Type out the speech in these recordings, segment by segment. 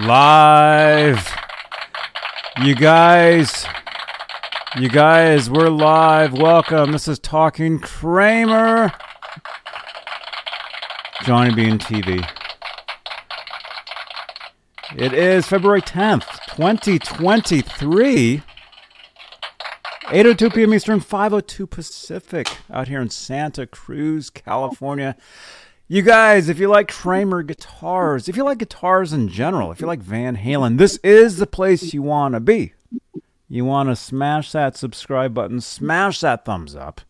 Live. You guys, you guys, we're live. Welcome. This is Talking Kramer. Johnny Bean TV. It is February 10th, 2023. 8.02 p.m. Eastern, 5.02 Pacific, out here in Santa Cruz, California. You guys, if you like Kramer guitars, if you like guitars in general, if you like Van Halen, this is the place you want to be. You want to smash that subscribe button, smash that thumbs up.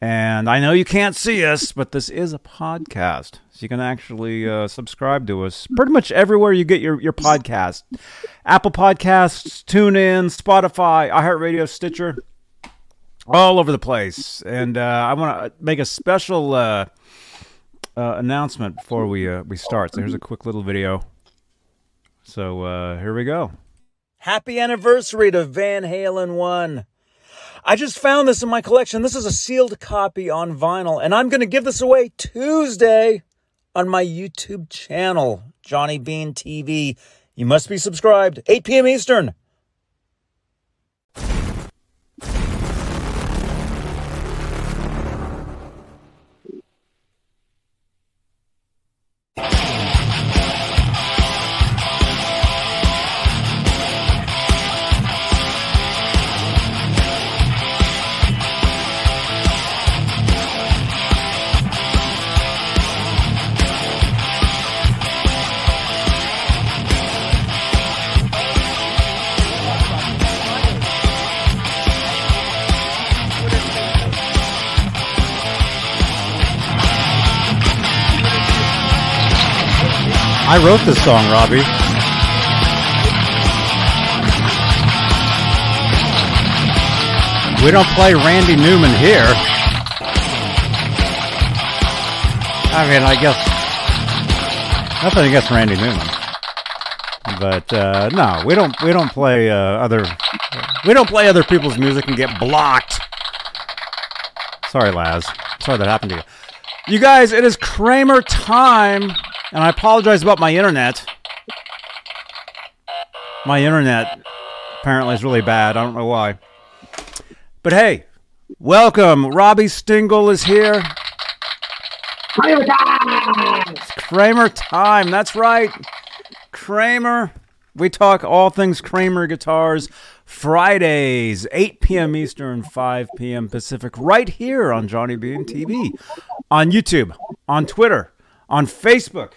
And I know you can't see us, but this is a podcast. So you can actually uh, subscribe to us pretty much everywhere you get your, your podcast Apple Podcasts, TuneIn, Spotify, iHeartRadio, Stitcher, all over the place. And uh, I want to make a special. Uh, uh, announcement before we uh, we start. So here's a quick little video. So uh, here we go. Happy anniversary to Van Halen one. I just found this in my collection. This is a sealed copy on vinyl, and I'm going to give this away Tuesday on my YouTube channel, Johnny Bean TV. You must be subscribed. 8 p.m. Eastern. I wrote this song, Robbie. We don't play Randy Newman here. I mean, I guess nothing against Randy Newman, but uh, no, we don't. We don't play uh, other. We don't play other people's music and get blocked. Sorry, Laz. Sorry that happened to you. You guys, it is Kramer time. And I apologize about my internet. My internet apparently is really bad. I don't know why. But hey, welcome. Robbie Stingle is here. Kramer time! It's Kramer time. That's right. Kramer. We talk all things Kramer guitars Fridays, 8 p.m. Eastern, 5 p.m. Pacific, right here on Johnny Bean TV, on YouTube, on Twitter, on Facebook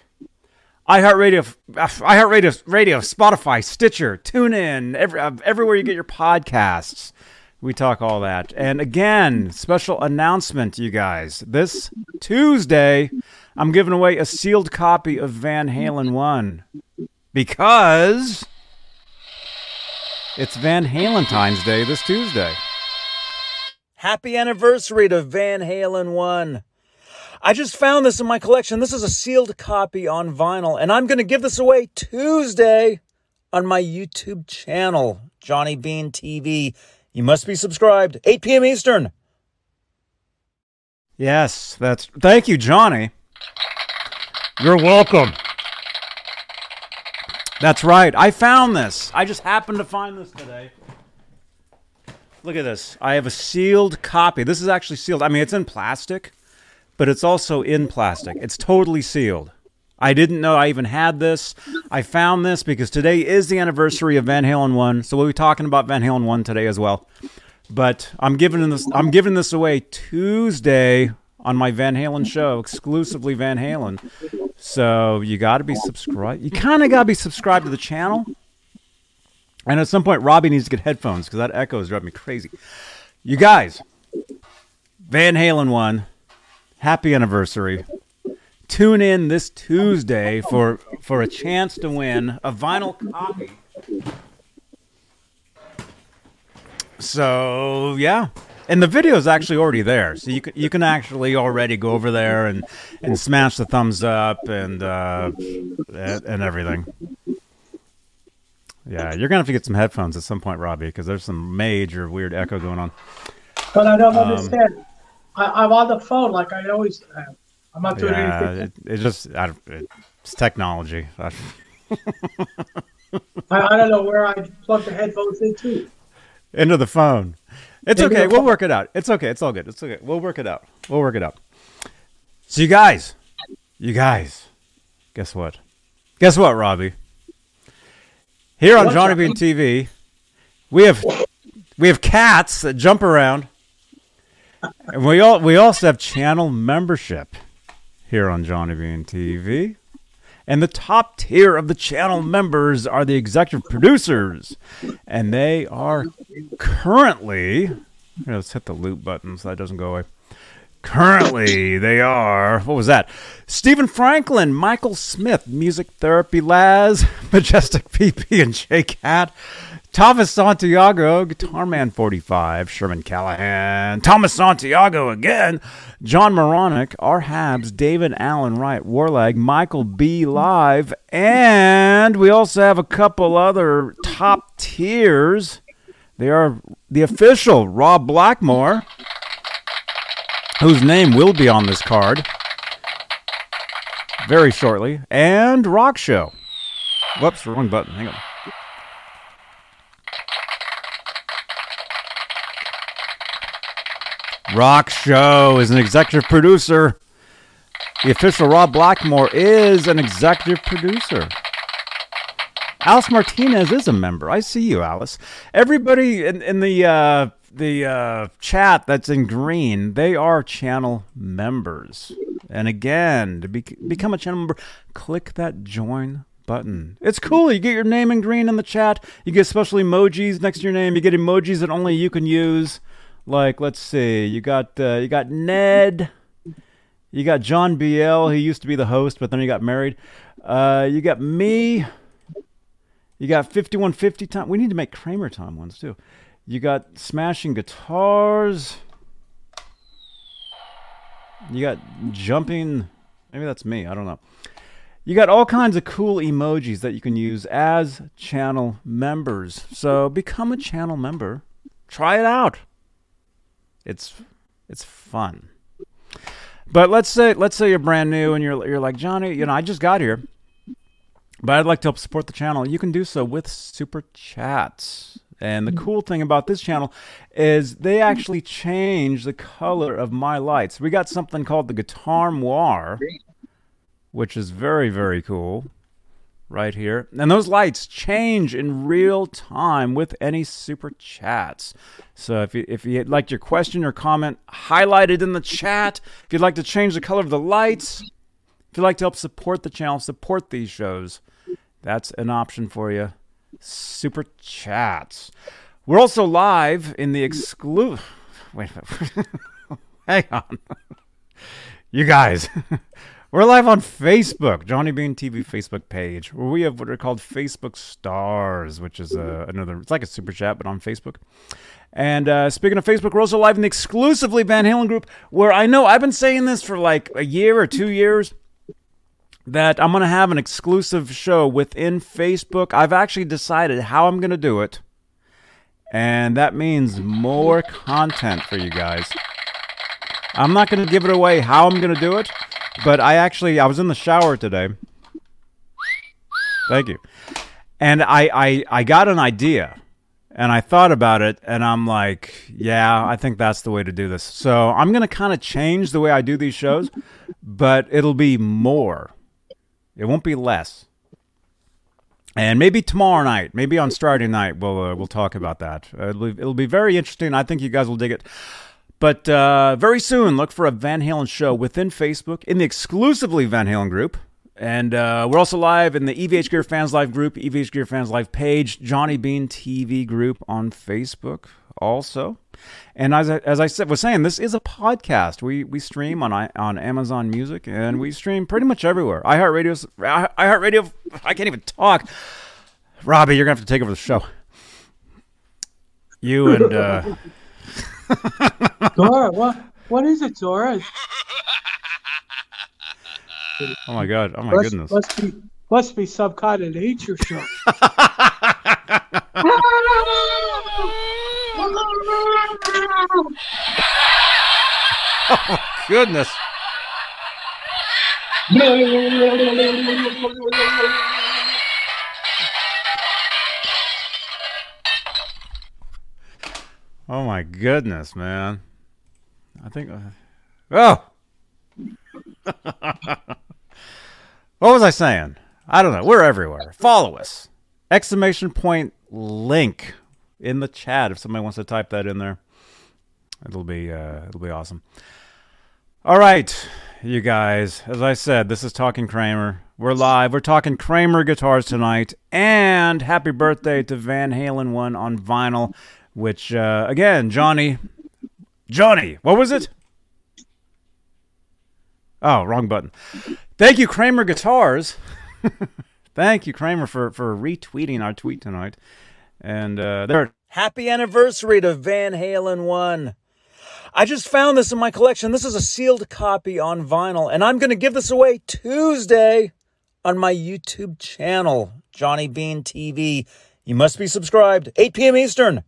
iHeartRadio, iHeartRadio, Radio, Spotify, Stitcher, TuneIn, every, uh, everywhere you get your podcasts. We talk all that. And again, special announcement, you guys. This Tuesday, I'm giving away a sealed copy of Van Halen 1 because it's Van Halentine's Day this Tuesday. Happy anniversary to Van Halen 1. I just found this in my collection. This is a sealed copy on vinyl, and I'm going to give this away Tuesday on my YouTube channel, Johnny Bean TV. You must be subscribed, 8 p.m. Eastern. Yes, that's. Thank you, Johnny. You're welcome. That's right. I found this. I just happened to find this today. Look at this. I have a sealed copy. This is actually sealed. I mean, it's in plastic but it's also in plastic. It's totally sealed. I didn't know I even had this. I found this because today is the anniversary of Van Halen 1, so we'll be talking about Van Halen 1 today as well. But I'm giving this I'm giving this away Tuesday on my Van Halen show, exclusively Van Halen. So you got to be subscribed. You kind of got to be subscribed to the channel. And at some point, Robbie needs to get headphones because that echo is driving me crazy. You guys, Van Halen 1 happy anniversary. Tune in this Tuesday for for a chance to win a vinyl copy. So yeah, and the video is actually already there, so you can you can actually already go over there and and smash the thumbs up and uh, and, everything. Yeah, you're gonna have to get some headphones at some point, Robbie, because there's some major weird echo going on. But I don't um, understand. I, am on the phone like I always have. I'm not doing yeah, anything. It, it just I, it's technology. I, I don't know where I plug the headphones into. Into the phone. It's Into okay. We'll phone. work it out. It's okay. It's all good. It's okay. We'll work it out. We'll work it out. So you guys, you guys, guess what? Guess what, Robbie? Here on What, Johnny Johnny? Bean TV, we have we have cats that jump around, and we all we also have channel membership here on Johnny Bean TV. And the top tier of the channel members are the executive producers, and they are currently. Let's hit the loop button so that doesn't go away. Currently, they are. What was that? Stephen Franklin, Michael Smith, Music Therapy Laz, Majestic PP, and J Cat. Thomas Santiago, Guitar Man 45, Sherman Callahan, Thomas Santiago again, John Moronic, R. Habs, David Allen Wright, Warlag, Michael B. Live, and we also have a couple other top tiers. They are the official Rob Blackmore, whose name will be on this card very shortly, and Rock Show. Whoops, wrong button. Hang on. Rock Show is an executive producer. The official Rob Blackmore is an executive producer. Alice Martinez is a member. I see you, Alice. Everybody in, in the uh, the uh, chat that's in green, they are channel members. And again, to be, become a channel member, click that join button. It's cool. You get your name in green in the chat. You get special emojis next to your name. You get emojis that only you can use. Like, let's see, you got uh, you got Ned. You got John BL. He used to be the host, but then he got married. Uh, you got me. You got 5150 time. We need to make Kramer time ones too. You got smashing guitars. You got jumping. Maybe that's me. I don't know. You got all kinds of cool emojis that you can use as channel members. So become a channel member. Try it out. It's it's fun. But let's say let's say you're brand new and you're you're like Johnny, you know, I just got here, but I'd like to help support the channel. You can do so with super chats. And the mm-hmm. cool thing about this channel is they mm-hmm. actually change the color of my lights. We got something called the Guitar Noir, which is very very cool right here. And those lights change in real time with any super chats. So if you if you like your question or comment highlighted in the chat, if you'd like to change the color of the lights, if you'd like to help support the channel, support these shows, that's an option for you. Super chats. We're also live in the exclusive. Wait a minute. Hang on. You guys. We're live on Facebook, Johnny Bean TV Facebook page, where we have what are called Facebook Stars, which is uh, another, it's like a super chat, but on Facebook. And uh, speaking of Facebook, we're also live in the exclusively Van Halen group, where I know I've been saying this for like a year or two years that I'm going to have an exclusive show within Facebook. I've actually decided how I'm going to do it. And that means more content for you guys. I'm not going to give it away how I'm going to do it, but I actually I was in the shower today. Thank you. And I I I got an idea. And I thought about it and I'm like, yeah, I think that's the way to do this. So, I'm going to kind of change the way I do these shows, but it'll be more. It won't be less. And maybe tomorrow night, maybe on Friday night, we'll uh, we'll talk about that. It'll, be, it'll be very interesting. I think you guys will dig it. But uh, very soon, look for a Van Halen show within Facebook in the exclusively Van Halen group. And uh, we're also live in the EVH Gear Fans Live group, EVH Gear Fans Live page, Johnny Bean TV group on Facebook also. And as I, as I said, was saying, this is a podcast. We we stream on on Amazon Music and we stream pretty much everywhere. iHeartRadio's I- iHeartRadio. I can't even talk. Robbie, you're gonna have to take over the show. You and uh, Dora, what what is it, Dora? oh my god, oh my Must, goodness. must be must be some kind of nature show. oh Goodness. my goodness, man. I think. Uh, oh! what was I saying? I don't know. We're everywhere. Follow us. Exclamation point link in the chat if somebody wants to type that in there. It'll be uh, it'll be awesome. All right, you guys. As I said, this is Talking Kramer. We're live. We're talking Kramer guitars tonight, and happy birthday to Van Halen one on vinyl. Which uh, again, Johnny, Johnny, what was it? Oh, wrong button. Thank you, Kramer Guitars. Thank you, Kramer, for for retweeting our tweet tonight. And uh, there, happy anniversary to Van Halen one. I just found this in my collection. This is a sealed copy on vinyl, and I'm going to give this away Tuesday on my YouTube channel, Johnny Bean TV. You must be subscribed, 8 p.m. Eastern.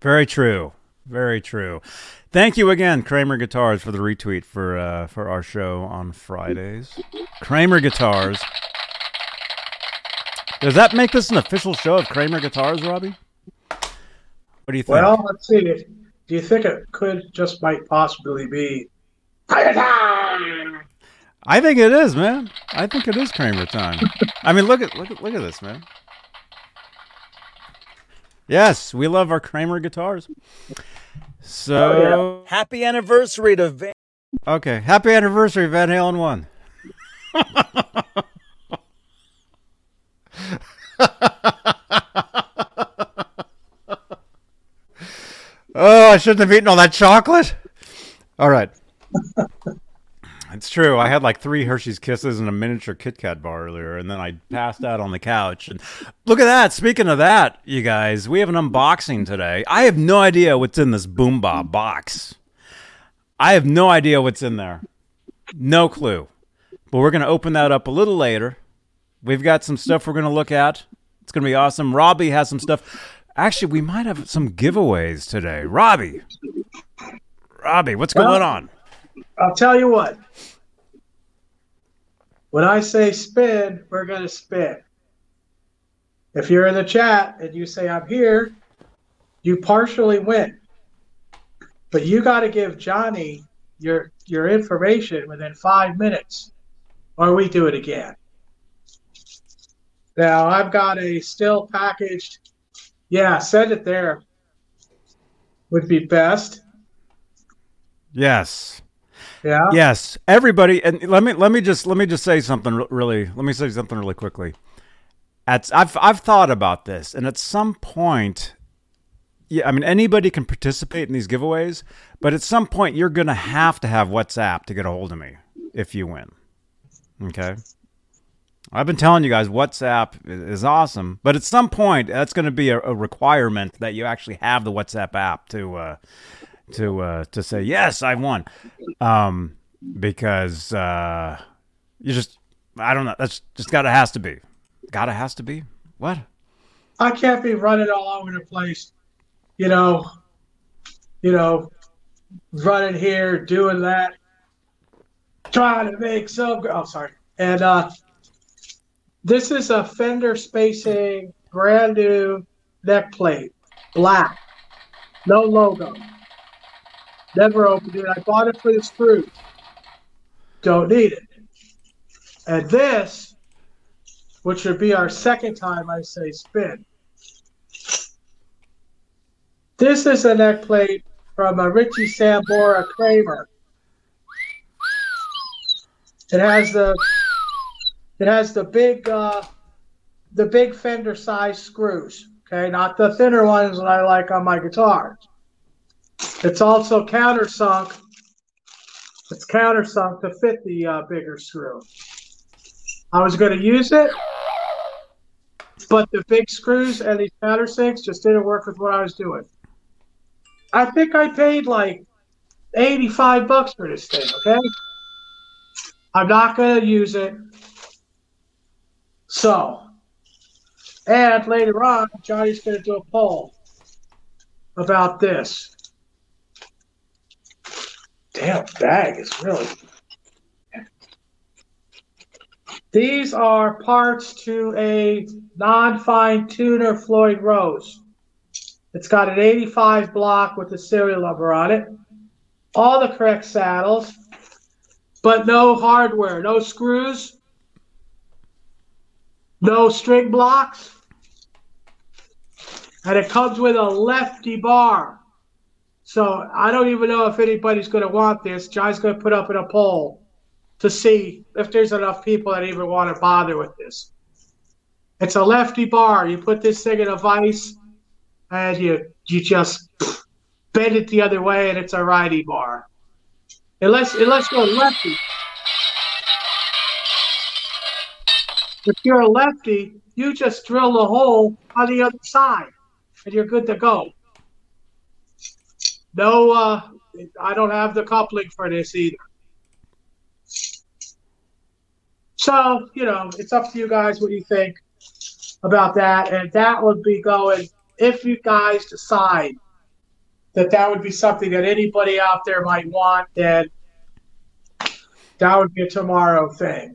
Very true. Very true. Thank you again, Kramer Guitars, for the retweet for uh, for our show on Fridays. Kramer Guitars. Does that make this an official show of Kramer Guitars, Robbie? What do you think? Well, let's see. Do you think it could just might possibly be? Kramer time? I think it is, man. I think it is Kramer time. I mean, look at look at look at this, man. Yes, we love our Kramer guitars. So Oh, happy anniversary to Van. Okay, happy anniversary, Van Halen one. oh, I shouldn't have eaten all that chocolate. All right. True. I had like three Hershey's Kisses and a miniature Kit Kat bar earlier, and then I passed out on the couch. And look at that. Speaking of that, you guys, we have an unboxing today. I have no idea what's in this Boomba box. I have no idea what's in there. No clue. But we're going to open that up a little later. We've got some stuff we're going to look at. It's going to be awesome. Robbie has some stuff. Actually, we might have some giveaways today. Robbie. Robbie, what's Well- going on? I'll tell you what. When I say spin, we're going to spin. If you're in the chat and you say I'm here, you partially win. But you got to give Johnny your your information within five minutes, or we do it again. Now I've got a still packaged. Yeah, send it there. Would be best. Yes. Yeah. Yes, everybody, and let me let me just let me just say something really. Let me say something really quickly. At I've I've thought about this, and at some point, yeah, I mean anybody can participate in these giveaways, but at some point you're gonna have to have WhatsApp to get a hold of me if you win. Okay. I've been telling you guys WhatsApp is awesome, but at some point that's going to be a, a requirement that you actually have the WhatsApp app to uh, to uh, to say yes, I won um, because uh, you just I don't know. That's just gotta has to be, gotta has to be. What? I can't be running all over the place, you know, you know, running here, doing that, trying to make some. Oh, sorry. And uh, this is a fender spacing, brand new neck plate, black, no logo. Never opened it. I bought it for the screws. Don't need it. And this which would be our second time I say spin. This is a neck plate from a Richie Sambora Kramer. It has the it has the big uh, the big fender size screws. Okay, not the thinner ones that I like on my guitars. It's also countersunk. It's countersunk to fit the uh, bigger screw. I was going to use it, but the big screws and these countersinks just didn't work with what I was doing. I think I paid like 85 bucks for this thing, okay? I'm not going to use it. So, and later on, Johnny's going to do a poll about this. Damn bag is really These are parts to a non-fine tuner Floyd Rose. It's got an 85 block with the serial number on it. All the correct saddles, but no hardware, no screws, no string blocks. And it comes with a lefty bar. So I don't even know if anybody's going to want this. John's going to put up in a poll to see if there's enough people that even want to bother with this. It's a lefty bar. You put this thing in a vise, and you you just bend it the other way, and it's a righty bar. Unless unless you're lefty. If you're a lefty, you just drill the hole on the other side, and you're good to go. No, uh, I don't have the coupling for this either. So, you know, it's up to you guys what you think about that. And that would be going, if you guys decide that that would be something that anybody out there might want, then that would be a tomorrow thing.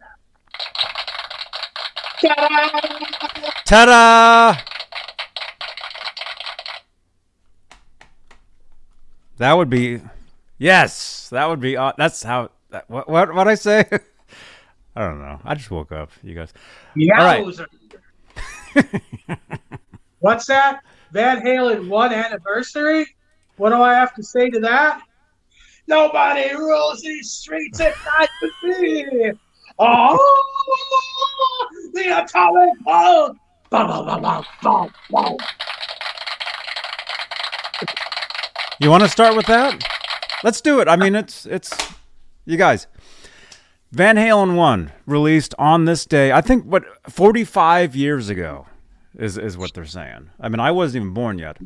Ta da! That would be, yes, that would be. Uh, that's how. That, what what what I say? I don't know. I just woke up. You guys. Yowzer. What's that? Van Halen one anniversary? What do I have to say to that? Nobody rules these streets if not me. Oh, the atomic bomb! Boom, boom, boom, boom, boom. You want to start with that? Let's do it. I mean, it's it's you guys. Van Halen one released on this day. I think what forty five years ago is is what they're saying. I mean, I wasn't even born yet.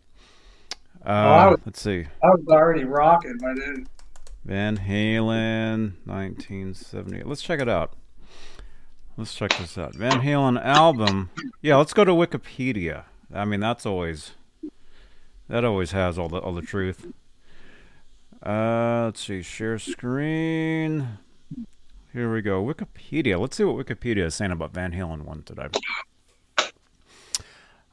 Uh, I was- let's see. I was already rocking by then. Van Halen, 1978. Let's check it out. Let's check this out. Van Halen album. Yeah, let's go to Wikipedia. I mean, that's always that always has all the all the truth. Uh, let's see. Share screen. Here we go. Wikipedia. Let's see what Wikipedia is saying about Van Halen one today.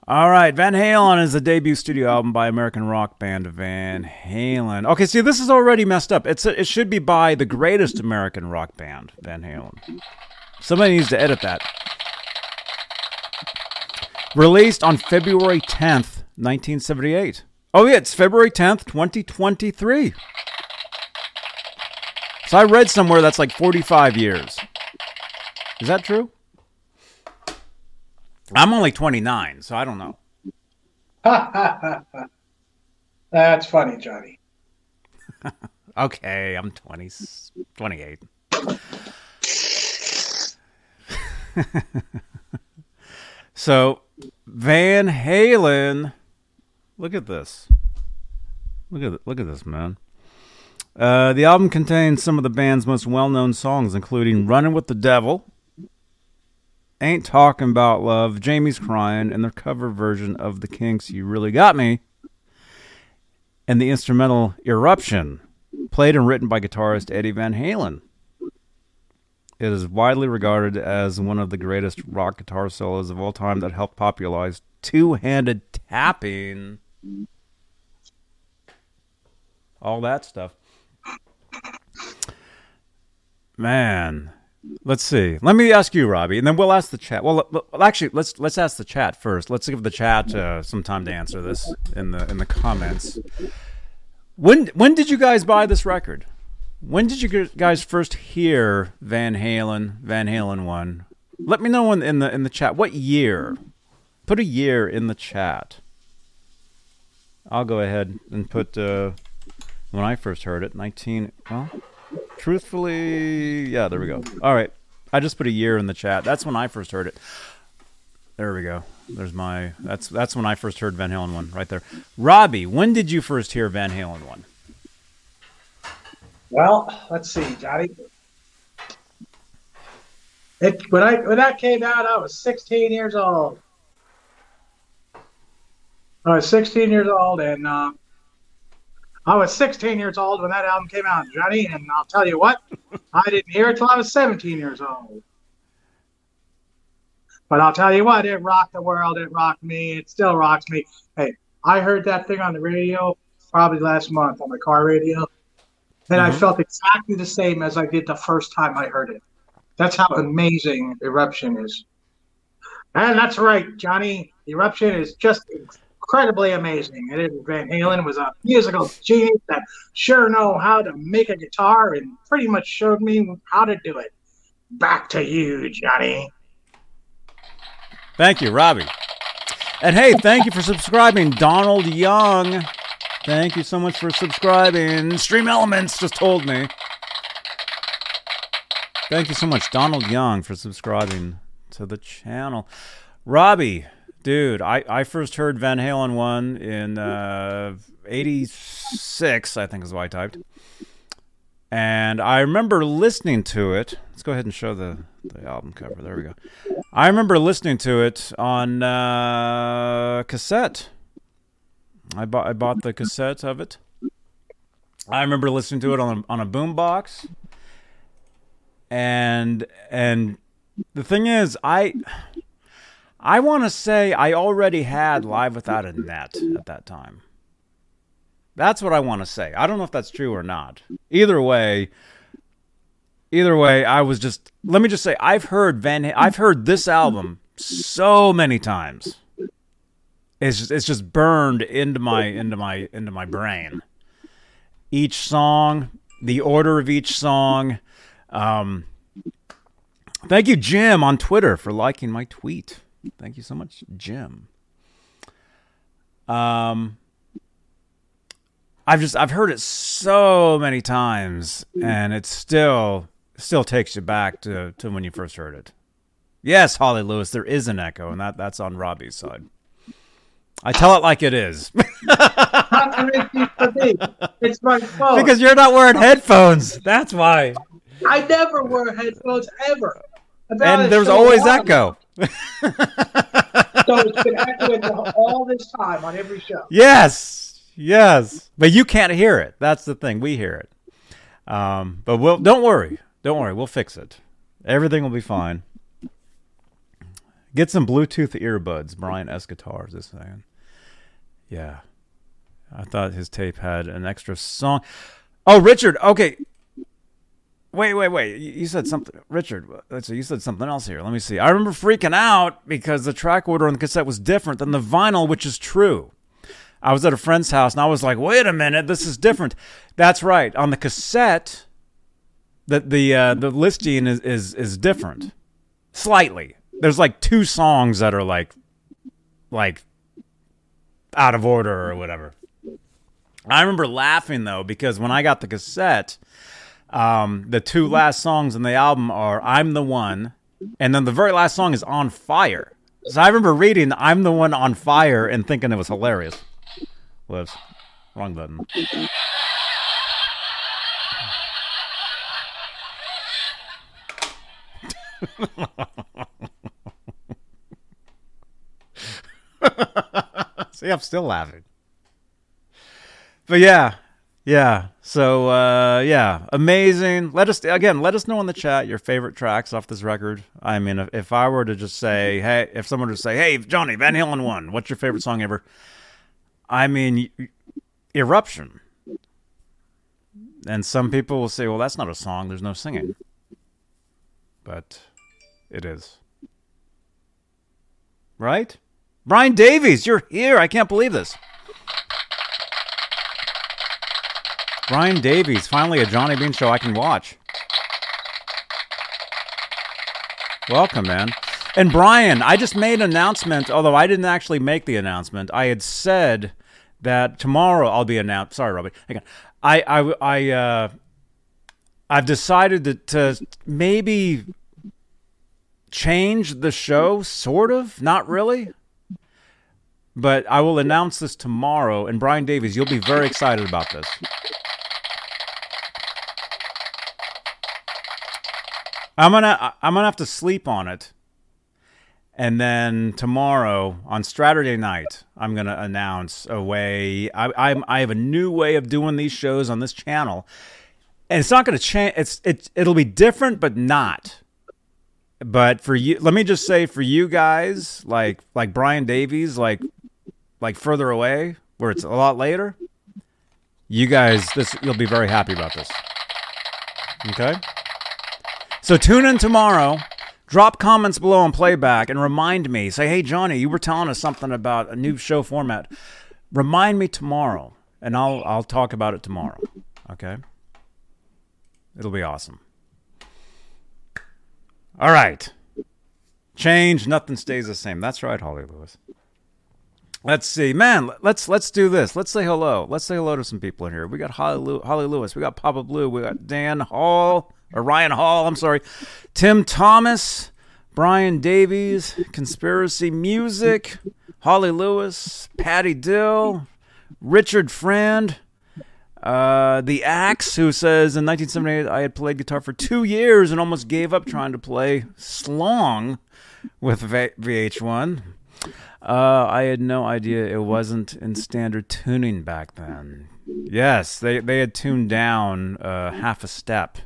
All right, Van Halen is a debut studio album by American rock band Van Halen. Okay, see, this is already messed up. It's it should be by the greatest American rock band, Van Halen. Somebody needs to edit that. Released on February 10th, 1978. Oh, yeah, it's February 10th, 2023. So I read somewhere that's like 45 years. Is that true? I'm only 29, so I don't know. That's funny, Johnny. Okay, I'm 20, 28. so, Van Halen, look at this. Look at look at this, man. Uh, the album contains some of the band's most well-known songs, including "Running with the Devil," "Ain't Talking About Love," "Jamie's Crying," and their cover version of The Kinks' "You Really Got Me," and the instrumental "Eruption." played and written by guitarist Eddie Van Halen. It is widely regarded as one of the greatest rock guitar solos of all time that helped popularize two-handed tapping. All that stuff. Man, let's see. Let me ask you, Robbie, and then we'll ask the chat. Well, actually, let's let's ask the chat first. Let's give the chat uh, some time to answer this in the in the comments. When when did you guys buy this record? When did you guys first hear Van Halen? Van Halen one. Let me know in, in the in the chat. What year? Put a year in the chat. I'll go ahead and put uh, when I first heard it. Nineteen. Well, truthfully, yeah. There we go. All right. I just put a year in the chat. That's when I first heard it. There we go. There's my. That's that's when I first heard Van Halen one right there. Robbie, when did you first hear Van Halen one? Well, let's see, Johnny. It when I when that came out, I was 16 years old. I was 16 years old, and uh, I was 16 years old when that album came out, Johnny. And I'll tell you what, I didn't hear it till I was 17 years old. But I'll tell you what, it rocked the world. It rocked me. It still rocks me. Hey, I heard that thing on the radio probably last month on the car radio, and I Mhm. felt exactly the same as I did the first time I heard it. That's how amazing Eruption is. And that's right, Johnny. Eruption is just incredibly amazing. And Eddie Van Halen was a musical genius that sure know how to make a guitar and pretty much showed me how to do it. Back to you, Johnny. Thank you, Robbie. And hey, thank you for subscribing, Donald Young. Thank you so much for subscribing. Stream Elements just told me. Thank you so much, Donald Young, for subscribing to the channel. Robbie, dude, I, I first heard Van Halen 1 in uh, 86, I think is what I typed. And I remember listening to it. Let's go ahead and show the, the album cover. There we go. I remember listening to it on uh, cassette. I bought I bought the cassette of it. I remember listening to it on a, on a boombox. And and the thing is, I I want to say I already had Live Without a Net at that time. That's what I want to say. I don't know if that's true or not. Either way, either way, I was just let me just say I've heard Van I've heard this album so many times. It's just, it's just burned into my into my into my brain. Each song, the order of each song. Um, thank you, Jim, on Twitter for liking my tweet. Thank you so much, Jim. Um, I've just I've heard it so many times, and it still still takes you back to, to when you first heard it. Yes, Holly Lewis, there is an echo, and that, that's on Robbie's side. I tell it like it is. Not anything for me. It's my phone. because you're not wearing headphones. That's why. I never wear headphones ever. About And there's always echo. So it's been echoing all this time on every show. Yes, yes. But you can't hear it. That's the thing. We hear it. Um, but we'll don't worry. Don't worry. We'll fix it. Everything will be fine. Get some Bluetooth earbuds. Brian S. Guitars is saying. Yeah. I thought his tape had an extra song. Oh, Richard. Okay. Wait, wait, wait. You said something. Richard, let's see. You said something else here. Let me see. I remember freaking out because the track order on the cassette was different than the vinyl, which is true. I was at a friend's house and I was like, wait a minute, this is different. That's right. On the cassette, the the uh, the listing is, is is different. Slightly. There's like two songs that are like like out of order or whatever. I remember laughing though because when I got the cassette, um, the two last songs in the album are "I'm the One," and then the very last song is "On Fire." So I remember reading "I'm the One on Fire" and thinking it was hilarious. Whoops, wrong button. See, I'm still laughing. But yeah, yeah. So uh, yeah, amazing. Let us again. Let us know in the chat your favorite tracks off this record. I mean, if, if I were to just say, hey, if someone were to say, hey, Johnny Van Halen one, what's your favorite song ever? I mean, eruption. And some people will say, well, that's not a song. There's no singing. But it is. Right? Brian Davies, you're here. I can't believe this. Brian Davies, finally a Johnny Bean show I can watch. Welcome, man. And Brian, I just made an announcement, although I didn't actually make the announcement. I had said that tomorrow I'll be announced. Sorry, Robbie. On. I, I, I, uh, I've decided to, to maybe change the show, sort of, not really. But I will announce this tomorrow. And Brian Davies, you'll be very excited about this. I'm gonna I'm gonna have to sleep on it, and then tomorrow on Saturday night I'm gonna announce a way. I I'm, I have a new way of doing these shows on this channel, and it's not gonna change. It's it's it'll be different, but not. But for you, let me just say for you guys, like like Brian Davies, like like further away, where it's a lot later, you guys, this you'll be very happy about this. Okay. So tune in tomorrow. Drop comments below on playback and remind me. Say, hey Johnny, you were telling us something about a new show format. Remind me tomorrow, and I'll I'll talk about it tomorrow. Okay. It'll be awesome. All right. Change, nothing stays the same. That's right, Holly Lewis. Let's see, man. Let's let's do this. Let's say hello. Let's say hello to some people in here. We got Holly, Holly Lewis. We got Papa Blue. We got Dan Hall or Ryan Hall. I'm sorry, Tim Thomas, Brian Davies, Conspiracy Music, Holly Lewis, Patty Dill, Richard Friend, uh, the Axe, who says in 1978 I had played guitar for two years and almost gave up trying to play slong with v- VH1. Uh, I had no idea it wasn't in standard tuning back then. Yes, they, they had tuned down uh, half a step,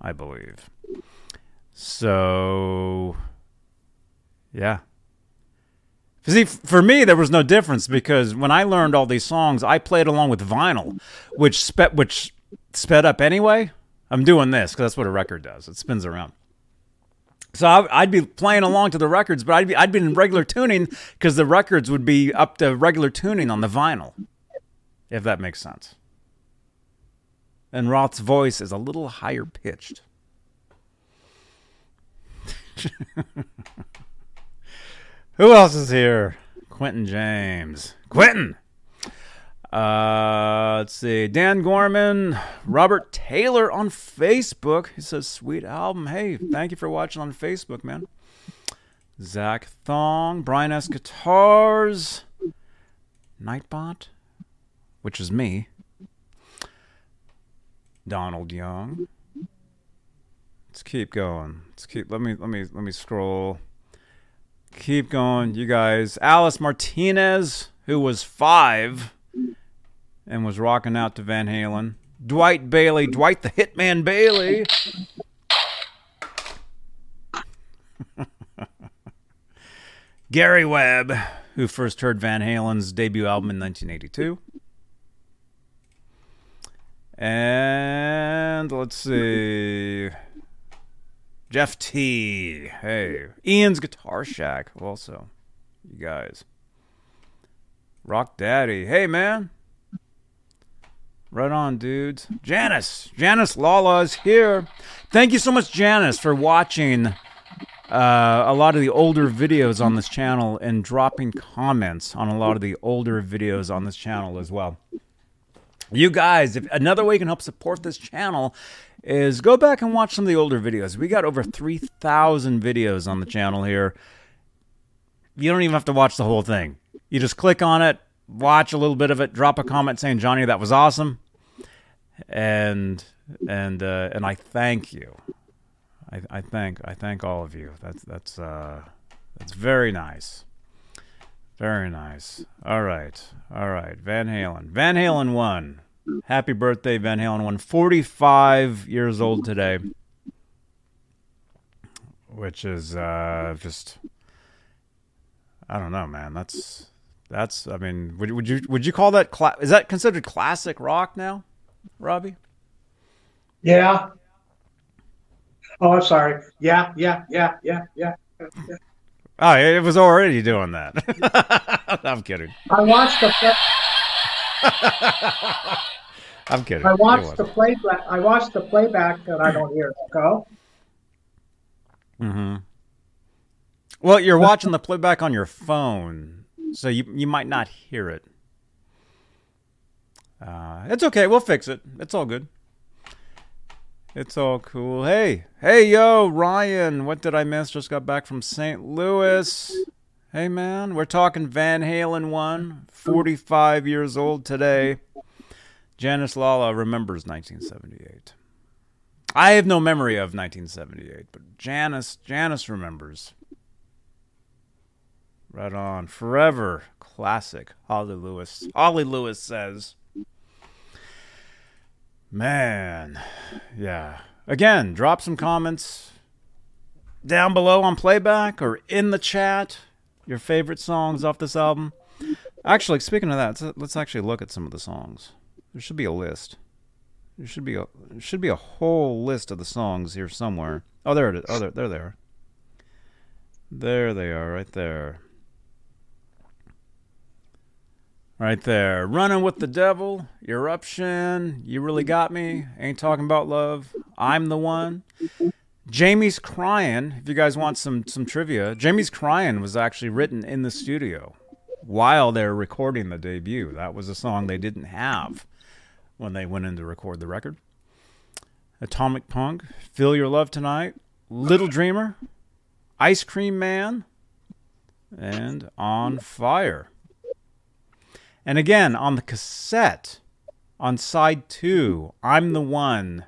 I believe. So, yeah. See, for me, there was no difference because when I learned all these songs, I played along with vinyl, which sped which sped up anyway. I'm doing this because that's what a record does; it spins around. So I'd be playing along to the records, but I'd be I'd be in regular tuning because the records would be up to regular tuning on the vinyl, if that makes sense. And Roth's voice is a little higher pitched. Who else is here? Quentin James. Quentin. Uh, let's see. Dan Gorman, Robert Taylor on Facebook. He says, "Sweet album." Hey, thank you for watching on Facebook, man. Zach Thong, Brian S. Guitars, Nightbot, which is me. Donald Young. Let's keep going. Let's keep. Let me. Let me. Let me scroll. Keep going, you guys. Alice Martinez, who was five and was rocking out to Van Halen. Dwight Bailey, Dwight the Hitman Bailey. Gary Webb, who first heard Van Halen's debut album in 1982. And let's see. Jeff T. Hey. Ian's Guitar Shack, also. You guys. Rock Daddy. Hey, man. Right on, dudes. Janice. Janice Lala is here. Thank you so much, Janice, for watching uh, a lot of the older videos on this channel and dropping comments on a lot of the older videos on this channel as well. You guys, if another way you can help support this channel is go back and watch some of the older videos. We got over 3,000 videos on the channel here. You don't even have to watch the whole thing. You just click on it, watch a little bit of it, drop a comment saying, "Johnny, that was awesome," and and uh, and I thank you. I, I thank I thank all of you. That's that's uh, that's very nice. Very nice. All right. All right. Van Halen. Van Halen one. Happy birthday, Van Halen one. 45 years old today. Which is uh, just I don't know, man. That's that's I mean, would, would you would you call that cla- is that considered classic rock now, Robbie? Yeah. Oh, I'm sorry. Yeah, yeah, yeah, yeah, yeah. yeah. Oh, it was already doing that. I'm kidding. I watched the I'm kidding. I watched the playback. I watched the playback, and I don't hear it. Go. Mm-hmm. Well, you're watching the playback on your phone, so you you might not hear it. Uh, it's okay. We'll fix it. It's all good. It's all cool. Hey, hey, yo, Ryan. What did I miss? Just got back from St. Louis. Hey, man. We're talking Van Halen one. 45 years old today. Janice Lala remembers 1978. I have no memory of 1978, but Janice Janice remembers. Right on. Forever classic. Holly Lewis. Holly Lewis says. Man. Yeah. Again, drop some comments down below on playback or in the chat. Your favorite songs off this album. Actually, speaking of that, let's, actually look at some of the songs. There should be a list. There should be a there should be a whole list of the songs here somewhere. Oh, there it is. Oh, there, there they are. There they are, right there. Right there. Running with the devil, eruption, you really got me. Ain't talking about love. I'm the one. Jamie's crying. If you guys want some some trivia, Jamie's crying was actually written in the studio while they're recording the debut. That was a song they didn't have when they went in to record the record. Atomic Punk, Feel Your Love Tonight, Little Dreamer, Ice Cream Man, and On Fire. And again, on the cassette, on side two, I'm the One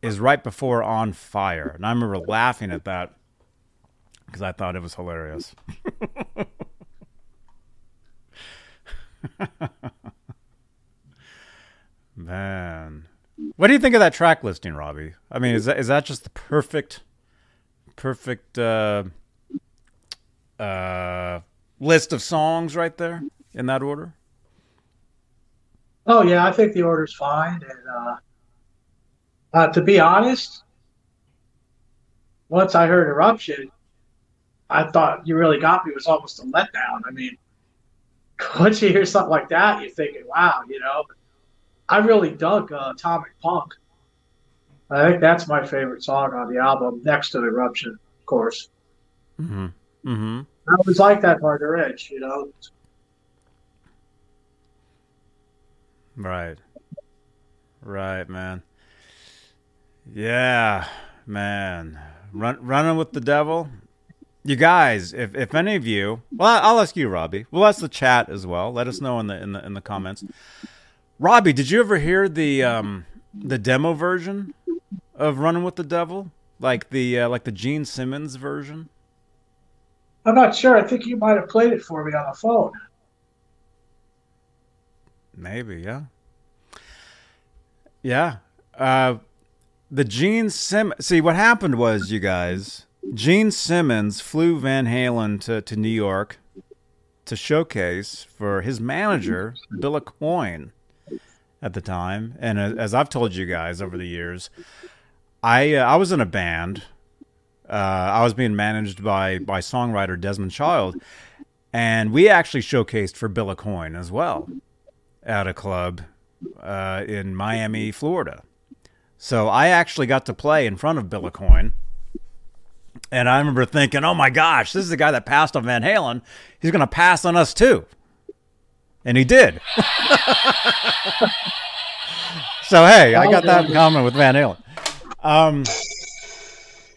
is right before On Fire. And I remember laughing at that because I thought it was hilarious. Man. What do you think of that track listing, Robbie? I mean, is that is that just the perfect perfect uh uh list of songs right there in that order? Oh yeah, I think the order's fine. And uh, uh, to be honest, once I heard Eruption, I thought you really got me. It was almost a letdown. I mean, once you hear something like that, you're thinking, wow, you know. I really dug uh, Atomic Punk. I think that's my favorite song on the album, next to Eruption, of course. Mm-hmm. Mm-hmm. I always like that harder edge, you know. Right. Right, man. Yeah, man. Run, running with the devil. You guys, if, if any of you, well, I'll ask you, Robbie. We'll ask the chat as well. Let us know in the in the in the comments. Robbie, did you ever hear the um the demo version of Running with the Devil, like the uh, like the Gene Simmons version? I'm not sure. I think you might have played it for me on the phone. Maybe, yeah. Yeah. Uh, the Gene Simmons. See, what happened was, you guys, Gene Simmons flew Van Halen to, to New York to showcase for his manager, Bill Aucoin, at the time. And as I've told you guys over the years, I uh, I was in a band. Uh, I was being managed by by songwriter Desmond Child, and we actually showcased for Bill Aucoin as well at a club uh, in Miami, Florida. So I actually got to play in front of Bill Aucoin. And I remember thinking, oh my gosh, this is the guy that passed on Van Halen. He's going to pass on us too. And he did. so, hey, I got that in common with Van Halen. Um,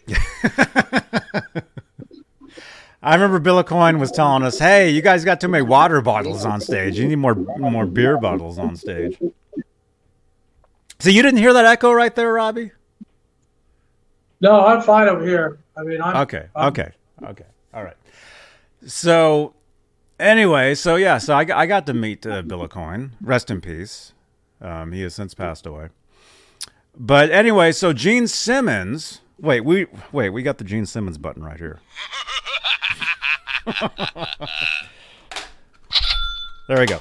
I remember Bill Aucoin was telling us, "Hey, you guys got too many water bottles on stage. You need more more beer bottles on stage." So you didn't hear that echo right there, Robbie? No, I'm fine over here. I mean, I'm okay, I'm, okay, okay. All right. So, anyway, so yeah, so I, I got to meet uh, Bill Aucoin. Rest in peace. Um, he has since passed away. But anyway, so Gene Simmons. Wait, we wait. We got the Gene Simmons button right here. there we go.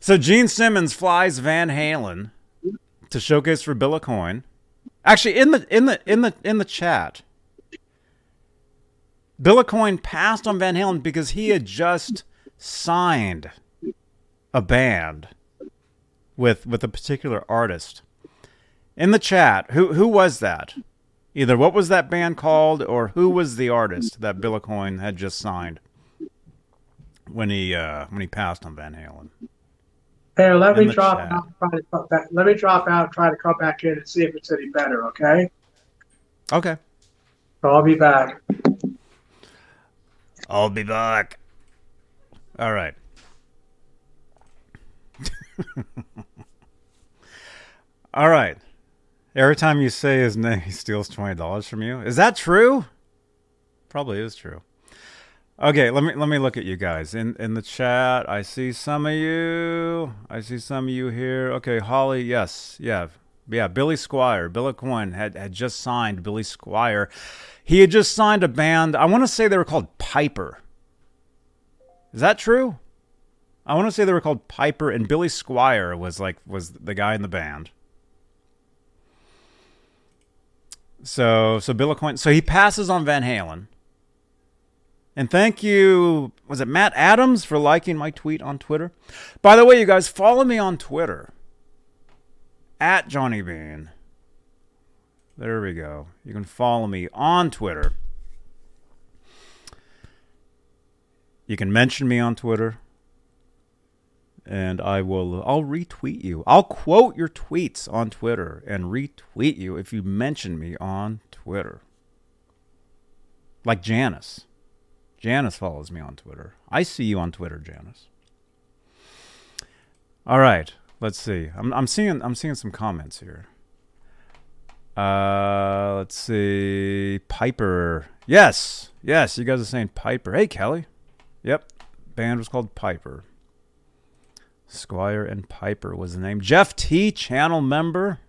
So Gene Simmons flies Van Halen to showcase for Bill Aucoin. Actually, in the in the in the in the chat, Bill Aucoin passed on Van Halen because he had just signed a band with with a particular artist. In the chat, who who was that? Either what was that band called, or who was the artist that Bill Aucoin had just signed? when he uh, when he passed on Van Halen. Hey, let me drop chat. out. Try to come back. Let me drop out. Try to come back in and see if it's any better. Okay. Okay. So I'll be back. I'll be back. All right. All right. Every time you say his name, he steals twenty dollars from you. Is that true? Probably is true. Okay, let me let me look at you guys in in the chat. I see some of you. I see some of you here. Okay, Holly, yes, yeah, yeah. Billy Squier, Billy Aucoin had had just signed Billy Squier, He had just signed a band. I want to say they were called Piper. Is that true? I want to say they were called Piper, and Billy Squier was like was the guy in the band. So so Bill Aucoin, so he passes on Van Halen. And thank you, was it Matt Adams for liking my tweet on Twitter? By the way, you guys follow me on Twitter at Johnny Bean. There we go. You can follow me on Twitter. You can mention me on Twitter and I will I'll retweet you. I'll quote your tweets on Twitter and retweet you if you mention me on Twitter. Like Janice. Janice follows me on Twitter. I see you on Twitter, Janice. All right, let's see. I'm I'm seeing I'm seeing some comments here. Uh, let's see. Piper. Yes. Yes, you guys are saying Piper. Hey, Kelly. Yep. Band was called Piper. Squier and Piper was the name. Jeff T, channel member.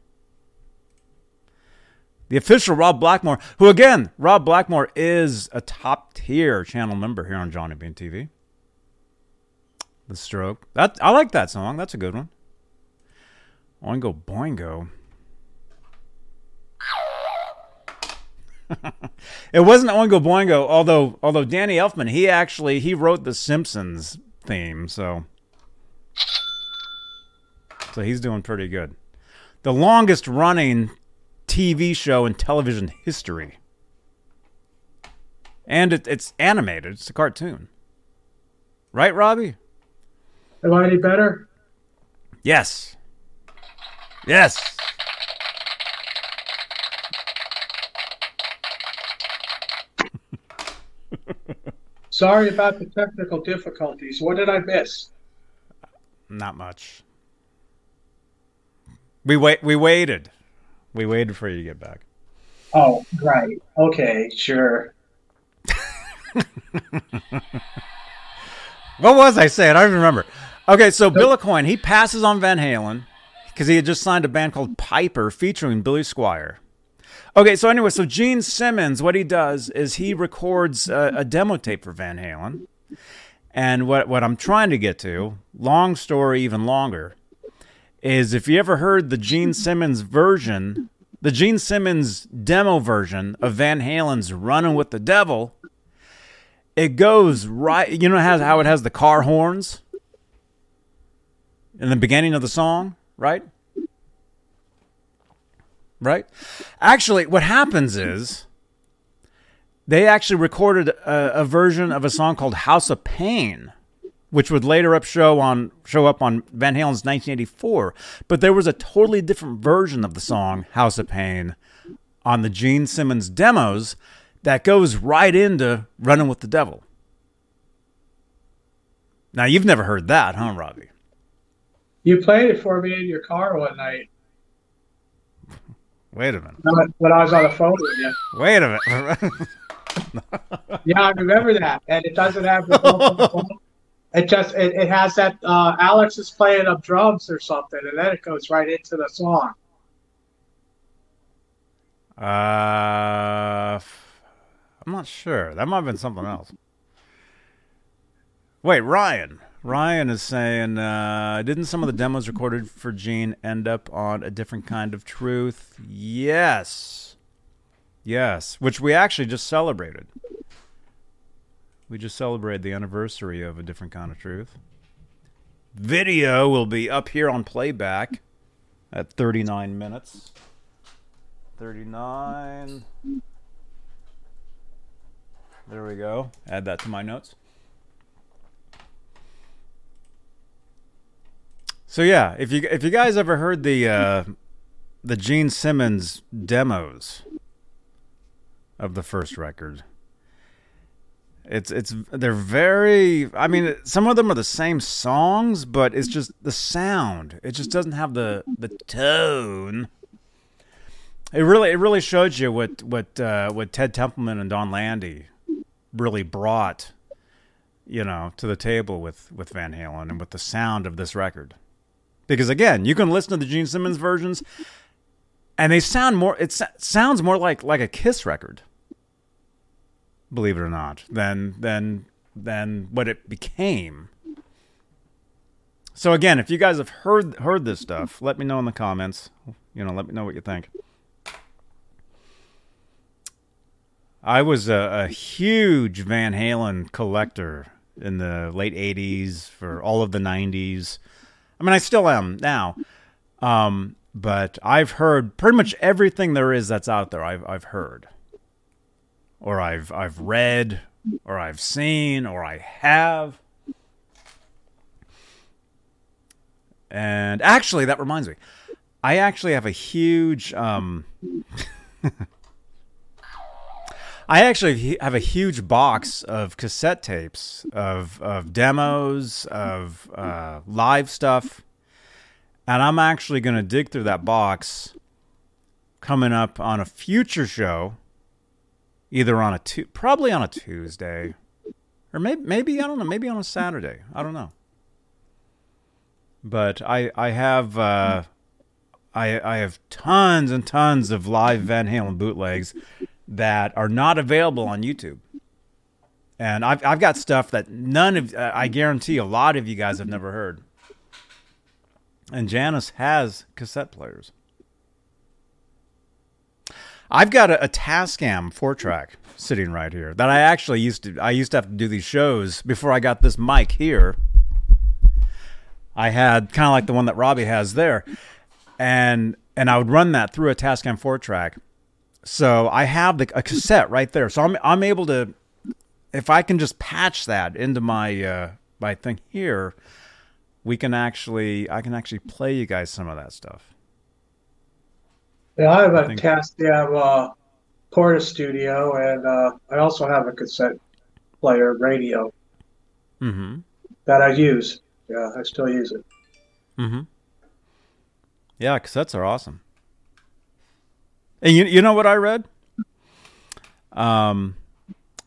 The official Rob Blackmore, who again, Rob Blackmore is a top tier channel member here on Johnny Bean TV. The Stroke. That I like that song. That's a good one. Oingo Boingo. it wasn't Oingo Boingo, although although Danny Elfman, he actually he wrote the Simpsons theme, so so he's doing pretty good. The longest running TV show in television history. And it, it's animated, it's a cartoon. Right, Robbie? Am I any better? Yes. Yes. Sorry about the technical difficulties. What did I miss? Not much. We wait. We waited. We waited for you to get back. Oh, right. Okay, sure. what was I saying? I don't remember. Okay, so Bill Aucoin, he passes on Van Halen because he had just signed a band called Piper featuring Billy Squier. Okay, so anyway, so Gene Simmons, what he does is he records a, a demo tape for Van Halen. And what, what I'm trying to get to, long story, even longer, is if you ever heard the Gene Simmons version, the Gene Simmons demo version of Van Halen's Running with the Devil, it goes right, you know how it has the car horns in the beginning of the song, right? Right? Actually, what happens is they actually recorded a, a version of a song called House of Pain which would later up show on show up on Van Halen's 1984. But there was a totally different version of the song House of Pain on the Gene Simmons demos that goes right into Running with the Devil. Now you've never heard that, huh, Robbie? You played it for me in your car one night. Wait a minute. When I was on the phone with you. Wait a minute. yeah, I remember that, and it doesn't have the It just it, it has that uh, Alex is playing up drums or something, and then it goes right into the song. Uh, I'm not sure. That might have been something else. Wait, Ryan. Ryan is saying, uh, didn't some of the demos recorded for Gene end up on a different kind of truth? Yes. Yes, which we actually just celebrated. We just celebrated the anniversary of A Different Kind of Truth. Video will be up here on playback at 39 minutes. 39. There we go. Add that to my notes. So yeah, if you if you guys ever heard the uh, the Gene Simmons demos of the first record, it's it's they're very. I mean, some of them are the same songs, but it's just the sound. It just doesn't have the the tone. It really it really showed you what what uh, what Ted Templeman and Donn Landee really brought, you know, to the table with with Van Halen and with the sound of this record. Because again, you can listen to the Gene Simmons versions, and they sound more. It sounds more like like a Kiss record believe it or not, than than than what it became. so again, if you guys have heard heard this stuff, let me know in the comments. You know, let me know what you think. I was a, a huge Van Halen collector in the late '80s for all of the '90s. I mean, I still am now. Um, but I've heard pretty much everything there is that's out there. I've I've heard, or I've I've read, or I've seen, or I have. And actually, that reminds me, I actually have a huge. Um, I actually have a huge box of cassette tapes of of demos of uh, live stuff and I'm actually going to dig through that box coming up on a future show, either on a tu- probably on a Tuesday, or maybe maybe I don't know, maybe on a Saturday. I don't know. But I I have uh, I I have tons and tons of live Van Halen bootlegs that are not available on YouTube. And I've I've got stuff that none of I guarantee a lot of you guys have never heard. And Janice has cassette players. I've got a, a Tascam four track sitting right here that I actually used to I used to have to do these shows before I got this mic here. I had kind of like the one that Robbie has there. And and I would run that through a Tascam four track. So I have the a cassette right there. So I'm I'm able to if I can just patch that into my uh my thing here, we can actually I can actually play you guys some of that stuff. Yeah, I have a think- Tascam uh, Porta Studio, and uh, I also have a cassette player radio Mm-hmm. that I use. Yeah, I still use it. Mm-hmm. Yeah, cassettes are awesome. And you you know what I read? Um,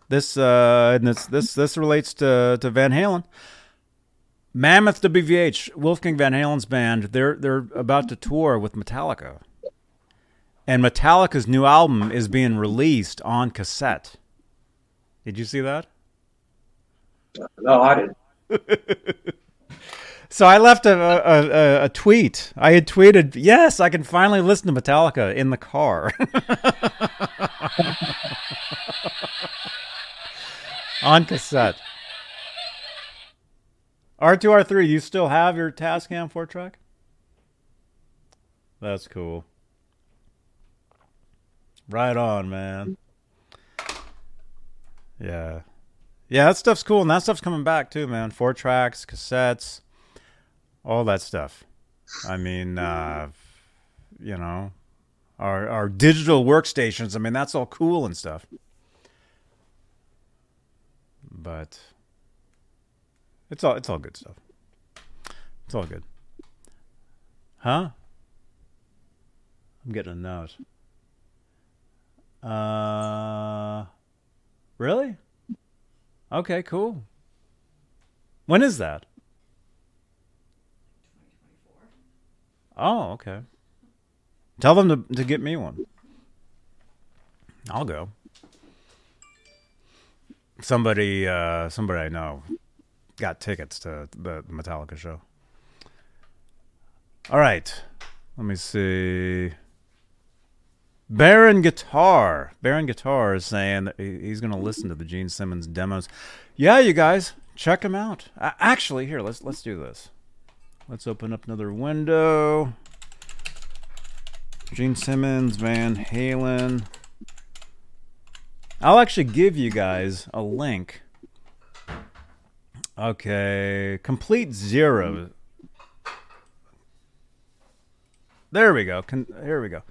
this uh, and this this this relates to to Van Halen. Mammoth WVH, Wolfgang Van Halen's band, they're they're about to tour with Metallica. And Metallica's new album is being released on cassette. Did you see that? No, I didn't. So I left a, a, a, tweet. I had tweeted, "Yes, I can finally listen to Metallica in the car." On cassette. R2 R3, you still have your Tascam 4 track? That's cool. Right on, man. Yeah. Yeah, that stuff's cool, and that stuff's coming back too, man. Four tracks, cassettes, all that stuff. I mean, uh, you know, our our digital workstations. I mean, that's all cool and stuff. But it's all it's all good stuff. It's all good. Huh? I'm getting a note. Uh, really? Okay, cool. When is that? Oh, okay. Tell them to to get me one. I'll go. Somebody, uh, somebody I know, got tickets to the Metallica show. All right, let me see. Baron Guitar. Baron Guitar is saying he's going to listen to the Gene Simmons demos. Yeah, you guys, check him out. Actually, here, let's let's do this. Let's open up another window. Gene Simmons, Van Halen. I'll actually give you guys a link. Okay, complete zero. There we go. Con- here we go.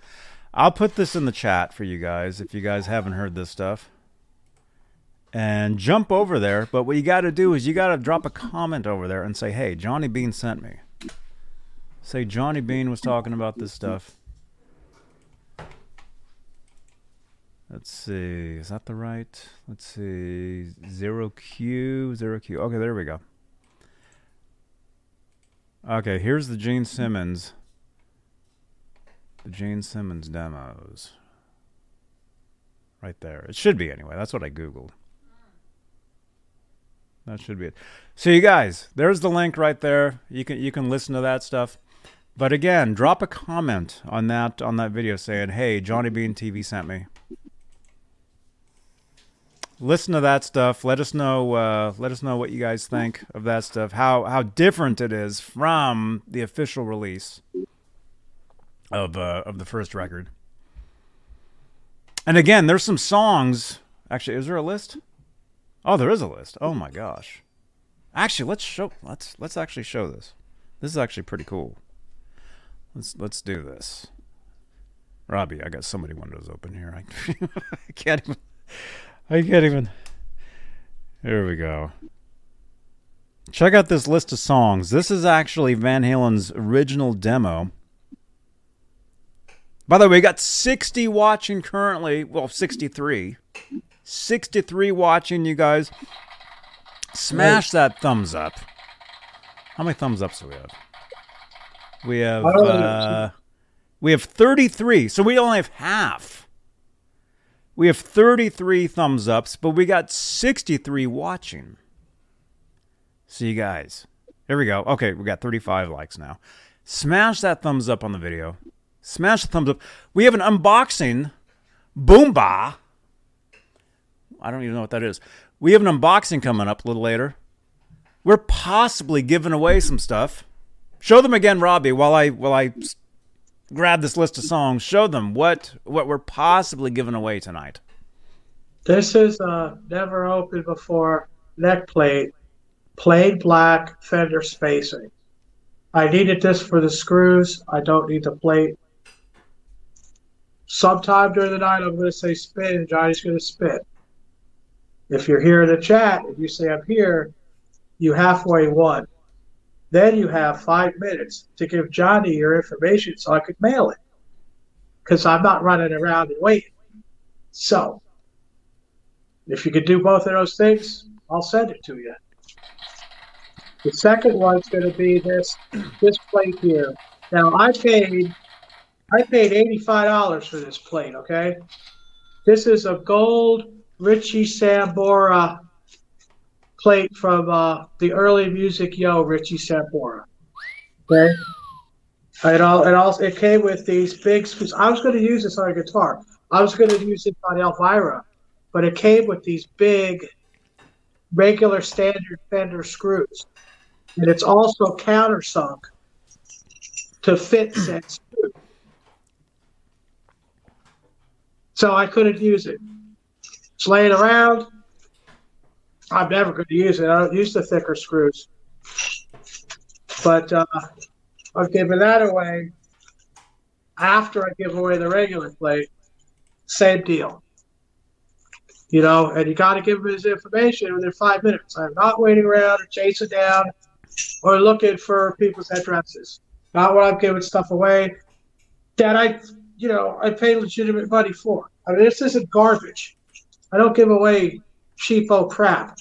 I'll put this in the chat for you guys if you guys haven't heard this stuff. And jump over there. But what you got to do is you got to drop a comment over there and say, hey, Johnny Bean sent me. Say Johnny Bean was talking about this stuff. Let's see. Is that the right? Let's see. Zero Q, zero Q. Okay, there we go. Okay, here's the Gene Simmons. The Gene Simmons demos. Right there. It should be anyway. That's what I Googled. That should be it. So you guys, there's the link right there. You can you can listen to that stuff. But again, drop a comment on that on that video saying, "Hey, Johnny Bean TV sent me." Listen to that stuff. Let us know. Uh, let us know what you guys think of that stuff. How how different it is from the official release of uh, of the first record. And again, there's some songs. Actually, is there a list? Oh, there is a list. Oh my gosh. Actually, let's show. Let's let's actually show this. This is actually pretty cool. Let's let's do this. Robbie, I got so many windows open here. I, I can't even. I can't even. Here we go. Check out this list of songs. This is actually Van Halen's original demo. By the way, we got 60 watching currently. Well, 63. 63 watching, you guys. Smash that thumbs up. How many thumbs ups do we have? We have uh, we have 33. So we only have half. We have 33 thumbs ups, but we got 63 watching. See you guys. Here we go. Okay, we got 35 likes now. Smash that thumbs up on the video. Smash the thumbs up. We have an unboxing. Boomba. I don't even know what that is. We have an unboxing coming up a little later. We're possibly giving away some stuff. Show them again, Robbie, while I while I grab this list of songs. Show them what what we're possibly giving away tonight. This is a never opened before neck plate, plain black fender spacing. I needed this for the screws. I don't need the plate. Sometime during the night, I'm going to say spin, and Johnny's going to spin. If you're here in the chat, if you say I'm here, you halfway won. Then you have five minutes to give Johnny your information so I could mail it. Because I'm not running around and waiting. So, if you could do both of those things, I'll send it to you. The second one's going to be this this plate here. Now I paid I paid eighty five dollars for this plate. Okay, this is a gold Richie Sambora plate from uh, the early Music Yo Richie Sambora. Okay. It all it also it came with these big screws. I was going to use this on a guitar. I was going to use it on Elvira, but it came with these big, regular standard Fender screws, and it's also countersunk to fit said screw. So I couldn't use it. It's laying around. I'm never going to use it. I don't use the thicker screws. But uh, I'm giving that away after I give away the regular plate. Same deal. You know, and you got to give him his information within five minutes. I'm not waiting around or chasing down or looking for people's addresses. Not when I'm giving stuff away that I, you know, I pay legitimate money for. I mean, this isn't garbage. I don't give away cheapo crap.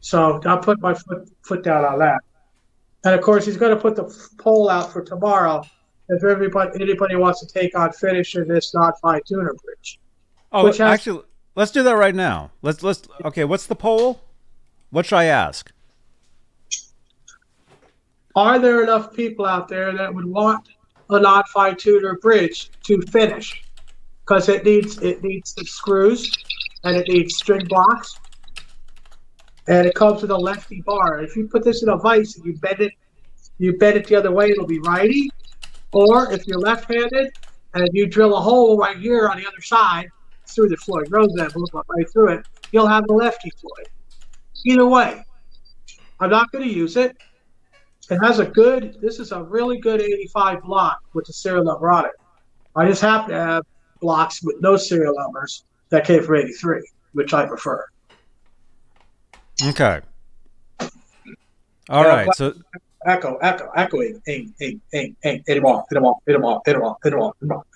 So I'll put my foot foot down on that. And of course, he's going to put the poll out for tomorrow if everybody anybody wants to take on finishing this not fine tuner bridge. Oh, has, actually, let's do that right now. Let's let's okay. What's the poll? What should I ask? Are there enough people out there that would want a not fine tuner bridge to finish? Because it needs it needs the screws and it needs string blocks and it comes with a lefty bar. If you put this in a vise and you bend it, you bend it the other way, it'll be righty. Or if you're left-handed and you drill a hole right here on the other side through the Floyd Rose envelope, right through it, you'll have the lefty Floyd. Either way, I'm not going to use it. It has a good. This is a really good 85 block with the serial number on it. I just happen to have blocks with no serial numbers that came from 83, which I prefer. Okay. All right. So echo, echo, echoing, ing, ing, ing, ing, hit him off, hit him off, hit him off, hit him off, hit him off, hit him off.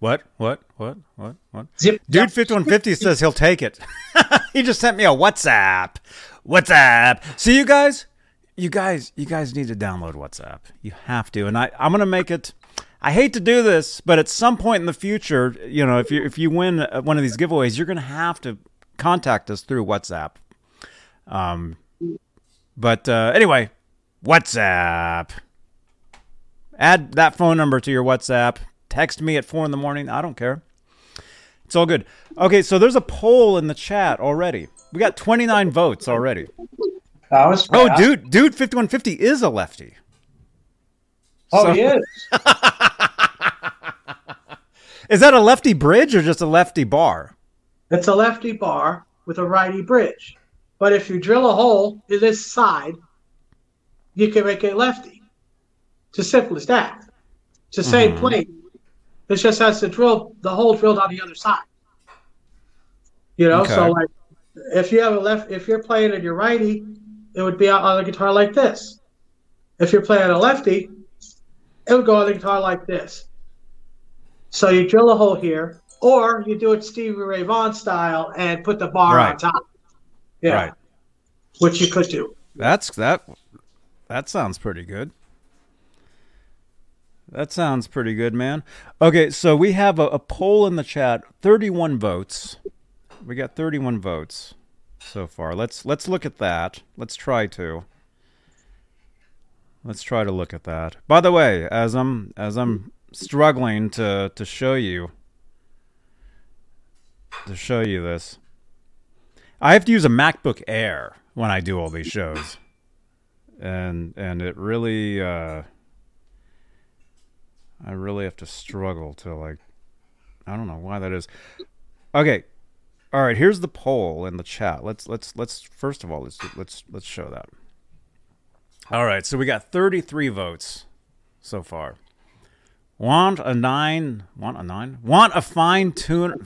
What? What? What? What? What? Zip, Dude, fifty one fifty says he'll take it. he just sent me a WhatsApp. WhatsApp. See you guys. You guys, you guys need to download WhatsApp. You have to, and I, I'm gonna make it. I hate to do this, but at some point in the future, you know, if you if you win one of these giveaways, you're gonna have to contact us through WhatsApp Um, but uh, anyway, WhatsApp. Add that phone number to your WhatsApp. Text me at four in the morning. I don't care. It's all good. Okay, so there's a poll in the chat already. We got 29 votes already. That was Oh, dude, dude, 5150 is a lefty. Oh, so- he is. Is that a lefty bridge or just a lefty bar? It's a lefty bar with a righty bridge. But if you drill a hole in this side, you can make it lefty. It's as simple as that. It's the same Mhm. plate. It just has to drill the hole drilled on the other side. You know, Okay. so like if you have a left if you're playing in your righty, it would be on a guitar like this. If you're playing a lefty, it would go on the guitar like this. So you drill a hole here, or you do it Stevie Ray Vaughan style and put the bar on Right. top. Yeah, Right. which you could do. That's that. That sounds pretty good. That sounds pretty good, man. Okay, so we have a, a poll in the chat. Thirty-one votes. We got thirty-one votes so far. Let's let's look at that. Let's try to. Let's try to look at that. By the way, as I'm as I'm struggling to to show you to show you this, I have to use a MacBook Air when I do all these shows, and and it really uh, I really have to struggle to like I don't know why that is. Okay, all right. Here's the poll in the chat. Let's let's let's first of all let's let's let's show that. All right, so we got 33 votes so far. Want a nine? Want a nine? Want a fine tuner?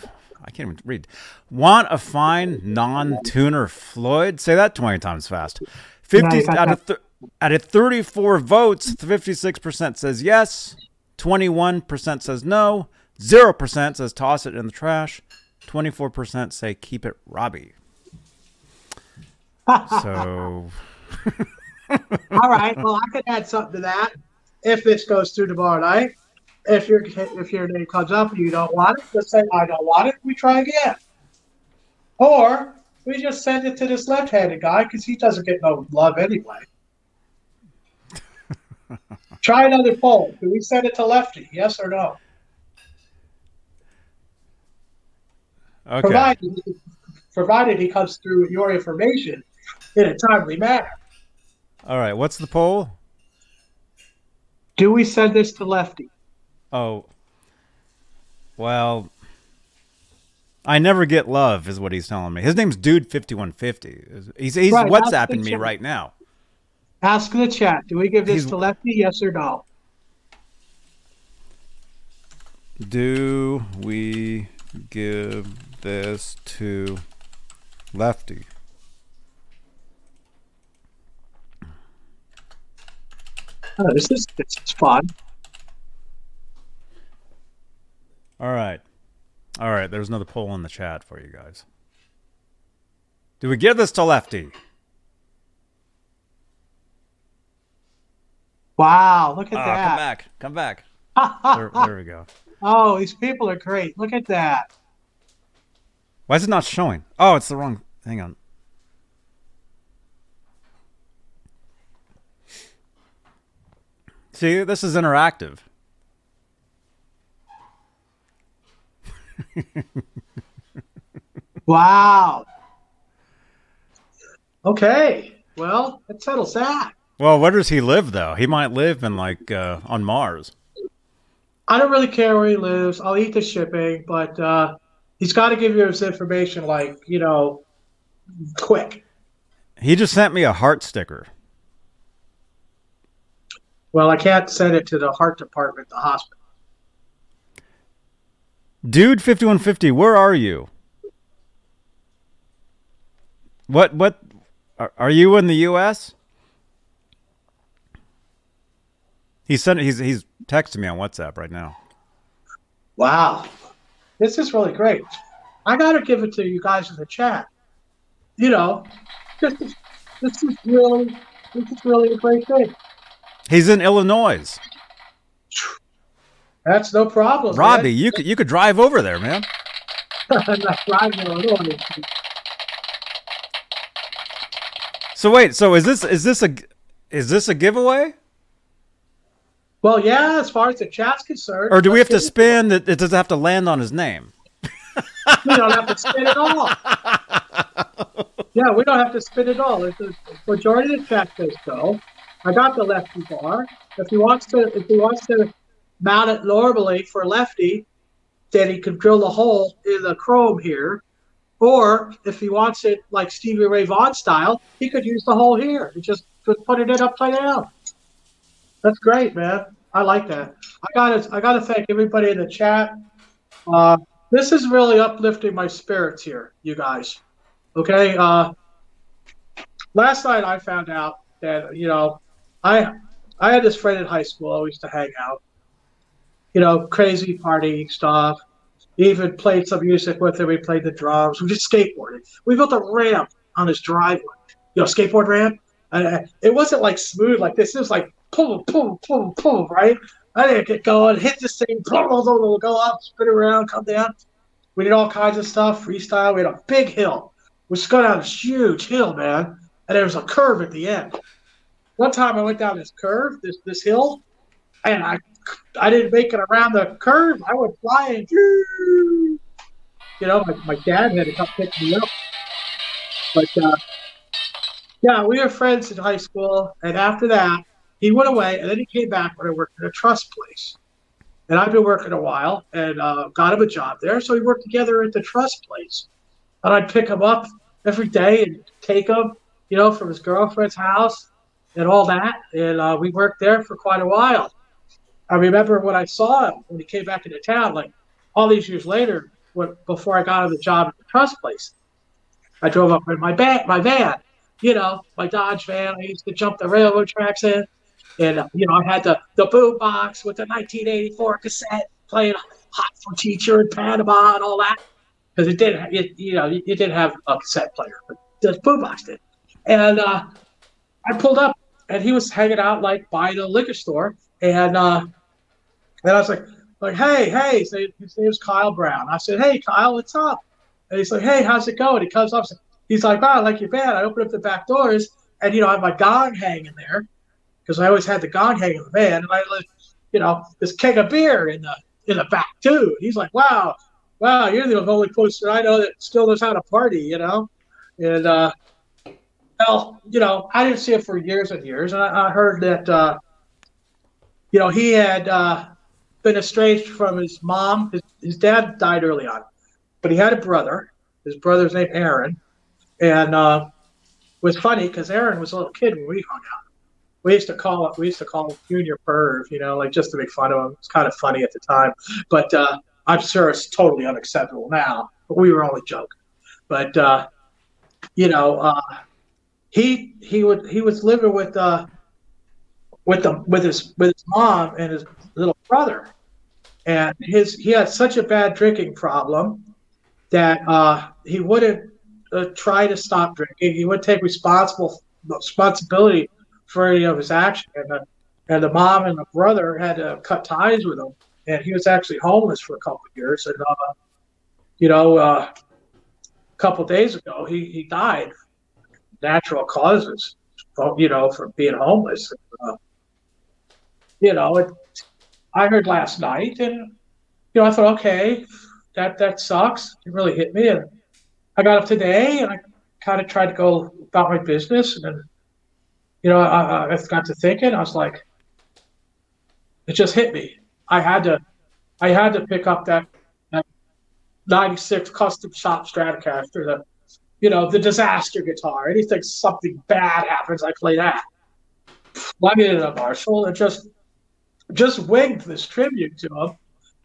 I can't even read. Want a fine non-tuner Floyd? Say that 20 times fast. 50 Nice. out of th- out of 34 votes, 56% says yes, 21% says no, 0% says toss it in the trash, 24% say keep it Robbie. So All right. Well, I could add something to that if this goes through tomorrow night. If your if your name comes up and you don't want it, just say I don't want it. We try again. Or we just send it to this left-handed guy because he doesn't get no love anyway. try another poll. Do we send it to lefty? Yes or no? Okay. Provided provided he comes through with your information in a timely manner. All right, what's the poll? Do we send this to lefty? Oh. Well, I never get love, is what he's telling me. His name's Dude5150. He's, he's Right, WhatsApping me chat. right now. Ask the chat. Do we give this He's- to lefty? Yes or no? Do we give this to Lefty? Oh, this is this is fun. All right. All right, there's another poll in the chat for you guys. Do we give this to Lefty? Wow, look at ah, that! come back. Come back. There, there we go. oh, these people are great. Look at that. Why is it not showing? Oh, it's the wrong. Hang on. See, this is interactive. Wow. Okay. Well, that settles that. Well, where does he live though? He might live in like uh, on Mars. I don't really care where he lives. I'll eat the shipping, but uh, he's got to give you his information, like you know, quick. He just sent me a heart sticker. Well, I can't send it to the heart department, the hospital. Dude 5150, where are you? What what are, are you in the US? He sent he's he's texting me on WhatsApp right now. Wow, this is really great. I got to give it to you guys in the chat. You know, this is this is really this is really a great thing. He's in Illinois. That's no problem. man. Robbie, you could you could drive over there, man. I'm not driving Illinois. So wait, so is this is this a is this a giveaway? Well, yeah, as far as the chat's concerned. Or do we have to spin that it doesn't have to land on his name? We don't have to spin it all. yeah, we don't have to spin it all. If the majority of the chat says so, I got the lefty bar. If he wants to, if he wants to mount it normally for lefty, then he can drill the hole in the chrome here. Or if he wants it like Stevie Ray Vaughan style, he could use the hole here. He just just put it in upside down. That's great, man. I like that. I gotta I gotta thank everybody in the chat. Uh, this is really uplifting my spirits here, you guys. Okay. Uh, last night I found out that you know I I had this friend in high school. I used to hang out. You know, crazy party stuff. Even played some music with him. We played the drums. We just skateboarded. We built a ramp on his driveway. You know, skateboard ramp. And uh, it wasn't like smooth like this. It was like boom, boom, boom, boom, right? I didn't get going, hit this thing, boom, boom, boom, go up, spin around, come down. We did all kinds of stuff, freestyle. We had a big hill. We go down this huge hill, man, and there was a curve at the end. One time I went down this curve, this this hill, and I I didn't make it around the curve. I went flying. You know, my, my dad had to come pick me up. But uh, yeah, we were friends in high school, and after that, he went away, and then he came back when I worked at a trust place. And I've been working a while, and uh, got him a job there. So we worked together at the trust place, and I'd pick him up every day and take him, you know, from his girlfriend's house and all that. And uh, we worked there for quite a while. I remember when I saw him when he came back into town, like all these years later, when, before I got him the job at the trust place. I drove up in my van, my van, you know, my Dodge van. I used to jump the railroad tracks in, and uh, you know, I had the the boom box with the 1984 cassette playing "Hot for Teacher" in Panama and all that, because it did, it, you know, it didn't have a cassette player, but the boom box did. And uh, I pulled up, and he was hanging out like by the liquor store, and uh, and I was like, like, hey, hey, his name, his name's Kyle Brown. I said, hey, Kyle, what's up? And he's like, hey, how's it going? He comes up, he's like, wow, I like your band. I open up the back doors, and you know, I have my gong hanging there because I always had the gong hanging in the van, and I, you know, this keg of beer in the in the back too. And he's like, wow, wow, you're the only person I know that still knows how to party, you know, and uh, well, you know, I didn't see him for years and years, and I, I heard that, uh, you know, he had uh, been estranged from his mom. His, his dad died early on, but he had a brother. His brother's name Aaron, and uh, it was funny because Aaron was a little kid when we hung out. We used to call it. We used to call him Junior Perv, you know, like just to make fun of him. It's kind of funny at the time, but uh, I'm sure it's totally unacceptable now. But we were only joking. But uh, you know, uh, he he would he was living with uh with the with his with his mom and his little brother, and his he had such a bad drinking problem that uh, he wouldn't uh, try to stop drinking. He wouldn't take responsible responsibility for any of his actions, and the, and the mom and the brother had to cut ties with him, and he was actually homeless for a couple of years. And uh, you know, uh, a couple of days ago, he he died, natural causes, you know, for being homeless. Uh, you know, it, I heard last night, and you know, I thought, okay, that that sucks. It really hit me, and I got up today, and I kind of tried to go about my business, and then, you know, I, I got to thinking, I was like, it just hit me. I had to, I had to pick up that that '96 custom shop Stratocaster, the, you know, the disaster guitar. Anything something bad happens, I play that. Plug it in a Marshall and just just winged this tribute to him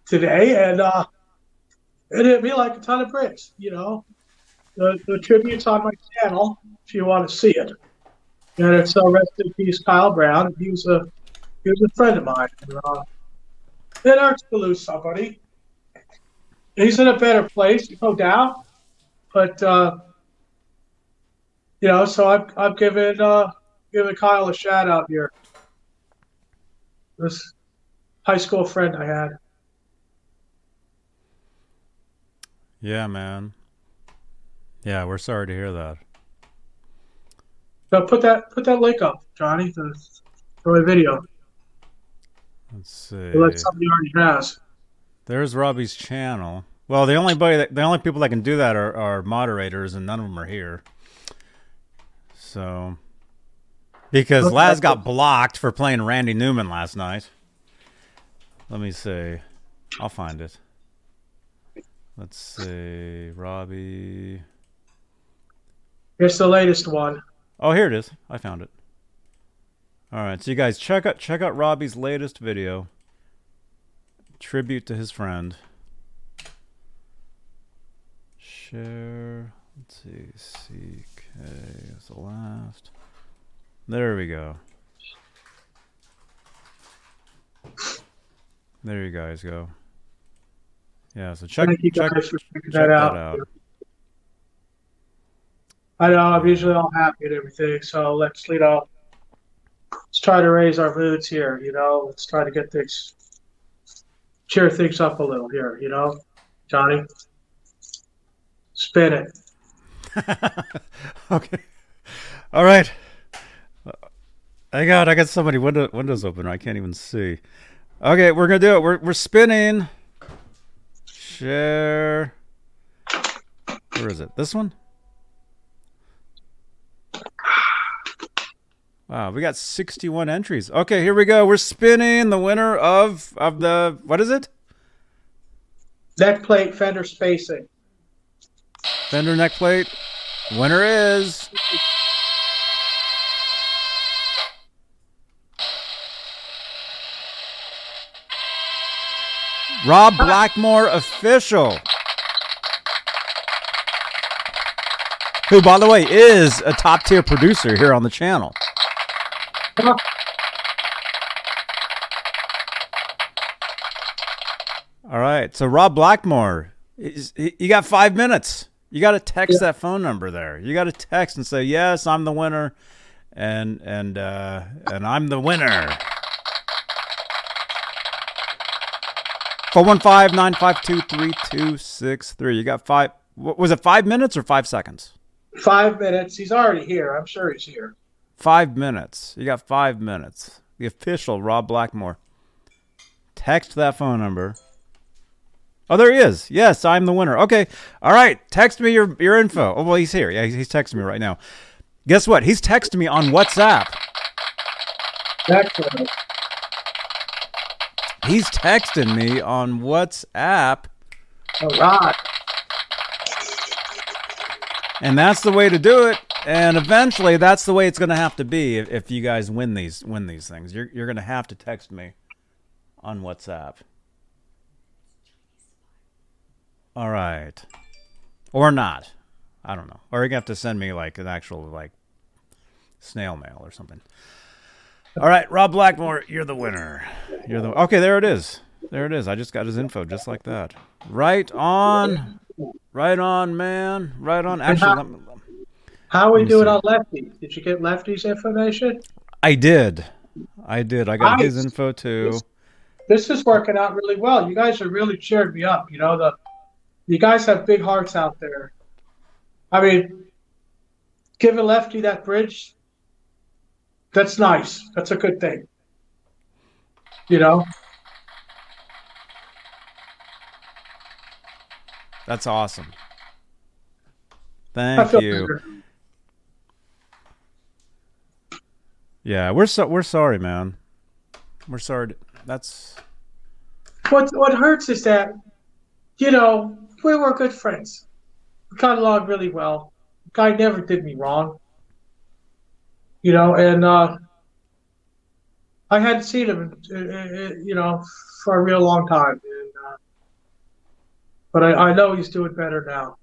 today, and uh, it hit me like a ton of bricks. You know, the, the tribute's on my channel if you want to see it, and uh, rest in peace, Kyle Brown. He was a he was a friend of mine. And, uh, it hurts to lose somebody. He's in a better place, no doubt, but uh, you know, so I've I've given uh, given Kyle a shout out here. This high school friend I had. Yeah, man. Yeah, we're sorry to hear that. So put that put that link up, Johnny, to, for my video. Let's see. Like somebody already has. There's Robbie's channel. Well, the only buddy that, the only people that can do that are, are moderators, and none of them are here. So, because Okay. Laz got blocked for playing Randy Newman last night. Let me see. I'll find it. Let's see. Robbie. It's the latest one. Oh, here it is. I found it. All right, so you guys check out check out Robbie's latest video. Tribute to his friend. Share. Let's see. CK is the last. There we go. There you guys go. Yeah, so check check, check that out. out. I know I'm usually all happy and everything, so let's you know let's try to raise our moods here, you know. Let's try to get things cheer things up a little here, you know, Johnny. Spin it. okay. All right. I got I got so many window, windows open. I can't even see. Okay, we're gonna do it. We're we're spinning. Share. Where is it? This one. Wow, we got 61 entries. Okay, here we go. We're spinning the winner of of the what is it? Neck plate fender spacing. Fender neck plate. Winner is Rob Blackmore official. Who, by the way, is a top tier producer here on the channel. All right, so Rob Blackmore, you got five minutes. You got to text that phone number there. You got to text and say, "Yes, I'm the winner," and and uh, and I'm the winner. 415-952-3263. You got five. what- Was it five minutes or five seconds? Five minutes. He's already here. I'm sure he's here. Five minutes. You got five minutes. The official Rob Blackmore. Text that phone number. Oh, there he is. Yes, I'm the winner. Okay. All right. Text me your your info. Oh, well, he's here. Yeah, he's, texting me right now. Guess what? He's texting me on WhatsApp. Excellent. He's texting me on WhatsApp, All right. and that's the way to do it. And eventually, that's the way it's going to have to be if, if you guys win these win these things. You're you're going to have to text me on WhatsApp. All right, or not. I don't know. Or gonna have to send me like an actual like snail mail or something. All right, Rob Blackmore, you're the winner. You're the okay. There it is. There it is. I just got his info just like that. Right on. Right on, man. Right on. Actually, how- let me, How are we doing see. on Lefty? Did you get Lefty's information? I did. I did. I got his info too. This is working out really well. You guys have really cheered me up. You know the, you guys have big hearts out there. I mean, giving Lefty that bridge. That's nice. That's a good thing. You know. That's awesome. Thank you. better. Yeah, we're so we're sorry, man. We're sorry. to- That's What what hurts is that, you know, we were good friends. We got along really well. The guy never did me wrong. You know, and uh, I hadn't seen him, uh, uh, you know, for a real long time. And, uh, but I, I know he's doing better now.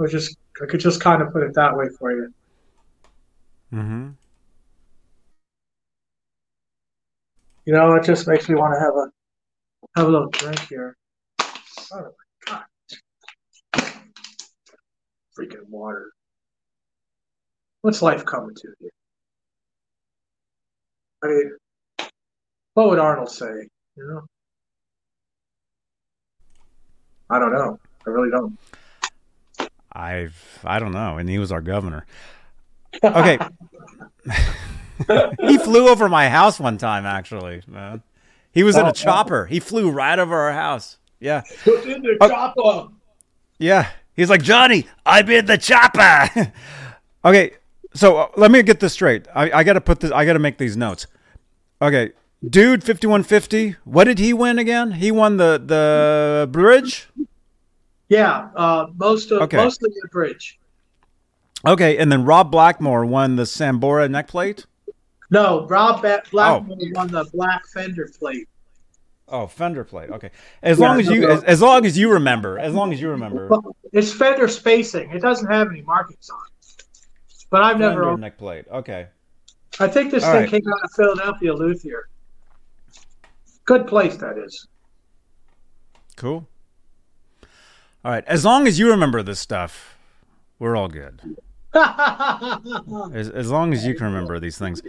I just I could just kind of put it that way for you. mm-hmm. You know, it just makes me want to have a have a little drink here. Oh my god. Freaking water. What's life coming to here? I mean, what would Arnold say? You know? I don't know. I really don't. I've I don't know, and he was our governor. Okay. he flew over my house one time, actually, man. He was in Oh, a chopper. He flew right over our house. Yeah. In the Oh. chopper. Yeah. He's like, Johnny, I'm in the chopper. okay. So uh, let me get this straight. I, I got to put this, I got to make these notes. Okay. Dude, 5150. What did he win again? He won the, the bridge? Yeah, uh, most of Okay. mostly the bridge. Okay. And then Rob Blackmore won the Sambora neck plate? No, Rob Ba- Oh. Won the black fender plate. Oh, fender plate. Okay. As Yeah, long as no, you, no. as, as long as you remember, as long as you remember. It's fender spacing. It doesn't have any markings on it. But I've never. Fender owned- neck plate. Okay. I think this All thing right. came out of Philadelphia Luthier. Good place that is. Cool. All right. As long as you remember this stuff, we're all good. As, as long as you can remember these things.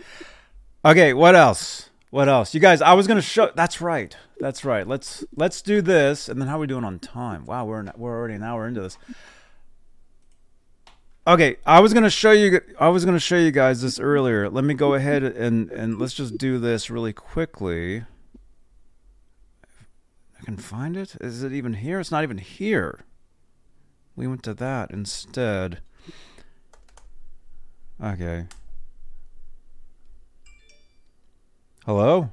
Okay, what else? What else? You guys, I was gonna show. That's right. That's right. Let's let's do this, and then how are we doing on time? Wow, we're an, we're already an hour into this. Okay, I was gonna show you. I was gonna show you guys this earlier. Let me go ahead and and let's just do this really quickly. I can find it. Is it even here? It's not even here. We went to that instead. Okay. Hello?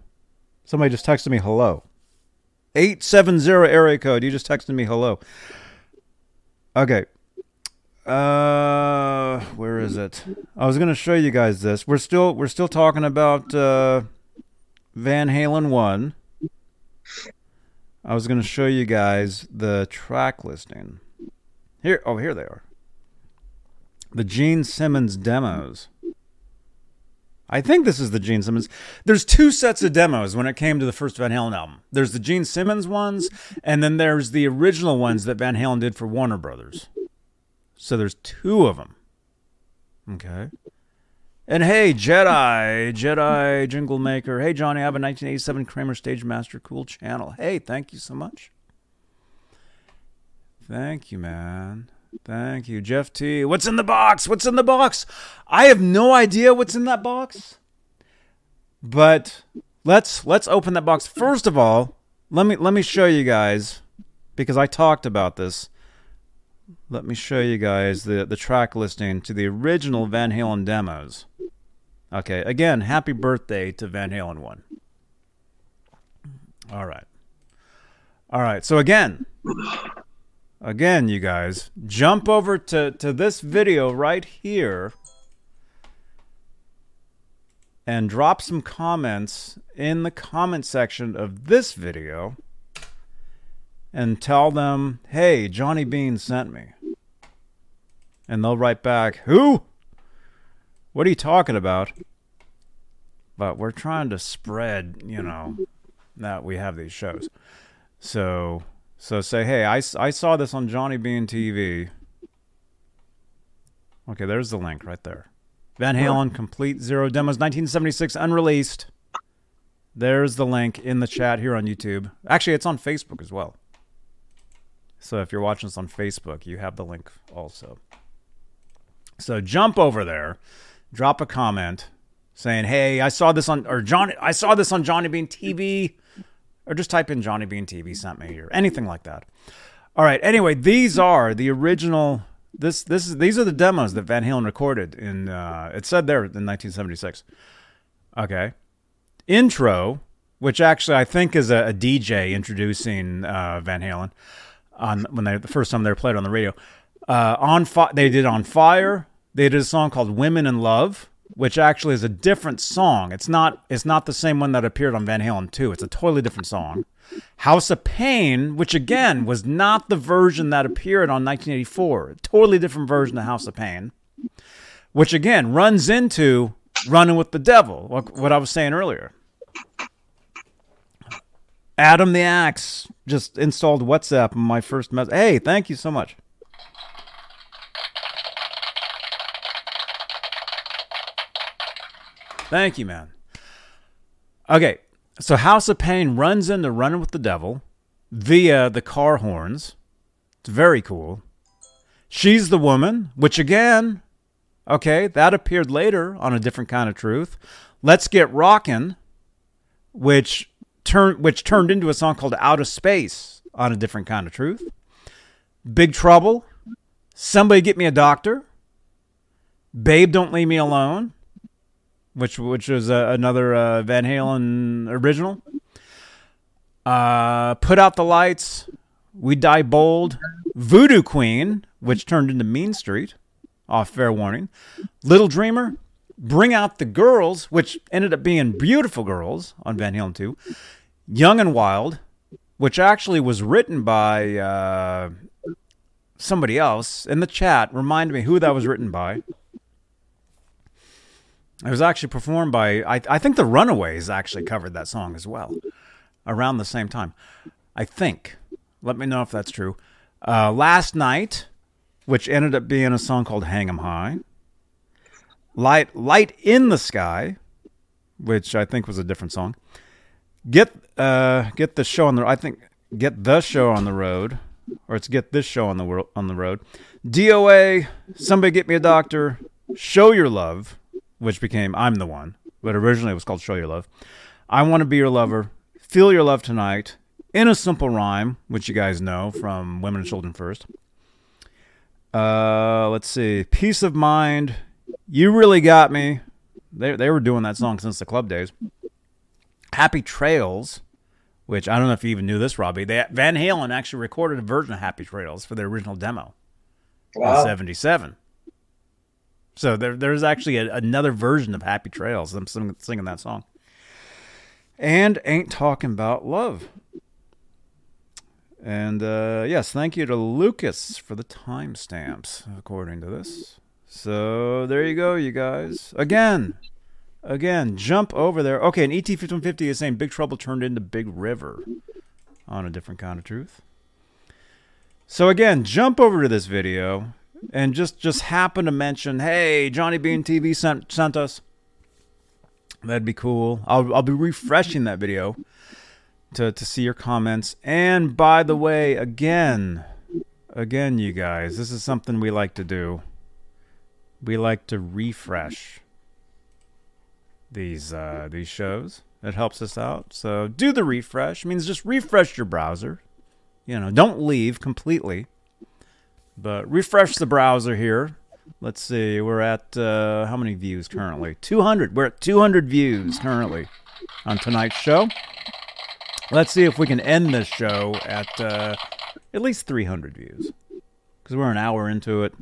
Somebody just texted me hello. 870 area code. You just texted me hello. Okay. Uh where is it? I was going to show you guys this. We're still we're still talking about uh Van Halen 1. I was going to show you guys the track listing. Here oh here they are the Gene Simmons demos. I think this is the Gene Simmons. There's two sets of demos when it came to the first Van Halen album. There's the Gene Simmons ones, and then there's the original ones that Van Halen did for Warner Brothers. So there's two of them. Okay. And hey, Jedi, Jedi Jingle Maker. Hey, Johnny, I have a 1987 Kramer Stage Master Cool channel. Hey, thank you so much. Thank you, man. Thank you, Jeff T. What's in the box? What's in the box? I have no idea what's in that box. But let's let's open that box. First of all, let me let me show you guys because I talked about this. Let me show you guys the the track listing to the original Van Halen demos. Okay, again, happy birthday to Van Halen 1. All right. All right. So again, again, you guys, jump over to, to this video right here and drop some comments in the comment section of this video and tell them, hey, Johnny Bean sent me. And they'll write back, who? What are you talking about? But we're trying to spread, you know, that we have these shows. So so say, hey, I, I saw this on Johnny Bean TV. Okay, there's the link right there. Van Halen Complete Zero Demos 1976 Unreleased. There's the link in the chat here on YouTube. Actually, it's on Facebook as well. So if you're watching this on Facebook, you have the link also. So jump over there, drop a comment saying, "Hey, I saw this on or Johnny I saw this on Johnny Bean TV." Or just type in Johnny Bean TV sent me or anything like that. All right. Anyway, these are the original. This this is these are the demos that Van Halen recorded in. Uh, it said there in 1976. Okay. Intro, which actually I think is a, a DJ introducing uh, Van Halen on when they the first time they were played on the radio. Uh, on fi- they did on fire. They did a song called "Women in Love." Which actually is a different song. It's not it's not the same one that appeared on Van Halen 2. It's a totally different song. House of Pain, which again was not the version that appeared on 1984. A totally different version of House of Pain, which again runs into Running with the Devil, what, I was saying earlier. Adam the Axe just installed WhatsApp on my first message. Hey, thank you so much. Thank you, man. Okay, so House of Pain runs into Running with the Devil via the car horns. It's very cool. She's the woman, which again, Okay, that appeared later on a different kind of truth. Let's Get Rockin', which turned which turned into a song called Out of Space on a different kind of truth. Big Trouble, Somebody Get Me a Doctor, Babe Don't Leave Me Alone, which which was uh, another uh, Van Halen original. Uh, Put Out the Lights, We Die Bold, Voodoo Queen, which turned into Mean Street, off Fair Warning, Little Dreamer, Bring Out the Girls, which ended up being Beautiful Girls on Van Halen 2, Young and Wild, which actually was written by uh, somebody else in the chat. Remind me who that was written by. It was actually performed by, I, I think the Runaways actually covered that song as well around the same time. I think. Let me know if that's true. Uh, Last Night, which ended up being a song called Hang 'em High. Light, Light in the Sky, which I think was a different song. Get, uh, get the show on the. I think get the show on the road, or it's get this show on the world on the road. DOA, somebody get me a doctor. Show your love, which became I'm the one, but originally it was called Show Your Love. I want to be your lover. Feel your love tonight. In a simple rhyme, which you guys know from Women and Children First. Uh, let's see. Peace of mind. You really got me. They they were doing that song since the club days. Happy Trails, which I don't know if you even knew this, Robbie. They, Van Halen actually recorded a version of Happy Trails for their original demo Wow. in '77. So there, there's actually a, another version of Happy Trails. Them sing, singing that song. And ain't talking about love. And uh, yes, thank you to Lucas for the timestamps, according to this. So there you go, you guys. Again, again, jump over there. Okay, and ET 5150 is saying Big Trouble turned into Big River on a different kind of truth. So again, jump over to this video and just just happen to mention, "Hey, Johnny Bean TV sent sent us." That'd be cool. I'll I'll be refreshing that video to to see your comments. And by the way, again, again, you guys, this is something we like to do. We like to refresh these uh, these shows. It helps us out. So do the refresh. It means just refresh your browser. You know, don't leave completely, but refresh the browser here. Let's see, we're at uh, how many views currently? 200. We're at 200 views currently on tonight's show. Let's see if we can end this show at uh, at least 300 views because we're an hour into it.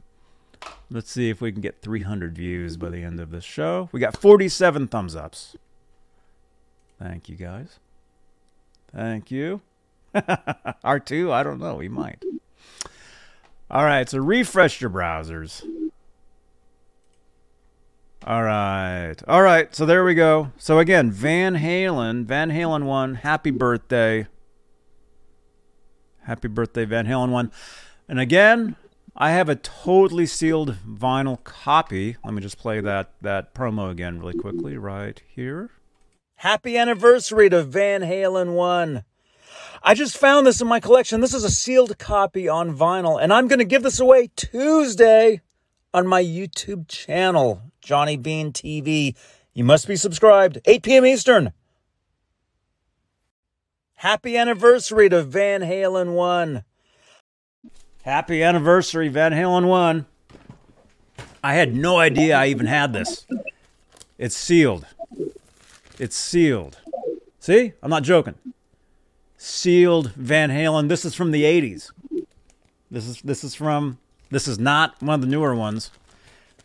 Let's see if we can get 300 views by the end of this show. We got 47 thumbs ups. Thank you guys. Thank you. R2, I don't know. We might. All right, so refresh your browsers. All right. All right, so there we go. So again, Van Halen, Van Halen 1, happy birthday. Happy birthday, Van Halen 1. And again, I have a totally sealed vinyl copy. Let me just play that that promo again really quickly right here. Happy anniversary to Van Halen 1. I just found this in my collection. This is a sealed copy on vinyl, and I'm going to give this away Tuesday on my YouTube channel, Johnny Bean TV. You must be subscribed, 8 p.m. Eastern. Happy anniversary to Van Halen 1. Happy anniversary, Van Halen 1. I had no idea I even had this. It's sealed. It's sealed. See? I'm not joking. Sealed Van Halen. This is from the 80s. This is this is from this is not one of the newer ones.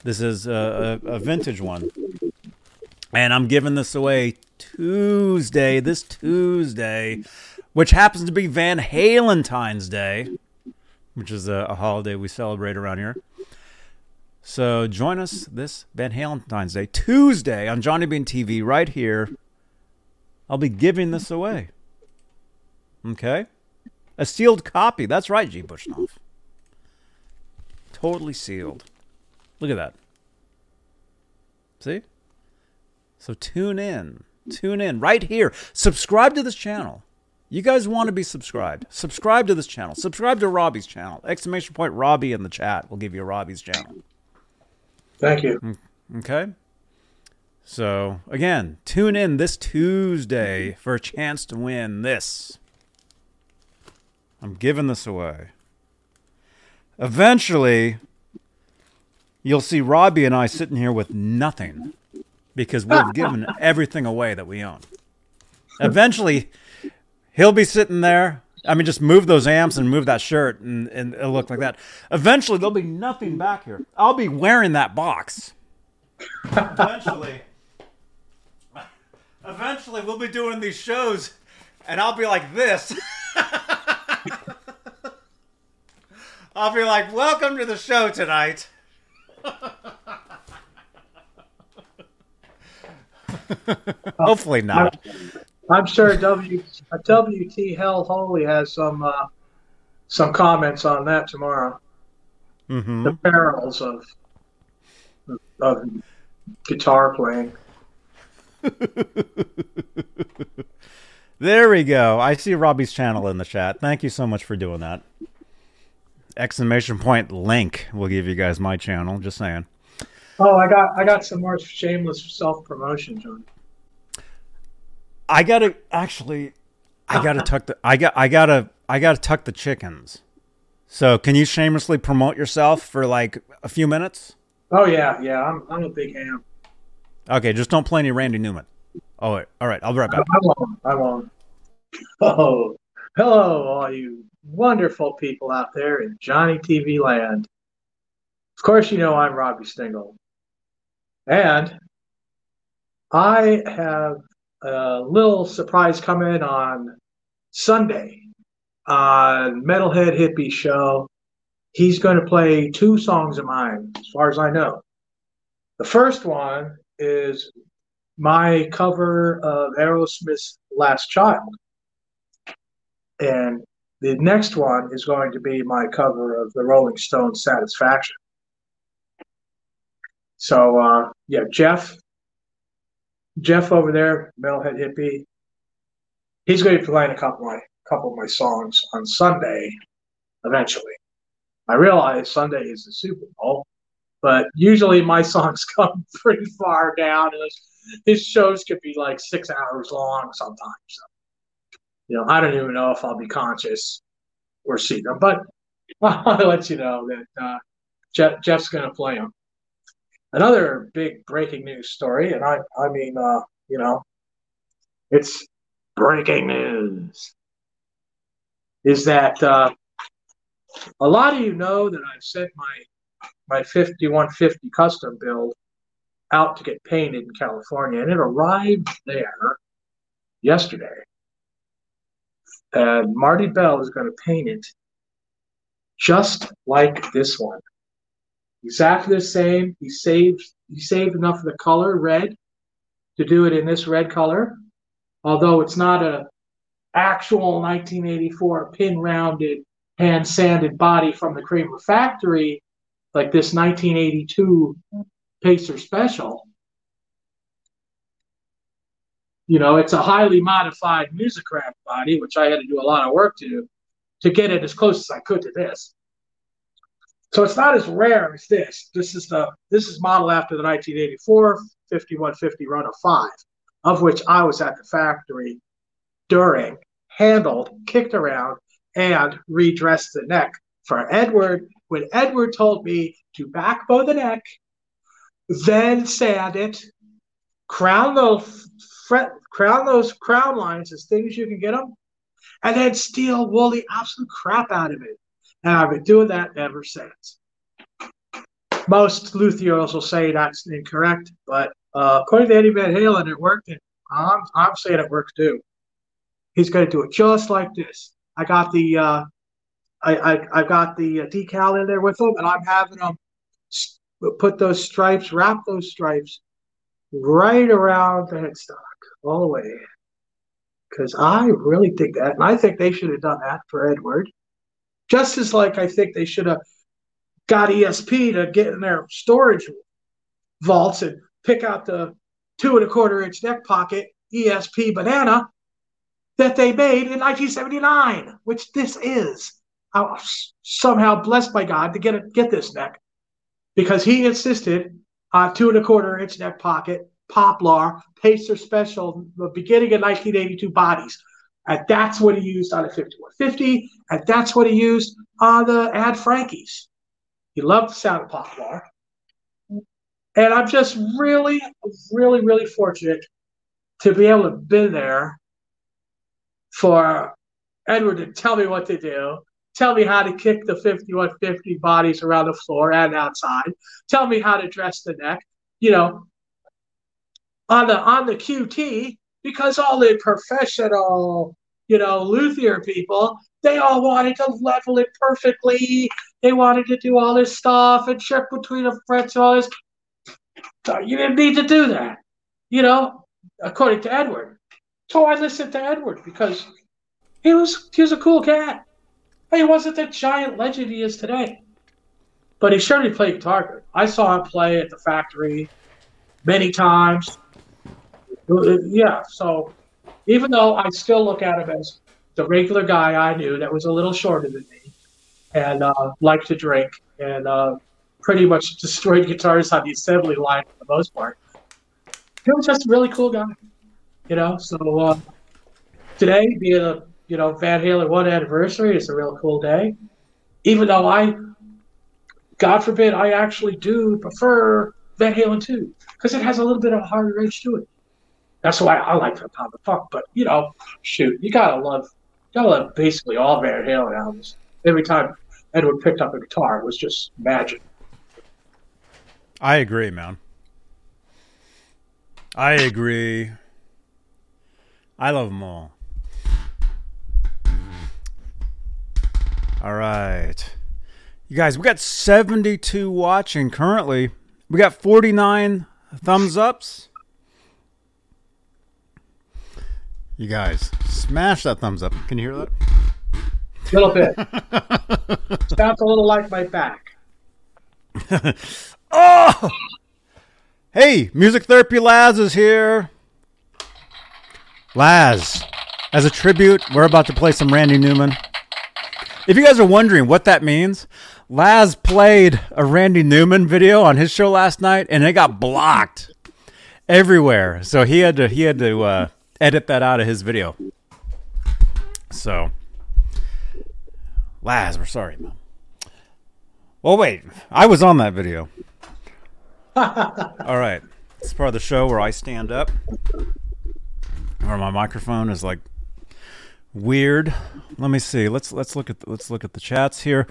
This is a, a, a vintage one. And I'm giving this away Tuesday, this Tuesday, which happens to be Van Halentine's Day, which is a, a holiday we celebrate around here. So join us this Van Halentine's Day, Tuesday on Johnny Bean TV, right here. I'll be giving this away. Okay? A sealed copy. That's right, G. Bushnov. Totally sealed. Look at that. See? So tune in. Tune in right here. Subscribe to this channel. You guys want to be subscribed. Subscribe to this channel. Subscribe to Robbie's channel. Exclamation point Robbie in the chat will give you Robbie's channel. Thank you. Mm, okay. So, again, tune in this Tuesday for a chance to win this. I'm giving this away. Eventually, you'll see Robbie and I sitting here with nothing because we've given everything away that we own. Eventually, he'll be sitting there. I mean, just move those amps and move that shirt, and, and it'll look like that. Eventually, there'll be nothing back here. I'll be wearing that box. Eventually, eventually, we'll be doing these shows, and I'll be like this. I'll be like, "Welcome to the show tonight." Hopefully not. I'm sure W WT Hell Holy has some uh, some comments on that tomorrow. hmm The perils of of guitar playing. There we go. I see Robbie's channel in the chat. Thank you so much for doing that. Exclamation point link will give you guys my channel. Just saying. Oh, I got I got some more shameless self promotion, John. I gotta actually. I gotta tuck the. I got. I gotta. I gotta tuck the chickens. So can you shamelessly promote yourself for like a few minutes? Oh yeah, yeah. I'm I'm a big ham. Okay, just don't play any Randy Newman. Oh, all right. I'll be right back. I won't. I won't. Oh, hello, all you wonderful people out there in Johnny TV land. Of course, you know I'm Robbie Stingle. And I have a little surprise coming on Sunday on Metalhead Hippie Show. He's going to play two songs of mine, as far as I know. The first one is my cover of Aerosmith's Last Child. And the next one is going to be my cover of the Rolling Stones Satisfaction. So uh, yeah, Jeff, Jeff over there, Metalhead Hippie, he's going to be playing a couple of my couple of my songs on Sunday, eventually. I realize Sunday is the Super Bowl, but usually my songs come pretty far down, and his, his shows could be like six hours long sometimes. So, you know, I don't even know if I'll be conscious or see them, but I'll let you know that uh, Jeff, Jeff's going to play them. Another big breaking news story, and I, I mean, uh, you know, it's breaking news, is that uh, a lot of you know that I've sent my my 5150 custom build out to get painted in California, and it arrived there yesterday. And Marty Bell is going to paint it just like this one. Exactly the same. He saved he saved enough of the color red to do it in this red color, although it's not a actual 1984 pin rounded hand sanded body from the Kramer factory like this 1982 Pacer Special. You know, it's a highly modified Musikraft body, which I had to do a lot of work to to get it as close as I could to this. So it's not as rare as this. This is the this is modeled after the 1984 5150 run of five, of which I was at the factory during, handled, kicked around, and redressed the neck for Edward when Edward told me to backbow the neck, then sand it, crown those fret, crown those crown lines as thin as you can get them, and then steel wool the absolute crap out of it. And I've been doing that ever since. Most luthiers will say that's incorrect, but uh, according to Eddie Van Halen, it worked. And I'm, I'm saying it works too. He's going to do it just like this. I got the uh, I, I I got the decal in there with them, and I'm having them put those stripes, wrap those stripes right around the headstock all the way. Because I really think that, and I think they should have done that for Edward. Just as like I think they should have got ESP to get in their storage vaults and pick out the two and a quarter inch neck pocket ESP banana that they made in 1979, which this is. I was somehow blessed by God to get it, get this neck because he insisted uh, two and a quarter inch neck pocket, poplar, Pacer Special, the beginning of 1982 bodies. And that's what he used on the 5150, and that's what he used on the Ad Frankies. He loved the sound of poplar. And I'm just really, really, really fortunate to be able to have been there for Edward to tell me what to do, tell me how to kick the 5150 bodies around the floor and outside, tell me how to dress the neck, you know, on the on the QT, because all the professional, you know, luthier people, they all wanted to level it perfectly. They wanted to do all this stuff and check between the frets and all this. You didn't need to do that, you know, according to Edward. So I listened to Edward because he was he was a cool cat. He wasn't the giant legend he is today, but he certainly played guitar. I saw him play at the factory many times. Yeah, so even though I still look at him as the regular guy I knew that was a little shorter than me and uh, liked to drink and uh, pretty much destroyed guitars on the assembly line for the most part, he was just a really cool guy. You know, so uh, today being a you know, Van Halen one anniversary is a real cool day. Even though I, God forbid, I actually do prefer Van Halen two because it has a little bit of a harder edge to it. That's why I like the Pound of Funk. But you know, shoot, you gotta love, you gotta love basically all Van Halen albums. Every time Edward picked up a guitar, it was just magic. I agree, man. I agree. I love them all. All right. You guys, we got 72 watching currently. We got 49 thumbs ups. You guys, smash that thumbs up. Can you hear that? A little bit. Sounds a little like my back. oh! Hey, Music Therapy Laz is here. Laz, as a tribute, we're about to play some Randy Newman. If you guys are wondering what that means, Laz played a Randy Newman video on his show last night, and it got blocked everywhere. So he had to he had to uh, edit that out of his video. So, Laz, we're sorry, man. Well, wait, I was on that video. All right, it's part of the show where I stand up, where my microphone is like weird. Let me see. Let's let's look at the, let's look at the chats here.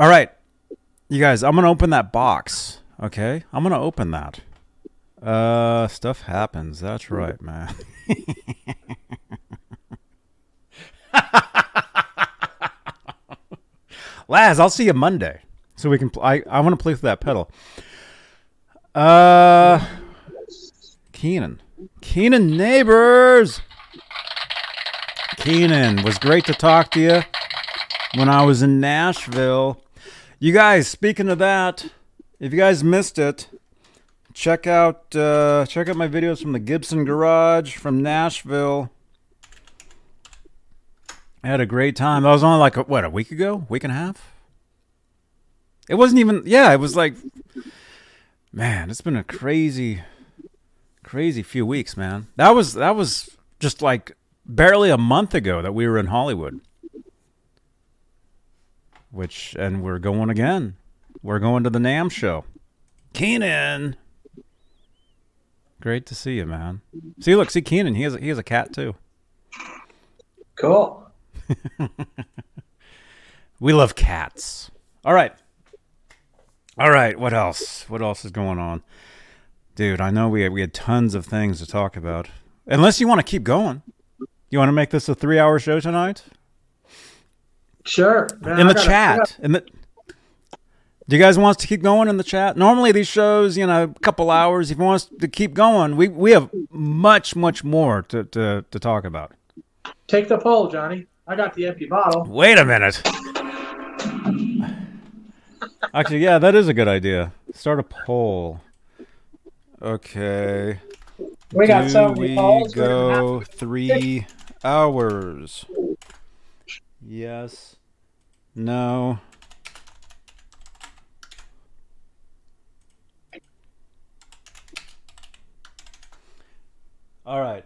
All right, you guys, I'm gonna open that box. Okay, I'm gonna open that. Uh, stuff happens. That's right, man. Laz, I'll see you Monday, so we can. Pl- I I want to play with that pedal. Uh, Keenan, Keenan neighbors. Keenan, was great to talk to you when I was in Nashville. You guys, speaking of that, if you guys missed it, check out uh, check out my videos from the Gibson Garage from Nashville. I had a great time. That was only like a, what a week ago, week and a half. It wasn't even. Yeah, it was like, man, it's been a crazy, crazy few weeks, man. That was that was just like barely a month ago that we were in Hollywood. Which, and we're going again. We're going to the NAMM show. Keenan. Great to see you, man. See, look, see Keenan. He has a, he has a cat too. Cool. we love cats. All right. All right. What else? What else is going on, dude? I know we had, we had tons of things to talk about. Unless you want to keep going. You want to make this a three-hour show tonight? Sure. Man, in the gotta, chat, in the. Do you guys want us to keep going in the chat? Normally these shows, you know, a couple hours. If you want us to keep going, we we have much much more to to, to talk about. Take the poll, Johnny. I got the empty bottle. Wait a minute. Actually, yeah, that is a good idea. Start a poll. Okay. We got so we polls. go three hours. Yes. No. All right.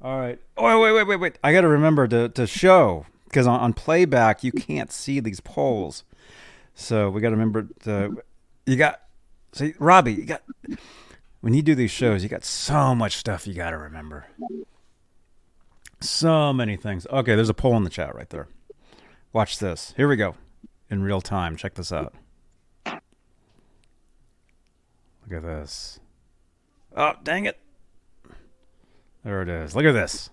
All right. Oh, wait, wait, wait, wait. I got to remember to, to show because on, on, playback, you can't see these polls. So we got to remember to. You got. See, Robbie, you got. When you do these shows, you got so much stuff you got to remember. So many things. Okay, there's a poll in the chat right there. Watch this. Here we go. In real time. Check this out. Look at this. Oh, dang it. There it is. Look at this.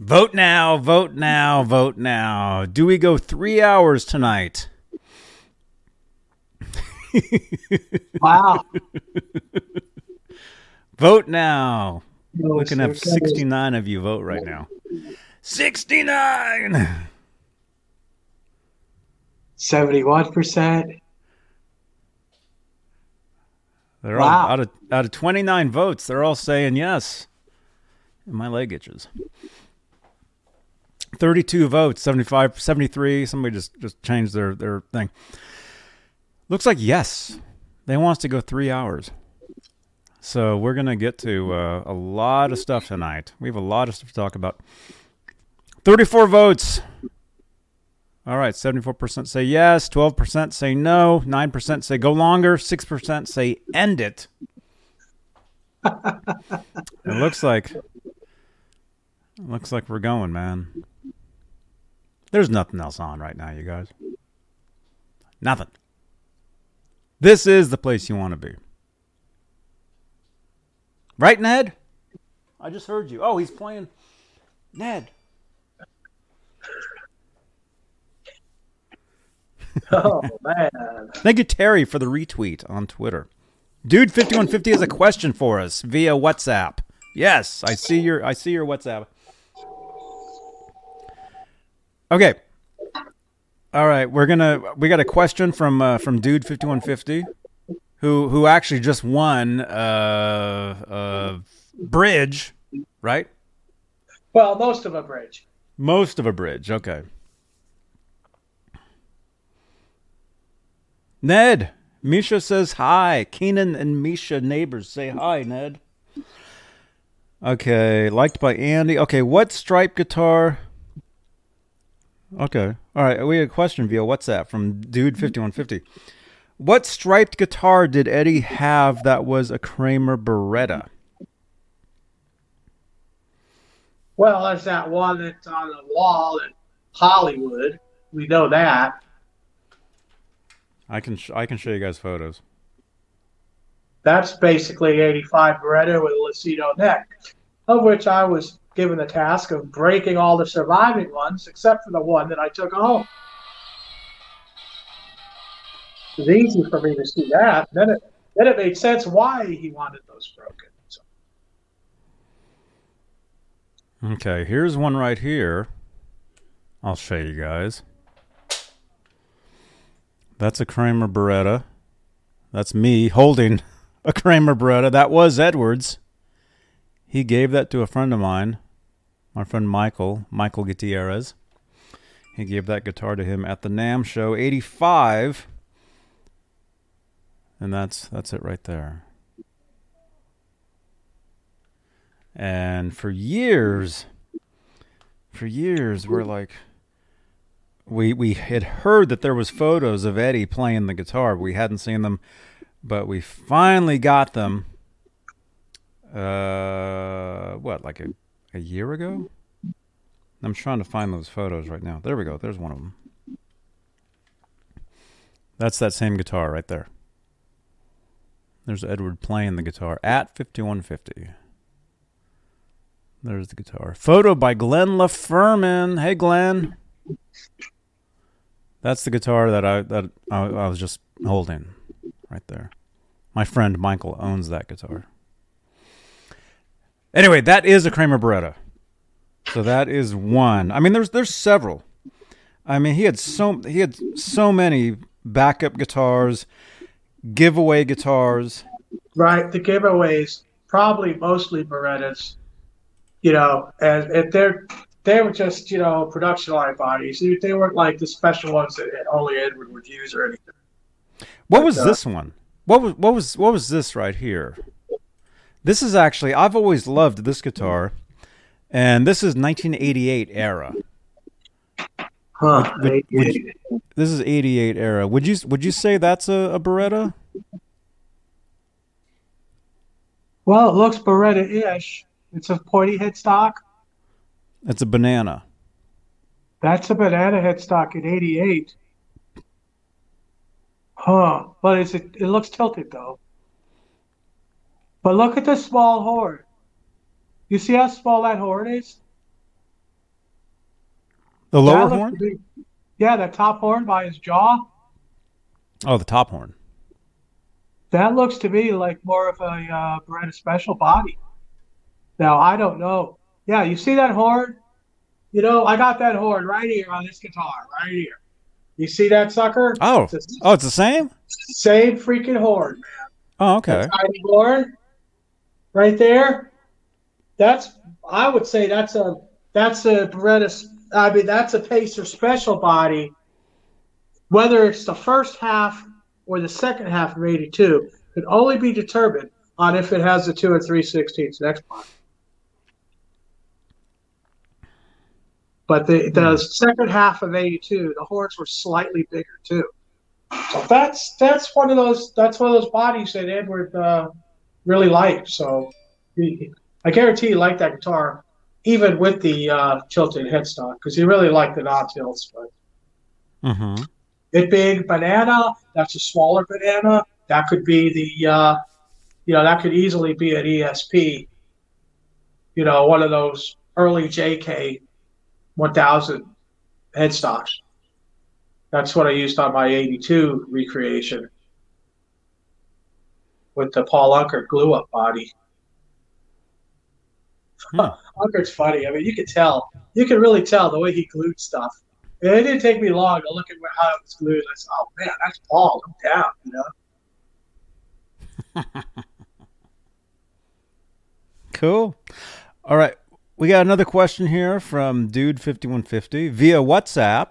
Vote now, vote now, vote now. Do we go three hours tonight? Wow. Vote now. We can have it's- 69 of you vote right now. 69! 71%. They're Wow. all out of out of 29 votes. They're all saying yes. And my leg itches. 32 votes, 75 73. Somebody just just changed their their thing. Looks like yes. They want us to go 3 hours. So we're going to get to uh, a lot of stuff tonight. We have a lot of stuff to talk about. 34 votes. All right, 74% say yes, 12% say no, 9% say go longer, 6% say end it. it looks like it looks like we're going, man. There's nothing else on right now, you guys. Nothing. This is the place you want to be. Right, Ned? I just heard you. Oh, he's playing Ned. Oh, man. Thank you, Terry, for the retweet on Twitter. Dude, fifty one fifty has a question for us via WhatsApp. Yes, I see your I see your WhatsApp. Okay. All right, we're gonna we got a question from uh, from Dude fifty one fifty, who who actually just won uh uh bridge, right? Well, most of a bridge. Most of a bridge. Okay. Ned, Misha says hi. Keenan and Misha neighbors say hi, Ned. Okay, liked by Andy. Okay, what stripe guitar? Okay. All right, we had a question via WhatsApp from dude5150. What striped guitar did Eddie have that was a Kramer Baretta? Well, there's that one that's on the wall in Hollywood. We know that. I can sh- I can show you guys photos. That's basically 85 Baretta with a Lucido neck, of which I was given the task of breaking all the surviving ones except for the one that I took home. It was easy for me to see that. Then it, then it made sense why he wanted those broken. So, Okay, here's one right here. I'll show you guys. That's a Kramer Baretta. That's me holding a Kramer Baretta. That was Edwards. He gave that to a friend of mine, my friend Michael, Michael Gutierrez. He gave that guitar to him at the NAMM show 85. And that's that's it right there. And for years, for years, we're like, we we had heard that there was photos of Eddie playing the guitar. We hadn't seen them, but we finally got them. Uh, what like a a year ago? I'm trying to find those photos right now. There we go. There's one of them. That's that same guitar right there. There's Edward playing the guitar at 5150. There's the guitar. Photo by Glenn LaFerman. Hey, Glenn. That's the guitar that I that I, I was just holding, right there. My friend Michael owns that guitar. Anyway, that is a Kramer Baretta. So that is one. I mean, there's there's several. I mean, he had so he had so many backup guitars, giveaway guitars. right, the giveaways probably mostly Barettas. You know, and, and they're they were just you know production line bodies. They, they weren't like the special ones that only Edward would use or anything. What was uh, this one? What was what was what was this right here? This is actually I've always loved this guitar, and this is 1988 era. Huh. Would- would you- This is 88 era. Would you would you say that's a, a Baretta? well, it looks Baretta-ish. It's a pointy headstock. It's a banana. That's a banana headstock in '88. Huh. But it's it looks tilted though. But look at the small horn. You see how small that horn is? The lower horn? be- yeah, the top horn by his jaw. Oh, the top horn. That looks to me like more of a uh, Baretta special body. Now I don't know. Yeah, you see that horn? You know, I got that horn right here on this guitar, right here. You see that sucker? Oh, It's the oh, it's the same. same freaking horn, man. Oh, okay. Tiny horn, right there. That's I would say that's a that's a Baretta. I mean, that's a Pacer special body. Whether it's the first half or the second half of '82 could only be determined on if it has the two and three sixteenths next body. But the the second half of '82, the horns were slightly bigger too. So that's that's one of those that's one of those bodies that Edward uh, really liked. So he, I guarantee he liked that guitar, even with the uh, tilted headstock, because he really liked the non tilts. But Mm-hmm. it big banana, that's a smaller banana. That could be the uh, you know that could easily be an ESP. You know, one of those early JK 1000 headstocks. That's what I used on my 82 recreation with the Paul Unkert glue up body. Hmm. Unkert's funny. I mean, you can tell. You can really tell the way he glued stuff. And it didn't take me long to look at how it was glued. I said, oh, man, that's Paul. I'm down, you know? Cool. All right. We got another question here from Dude5150 via WhatsApp.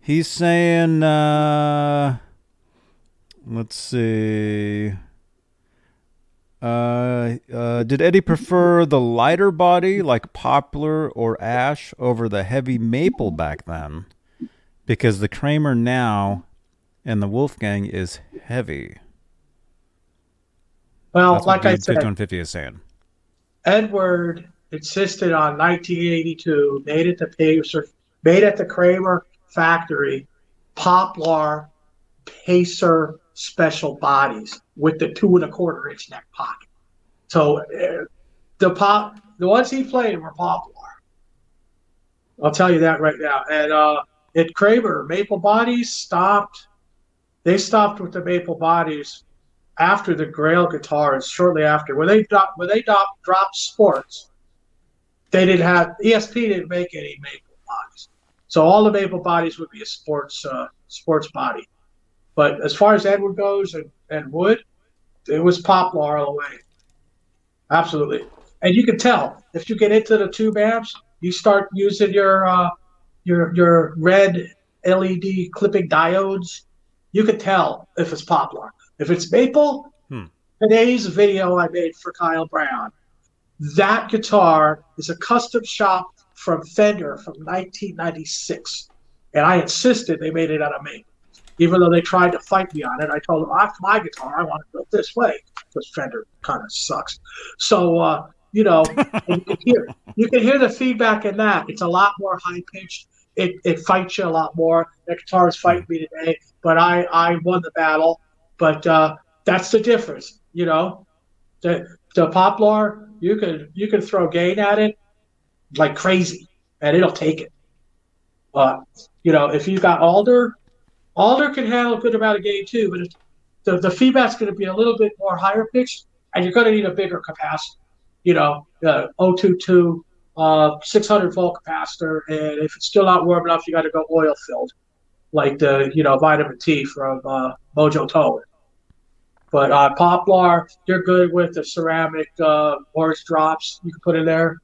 He's saying, uh, let's see. Uh, uh, did Eddie prefer the lighter body like poplar or ash over the heavy maple back then? Because the Kramer now and the Wolfgang is heavy. Well, That's like I said, 5150 is saying. Edward insisted on 1982, made at the Pacer, made at the Kramer factory, Poplar Pacer special bodies with the two and a quarter inch neck pocket. So uh, the pop, the ones he played were Poplar. I'll tell you that right now. And uh, at Kramer, Maple Bodies stopped. They stopped with the Maple Bodies after the Grail guitars, shortly after, when they dropped when they dropped, dropped sports, they didn't have ESP didn't make any maple bodies, so all the maple bodies would be a sports uh, sports body. But as far as Edward goes and, and wood, it was poplar all the way, absolutely. And you can tell if you get into the tube amps, you start using your uh, your your red LED clipping diodes. You can tell if it's poplar. If it's maple, Hmm. today's video I made for Kyle Brown, that guitar is a custom shop from Fender from 1996. And I insisted they made it out of maple. Even though they tried to fight me on it, I told them, after my guitar, I want it built this way because Fender kind of sucks. So, uh, you know, you, can hear, you can hear the feedback in that. It's a lot more high pitched. It, it fights you a lot more. That guitar is fighting me today, but I, I won the battle. But uh, that's the difference, you know. The the poplar, you could you could throw gain at it like crazy, and it'll take it. But you know, if you got alder, alder can handle a good amount of gain too. But the the feedback's going to be a little bit more higher pitched, and you're going to need a bigger capacitor. You know, uh, 022, uh, 600 volt capacitor, and if it's still not warm enough, you got to go oil filled, like the you know vitamin T from uh, Mojo Tone. But uh, poplar, you're good with the ceramic uh, horse drops you can put in there.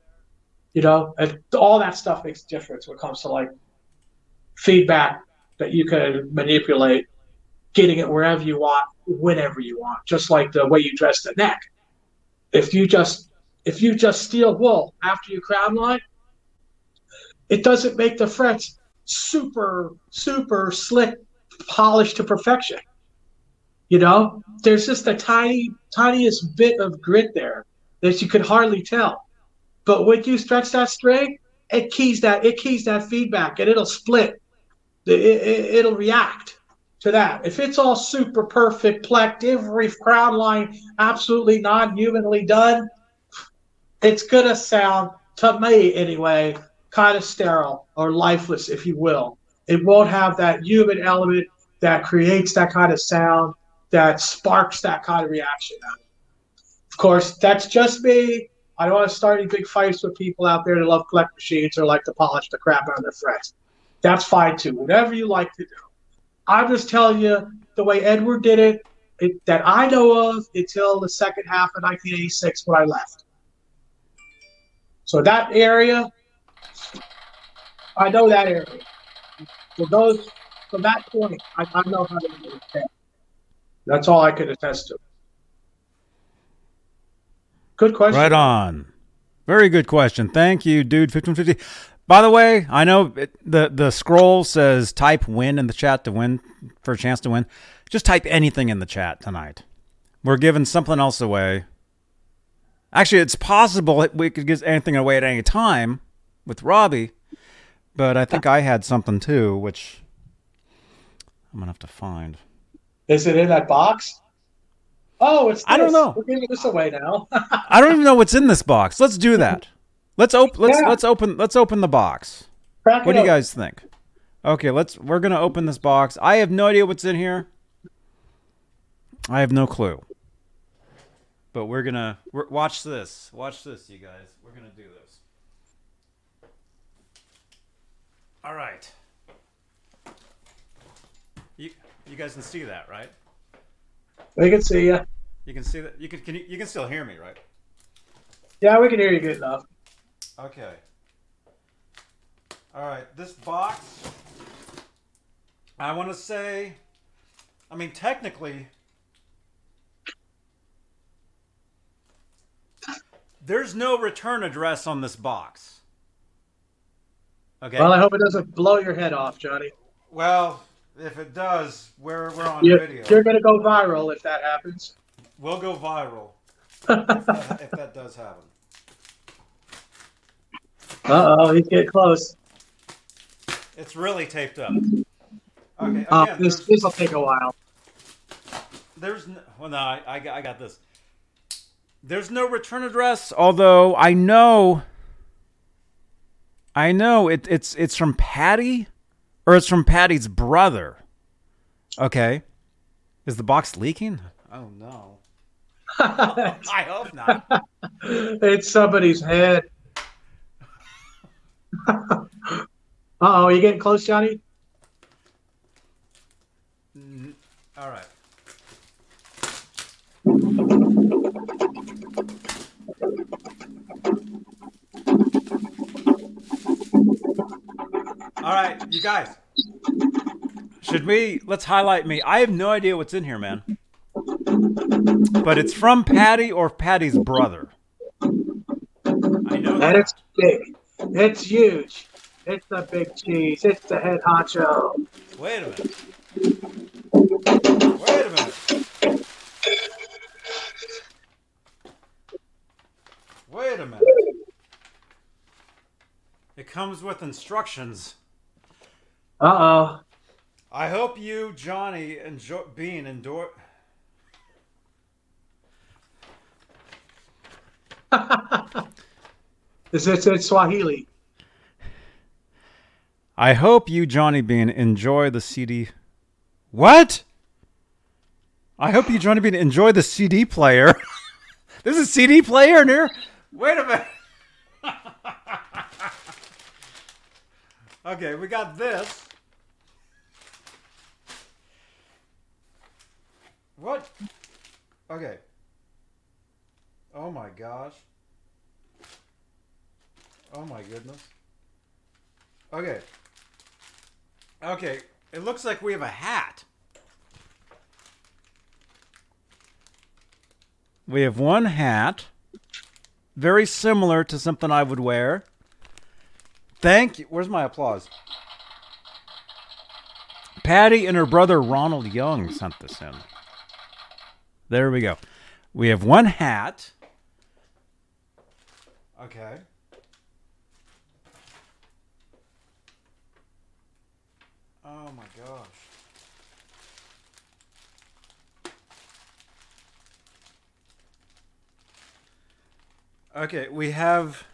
You know, and all that stuff makes a difference when it comes to like feedback that you can manipulate. getting it wherever you want, whenever you want, just like the way you dress the neck. If you just if you just steel wool after you crown line, it doesn't make the frets super super slick, polished to perfection. You know, there's just a tiny tiniest bit of grit there that you could hardly tell. But when you stretch that string, it keys that it keys that feedback and it'll split. It, it, it'll react to that. If it's all super perfect, plecked, every crown line absolutely non-humanly done, it's gonna sound to me anyway kind of sterile or lifeless, if you will. It won't have that human element that creates that kind of sound, that sparks that kind of reaction. Of course, that's just me. I don't want to start any big fights with people out there that love collect machines or like to polish the crap out of their frets. That's fine too. Whatever you like to do. I'm just telling you the way Edward did it, it that I know of until the second half of 1986 when I left. So that area, I know that area. Those from that point, I, I know how to do it. That's all I can attest to. Good question. Right on. Very good question. Thank you, dude. Fifteen fifty. By the way, I know it, the the scroll says type win in the chat to win for a chance to win. Just type anything in the chat tonight. We're giving something else away. Actually, it's possible we could give anything away at any time with Robbie, but I think I had something too, which I'm gonna have to find. Is it in that box? Oh, it's. This. I don't know. We're giving this away now. I don't even know what's in this box. Let's do that. Let's open. Let's Yeah. let's open. Let's open the box. Crack What do you guys think? Okay, let's. We're gonna open this box. I have no idea what's in here. I have no clue. But we're gonna we're, watch this. Watch this, you guys. We're gonna do this. All right. You you guys can see that, right? We can see you. You can see that. You can can you, you can still hear me, right? Yeah, we can hear you good enough. Okay. All right, this box. I want to say, I mean, technically, there's no return address on this box. Okay. Well, I hope it doesn't blow your head off, Johnny. Well, if it does, we're we're on You're, video. you're going to go viral if that happens. We'll go viral if that, if that does happen. Uh oh, he's getting close. It's really taped up. Okay. Again, Uh, this this will take a while. There's no, well, no, I, I, got- I got this. There's no return address, although I know, I know it, it's it's from Patty, or it's from Patty's brother. Okay, is the box leaking? Oh no, I hope not. it's somebody's head. uh oh, you getting close, Johnny? All right. All right, you guys. Should we let's highlight me? I have no idea what's in here, man. But it's from Patty or Patty's brother. I know And that. it's big. It's huge. It's the big cheese. It's the head honcho. Wait a minute. Wait a minute. Wait a minute. It comes with instructions. Uh oh. I hope you, Johnny, enjoy being endor. oh. Is it in Swahili? I hope you, Johnny Bean, enjoy the CD. What? I hope you, Johnny Bean, enjoy the CD player. There's a CD player in here. Wait a minute. okay, we got this. What? Okay. Oh my gosh. Oh my goodness. Okay. Okay, it looks like we have a hat. We have one hat, very similar to something I would wear. Thank you. Where's my applause? Patty and her brother Ronald Young sent this in. There we go. We have one hat. Okay. Oh my gosh. Okay, we have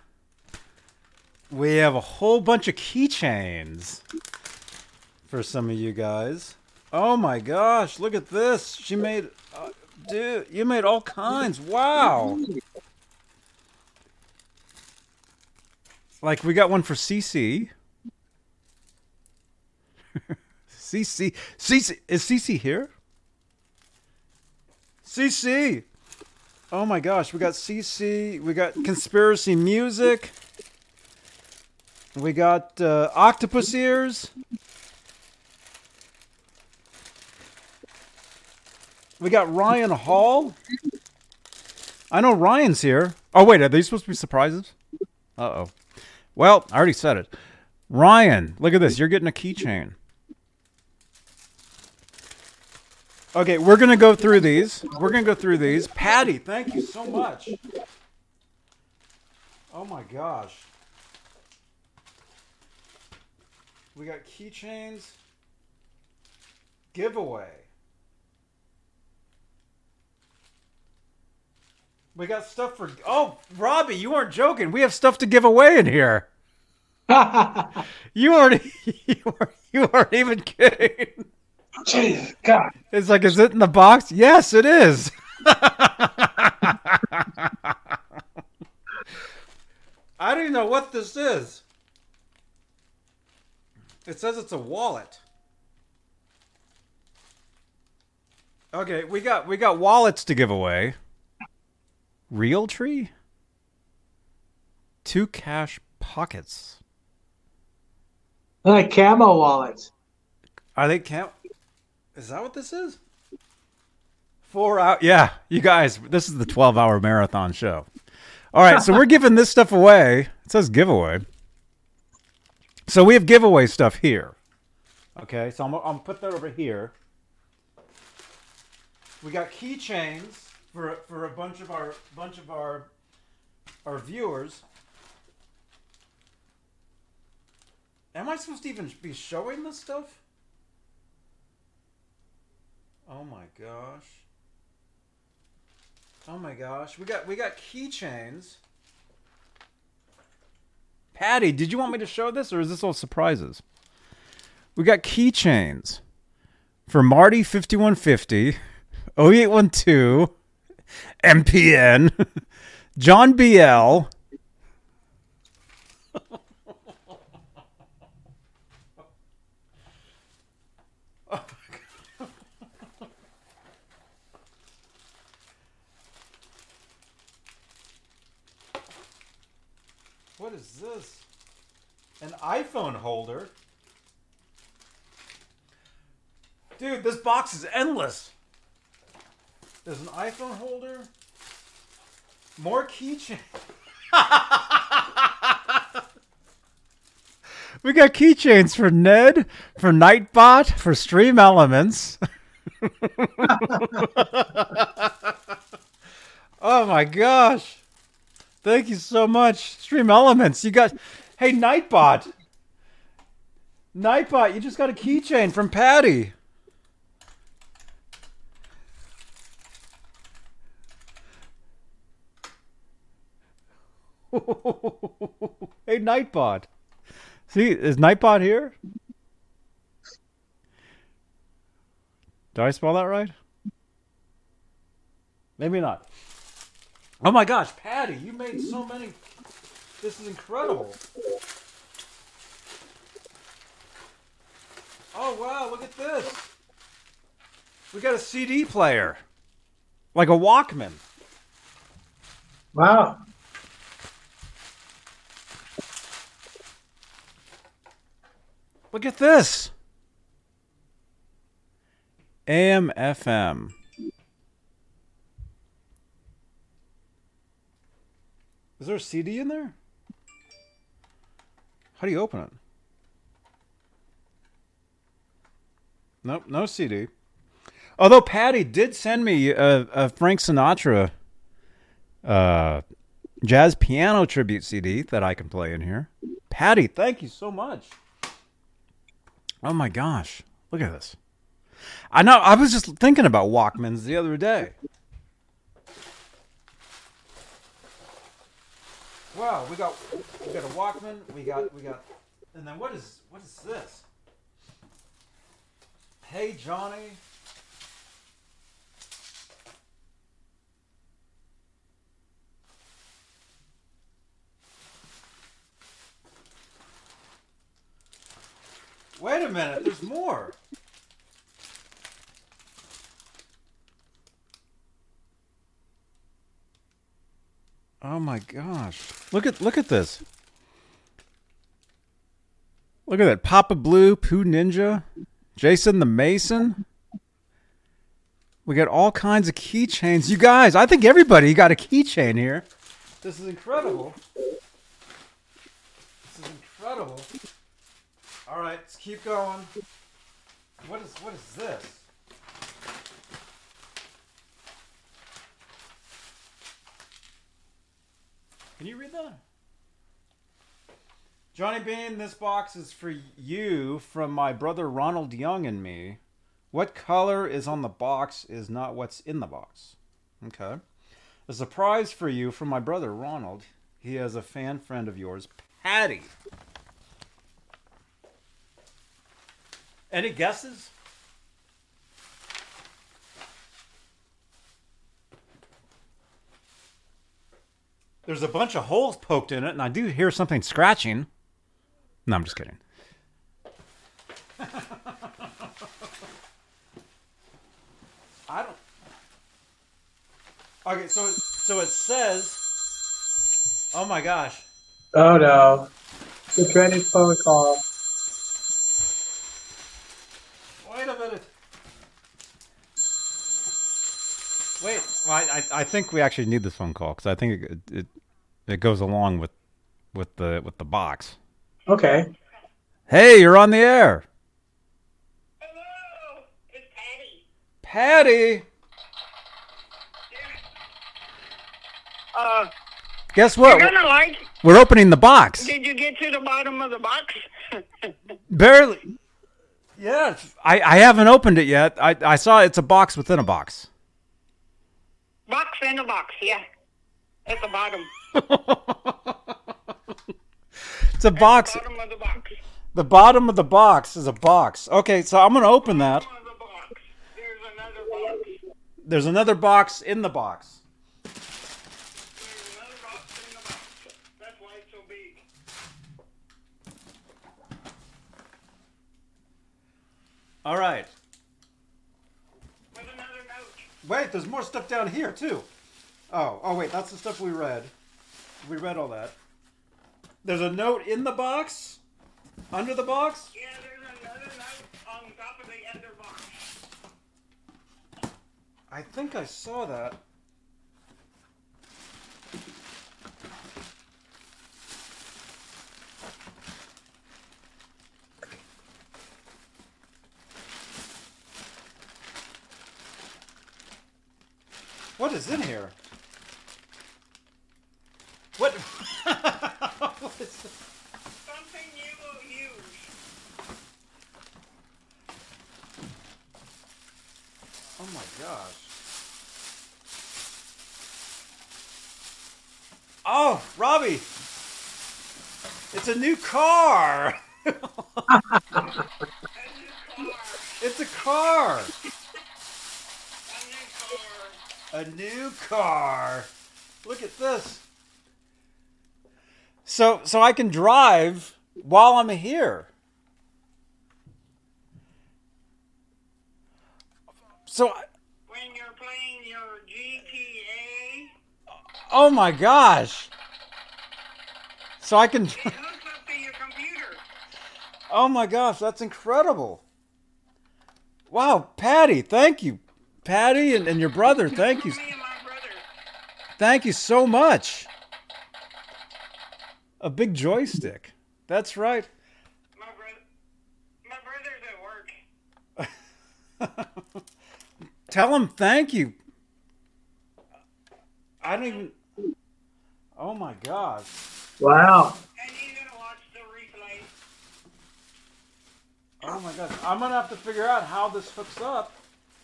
we have a whole bunch of keychains for some of you guys. Oh my gosh, look at this. She made uh, dude, you made all kinds. Wow. Like we got one for CC. CC CC is CC here? CC. Oh my gosh, we got CC, we got conspiracy music. We got uh, octopus ears. We got Ryan Hall. I know Ryan's here. Oh wait, are these supposed to be surprises? Uh oh. Well, I already said it. Ryan, look at this. You're getting a keychain. Okay, we're gonna go through these. We're gonna go through these. Patty, thank you so much. Oh my gosh. We got keychains. Giveaway. We got stuff for. Oh, Robbie, you aren't joking. We have stuff to give away in here. you weren't. You weren't. You weren't even kidding. Jesus God. It's like, is it in the box? Yes, it is. I don't even know what this is. It says it's a wallet. Okay, we got we got wallets to give away. Real tree? Two cash pockets. Like camo wallets. Are they cam? Is that what this is? Four out. Yeah, you guys, this is the twelve-hour marathon show. All right, so we're giving this stuff away. It says giveaway. So we have giveaway stuff here. Okay, so I'm, I'm gonna put that over here. We got keychains for for a bunch of our bunch of our our viewers. Am I supposed to even be showing this stuff? Oh my gosh. Oh my gosh. We got we got keychains. Patty, did you want me to show this or is this all surprises? We got keychains for Marty 5150, 0812, MPN, John BL. What is this? An iPhone holder? Dude, this box is endless. There's an iPhone holder. More keychain. we got keychains for Ned, for Nightbot, for Stream Elements. oh my gosh. Thank you so much. Stream Elements. You got Hey Nightbot. Nightbot, you just got a keychain from Patty. hey Nightbot. See, is Nightbot here? Did I spell that right? Maybe not. Oh my gosh, Patty, you made so many. This is incredible. Oh wow, look at this. We got a CD player. Like a Walkman. Wow. Look at this. AM FM. Is there a CD in there? How do you open it? Nope, no CD. Although Patty did send me a, a Frank Sinatra uh, jazz piano tribute CD that I can play in here. Patty, thank you so much. Oh my gosh, look at this. I know. I was just thinking about Walkmans the other day. Wow, we got we got a Walkman. We got we got, and then what is what is this? Hey Johnny. Wait a minute, there's more. Oh my gosh. Look at look at this. Look at that. Papa Blue, Pooh Ninja, Jason the Mason. We got all kinds of keychains. You guys, I think everybody got a keychain here. This is incredible. This is incredible. All right, let's keep going. What is what is this? Can you read that? Johnny Bean, this box is for you from my brother Ronald Young and me. What color is on the box is not what's in the box. Okay. A surprise for you from my brother Ronald. He has a fan friend of yours, Patty. Any guesses? There's a bunch of holes poked in it, and I do hear something scratching. No, I'm just kidding. I don't. Okay, so so it says. Oh my gosh! Oh no. The dreaded phone call. Wait a minute. Wait, well, I, I I think we actually need this phone call because I think it, it it goes along with with the with the box. Okay. Hey, you're on the air, Hello, it's Patty. Patty. Uh, Guess what? you're gonna like. We're opening the box. Did you get to the bottom of the box? Barely. Yes, I I haven't opened it yet. I I saw it's a box within a box. Box in a box, yeah. At the bottom. It's a box. Bottom of the box. The bottom of the box is a box. Okay, so I'm gonna open that. The box. There's another box. There's another box in the box. There's another box in the box. That's why it's so big. All right. With another note. Wait, there's more stuff down here too. Oh, oh wait, that's the stuff we read. We read all that. There's a note in the box, under the box. Yeah, there's another note on top of the other box. I think I saw that. What is in here? What? what is this? Something you will use. Oh my gosh. Oh, Robbie! It's a new car! A new car. It's a car! A new car. A new car! Look at this. So so I can drive while I'm here. So When you're playing your GTA, oh my gosh. So I can it hooks up to your computer. Oh my gosh, that's incredible. Wow, Patty, thank you. Patty and, and your brother, thank you. Me and my brother. Thank you so much. A big joystick. That's right. My brother, my brother's at work. Tell him thank you. I don't even. Oh my God. Wow. And he's gonna watch the replay. Oh my God. I'm gonna have to figure out how this hooks up.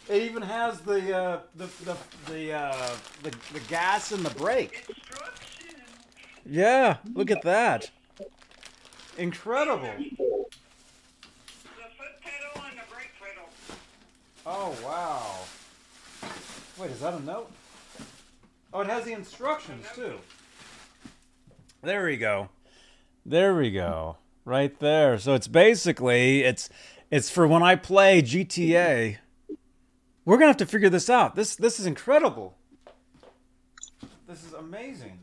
It even has the uh, the the the, uh, the the gas and the brake. Yeah, look at that. Incredible. The foot pedal and the brake pedal. Oh wow. Wait, is that a note? Oh, it has the instructions too. There we go. There we go. Right there. So it's basically it's it's for when I play GTA. We're gonna have to figure this out. This this is incredible. This is amazing.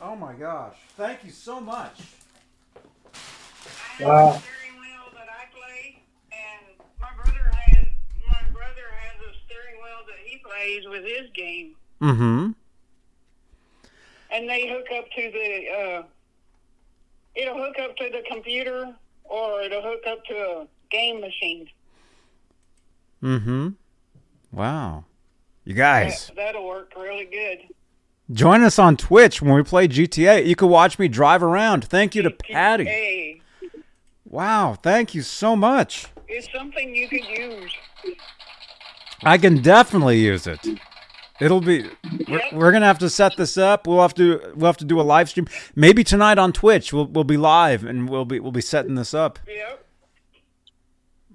Oh my gosh. Thank you so much. Wow. a steering wheel that I play, and my brother has my brother has a steering wheel that he plays with his game, Mm-hmm. and they hook up to the. Uh, it'll hook up to the computer, or it'll hook up to a game machine. Mm-hmm. Wow. You guys. That, that'll work really good. Join us on Twitch when we play GTA. You can watch me drive around. Thank you to Patty. Hey, Wow, thank you so much. it's something you can use. I can definitely use it. It'll be we're, we're going to have to set this up. We'll have to we'll have to do a live stream. Maybe tonight on Twitch. We'll we'll be live and we'll be we'll be setting this up. Yep.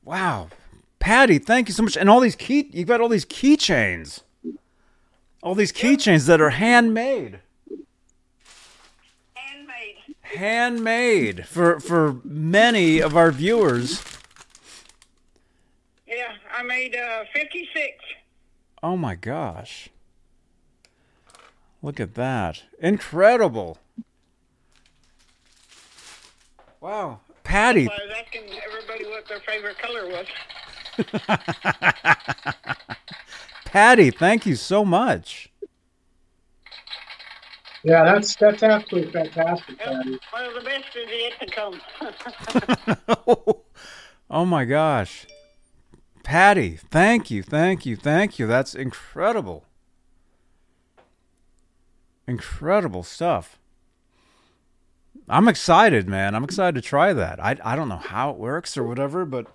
Wow. Patty, thank you so much. And all these key you've got all these keychains. All these keychains that are handmade. Handmade. Handmade for for many of our viewers. Yeah, I made uh, 56. Oh my gosh. Look at that. Incredible. Wow. Patty, I was asking everybody what their favorite color was. Patty, thank you so much. Yeah, that's that's absolutely fantastic. Patty. Well, the best is yet to come. oh my gosh. Patty, thank you, thank you, thank you. That's incredible. Incredible stuff. I'm excited, man. I'm excited to try that. I I don't know how it works or whatever, but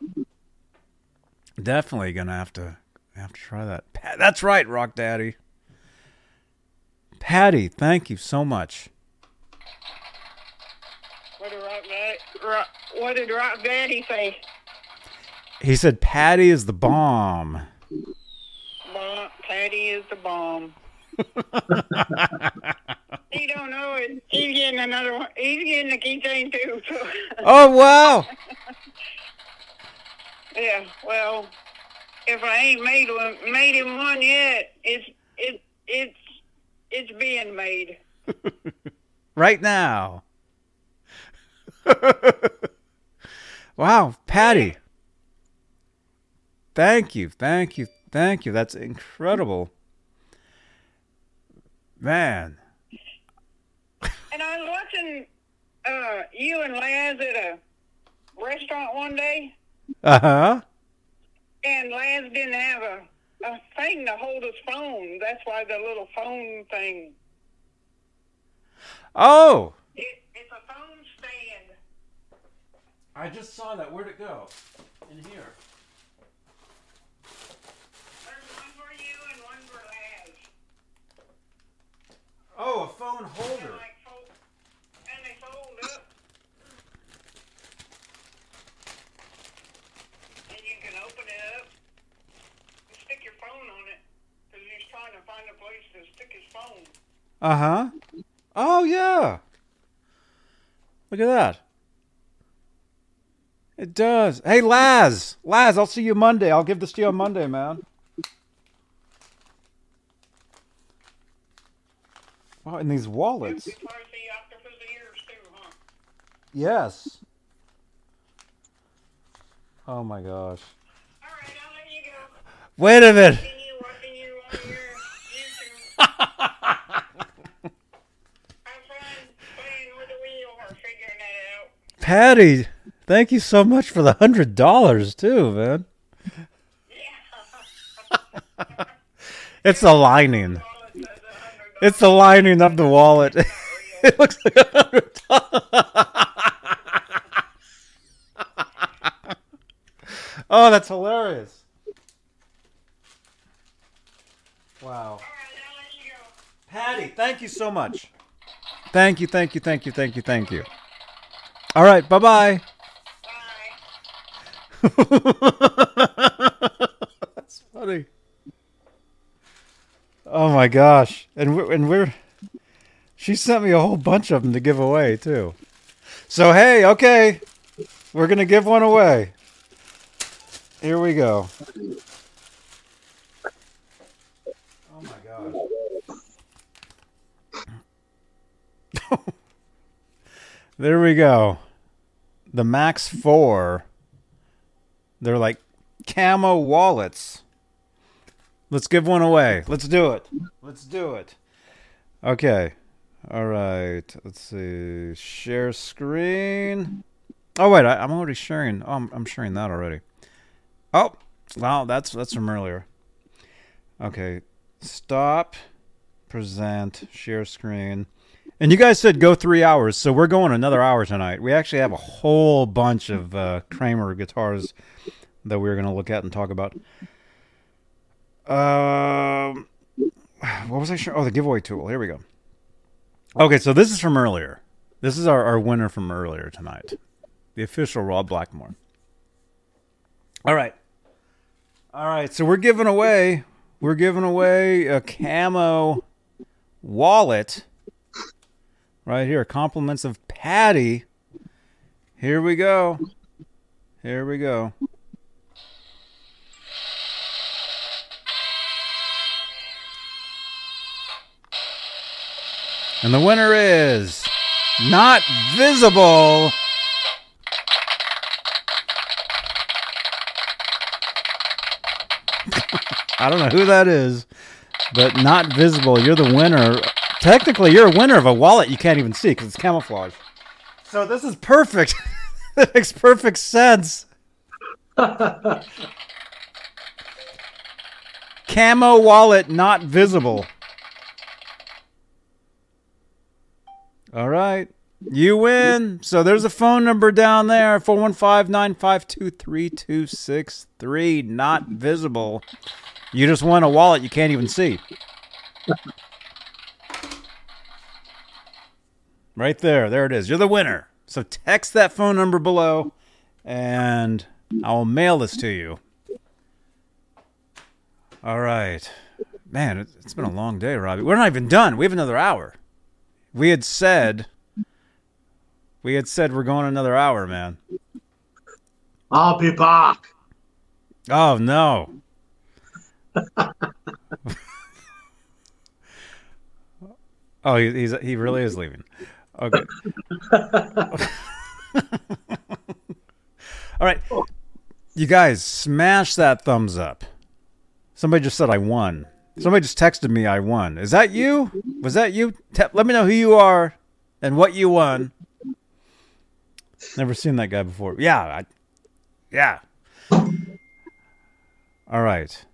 definitely gonna have to have to try that. That's right, Rock Daddy. Patty, thank you so much. what did Rock Daddy, Rock, what did Rock Daddy say? He said Patty is the bomb. Bomb, Patty is the bomb. he don't know it. He's getting another one. He's getting a keychain too. So. Oh wow. yeah. Well, if I ain't made one, made him one yet, it's it it's it's being made. right now. wow, Patty. Thank you, thank you, thank you. That's incredible. Man. And I was watching uh, you and Laz at a restaurant one day, Uh-huh. and Laz didn't have a, a thing to hold his phone. That's why the little phone thing. Oh. It, it's a phone stand. I just saw that. Where'd it go? In here. There's one for you and one for Laz. Oh, a phone And, holder. like, fold, and they fold up. And you can open it up and stick your phone on it. Because he's trying to find a place to stick his phone. Uh-huh. Oh yeah. Look at that. It does. Hey Laz. Laz, I'll see you Monday. I'll give this to you on Monday, man. Wow, and these wallets. You probably see octopus ears too, huh? Yes. Oh my gosh. All right, I'll let you go. Wait a minute. Continue watching you on your YouTube. Have fun. Patty, thank you so much for the hundred dollars too, man. it's the lining. It's the lining of the wallet. it looks like a hundred Oh, that's hilarious. Wow. Patty, thank you so much. Thank you, thank you, thank you, thank you, thank you. All right, bye bye. That's funny. Oh my gosh, and we're, and we're she sent me a whole bunch of them to give away too. So hey, okay, we're gonna give one away. Here we go. Oh my god. there we go. The Max 4. They're like camo wallets. Let's give one away. Let's do it. Let's do it. Okay. All right. Let's see. Share screen. Oh wait, I, am already sharing. Oh, I'm, I'm sharing that already. Oh, wow, that's that's from earlier. Okay, stop, present, share screen. And you guys said go three hours, so we're going another hour tonight. We actually have a whole bunch of uh, Kramer guitars that we're going to look at and talk about. Um, what was I sure? Oh, the giveaway tool. Here we go. Okay, so this is from earlier. This is our, our winner from earlier tonight. The official Rob Blackmore. All right. All right, so we're giving away we're giving away a camo wallet right here. Compliments of Patty. Here we go. Here we go. And the winner is not visible. I don't know who that is, but not visible. You're the winner. Technically, you're a winner of a wallet you can't even see because it's camouflage. So this is perfect. it makes perfect sense. Camo wallet not visible. All right. You win. So there's a phone number down there 415 952 3263. Not visible. You just won a wallet you can't even see. Right there. There it is. You're the winner. So text that phone number below and I'll mail this to you. All right. Man, it's been a long day, Robbie. We're not even done. We have another hour. We had said we had said we're going another hour, man. I'll be back. Oh no. oh, he, he's he really is leaving. Okay. All right. You guys, smash that thumbs up. Somebody just said I won. Somebody just texted me I won. Is that you? Was that you? Te- let me know who you are and what you won. Never seen that guy before. Yeah. I, yeah. All right.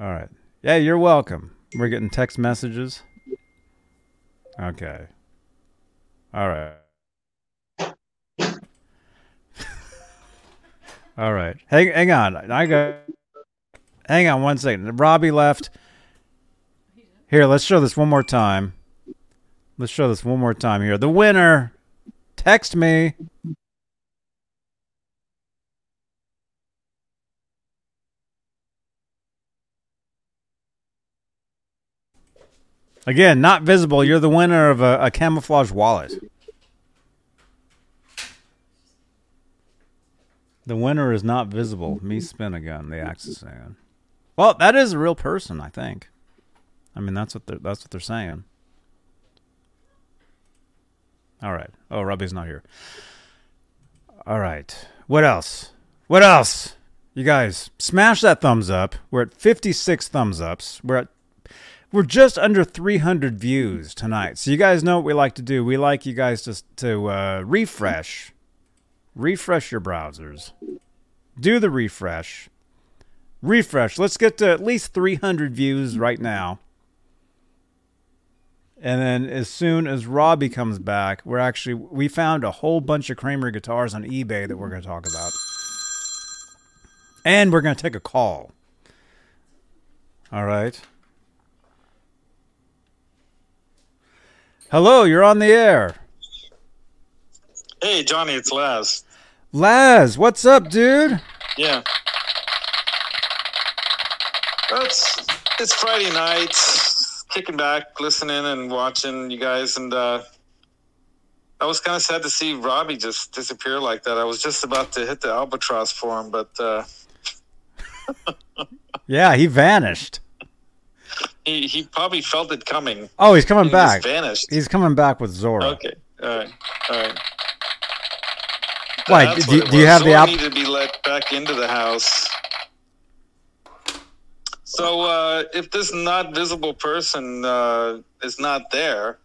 All right. Yeah, you're welcome. We're getting text messages. Okay. All right. All right. Hang, hang on. I got. Hang on one second. Robbie left. Here, let's show this one more time. Let's show this one more time here. The winner. Text me. Again, not visible. You're the winner of a, a camouflage wallet. The winner is not visible. Me spin again. The axis saying. Well, that is a real person, I think. I mean, that's what they're that's what they're saying. All right. Oh, Robbie's not here. All right. What else? What else? You guys, smash that thumbs up. We're at 56 thumbs ups. We're at We're just under 300 views tonight. So you guys know what we like to do. We like you guys to to uh, refresh, refresh your browsers, do the refresh, refresh. Let's get to at least 300 views right now. And then as soon as Robbie comes back, we're actually we found a whole bunch of Kramer guitars on eBay that we're going to talk about. And we're going to take a call. All right. Hello, you're on the air. Hey, Johnny, it's Laz. Laz, what's up, dude? Yeah. It's it's Friday night, kicking back, listening and watching you guys, and uh, I was kind of sad to see Robbie just disappear like that. I was just about to hit the albatross for him, but uh, Yeah, he vanished. He he probably felt it coming. Oh, he's coming back. just vanished. He's coming back with Zora. Okay, all right, all right. Why, do you- do you have the Zora al- needed to be let back into the house. So uh, if this not visible person uh, is not there,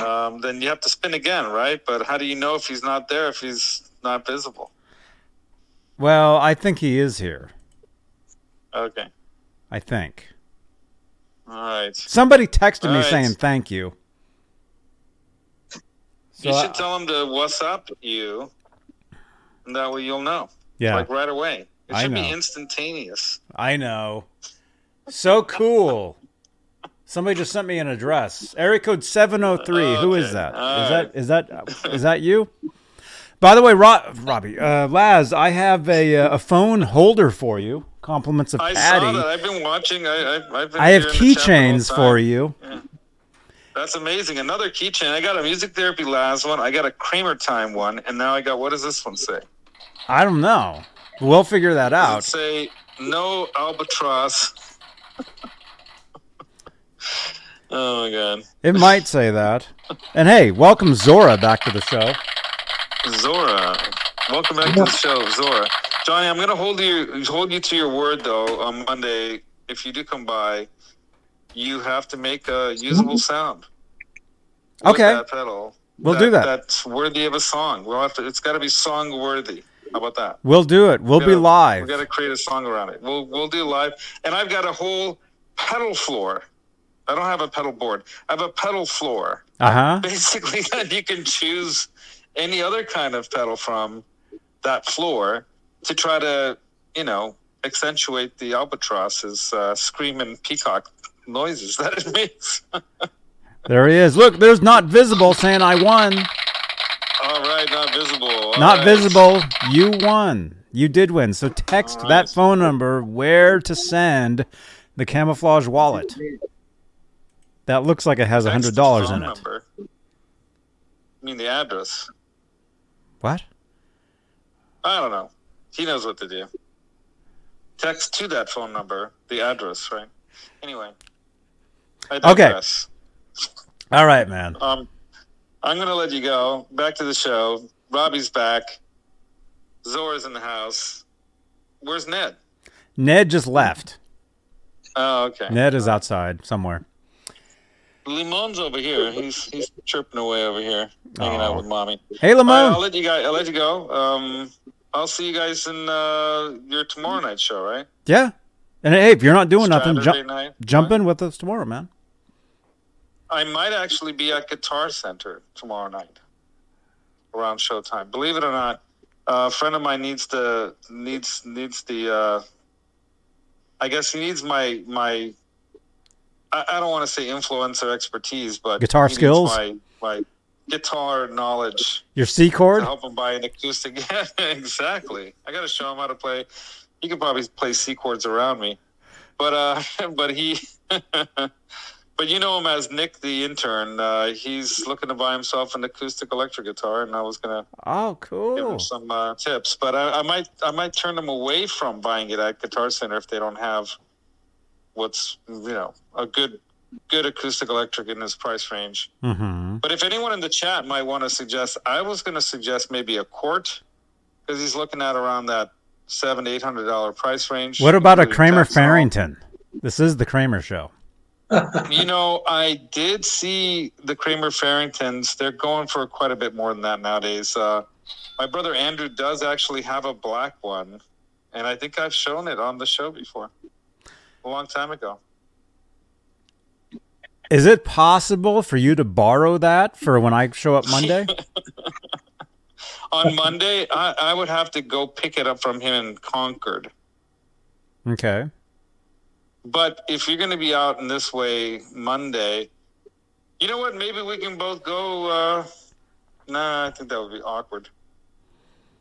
um, then you have to spin again, right? But how do you know if he's not there if he's not visible? Well, I think he is here. Okay, I think. All right. Somebody texted me All right. saying thank you. So you I- should uh, tell him to what's up you, and that way you'll know, yeah, like right away. It should be instantaneous. I know. So cool. Somebody just sent me an address. Area code 703. Uh, Who is Okay. that? Is All that is that is that you? By the way, Ro- Robbie, uh, Laz, I have a uh, a phone holder for you. Compliments of I Patty. saw that. I've been watching. I, I, I've been I have here the chat the whole keychains for you. That's amazing. Another keychain. I got a music therapy last one. I got a Kramer time one, and now I got what does this one say? I don't know. We'll figure that Does it out. say no albatross? oh my god, It might say that. And hey, welcome Zora back to the show. Zora. Welcome back to the show, Zora. Johnny, I'm gonna hold you hold you to your word though. On Monday, if you do come by, you have to make a usable sound. with Okay. that pedal. We'll do that. That's worthy of a song. We'll have to. It's got to be song worthy. How about that? We'll do it. We'll be gotta- live. We got to create a song around it. We'll we'll do live, and I've got a whole pedal floor. I don't have a pedal board. I have a pedal floor. Uh huh. Basically, that you can choose any other kind of pedal from that floor to try to, you know, accentuate the albatross's uh, screaming peacock noises that it makes. There he is. Look, there's not visible saying I won. All right, not visible. All Not right. visible. You won. You did win. So text right. that phone number where to send the camouflage wallet. That looks like it has a hundred dollars in it. number. I mean the address. What? I don't know. He knows what to do. Text to that phone number the address, right? Anyway. Okay. All right, man. Um, I'm going to let you go. Back to the show. Robbie's back. Zora's in the house. Where's Ned? Ned just left. Oh, okay. Ned is outside somewhere. Limon's over here. He's he's chirping away over here, hanging Oh. out with mommy. Hey, All right, I'll let you guys. I'll let you go. Um, I'll see you guys in uh, your tomorrow night show, right? Yeah. And hey, if you're not doing nothing, Saturday jump night. jump in with us tomorrow, man. I might actually be at Guitar Center tomorrow night around showtime. Believe it or not, a friend of mine needs the needs needs the. Uh, I guess he needs my my. I, I don't want to say influence or expertise, but Guitar skills? My my guitar knowledge Your C chord. help him buy an acoustic. Yeah, exactly. I got to show him how to play. He could probably play C chords around me, but uh, but he, but you know him as Nick the intern. Uh, he's looking to buy himself an acoustic electric guitar, and I was gonna Oh, cool give him some uh, tips. But I, I might I might turn him away from buying it at Guitar Center if they don't have what's you know a good good acoustic electric in this price range. Mm-hmm. But if anyone in the chat might want to suggest, I was going to suggest maybe a Cort because he's looking at around that seven to eight hundred dollar price range. What about a Kramer tax and all. Ferrington? This is the Kramer show. you know, I did see the Kramer Ferringtons. They're going for quite a bit more than that nowadays. Uh, my brother Andrew does actually have a black one, and I think I've shown it on the show before, a long time ago. Is it possible for you to borrow that for when I show up Monday? on Monday, I, I would have to go pick it up from him in Concord. Okay. But if you're going to be out in this way Monday, you know what? Maybe we can both go. Uh, nah, I think that would be awkward.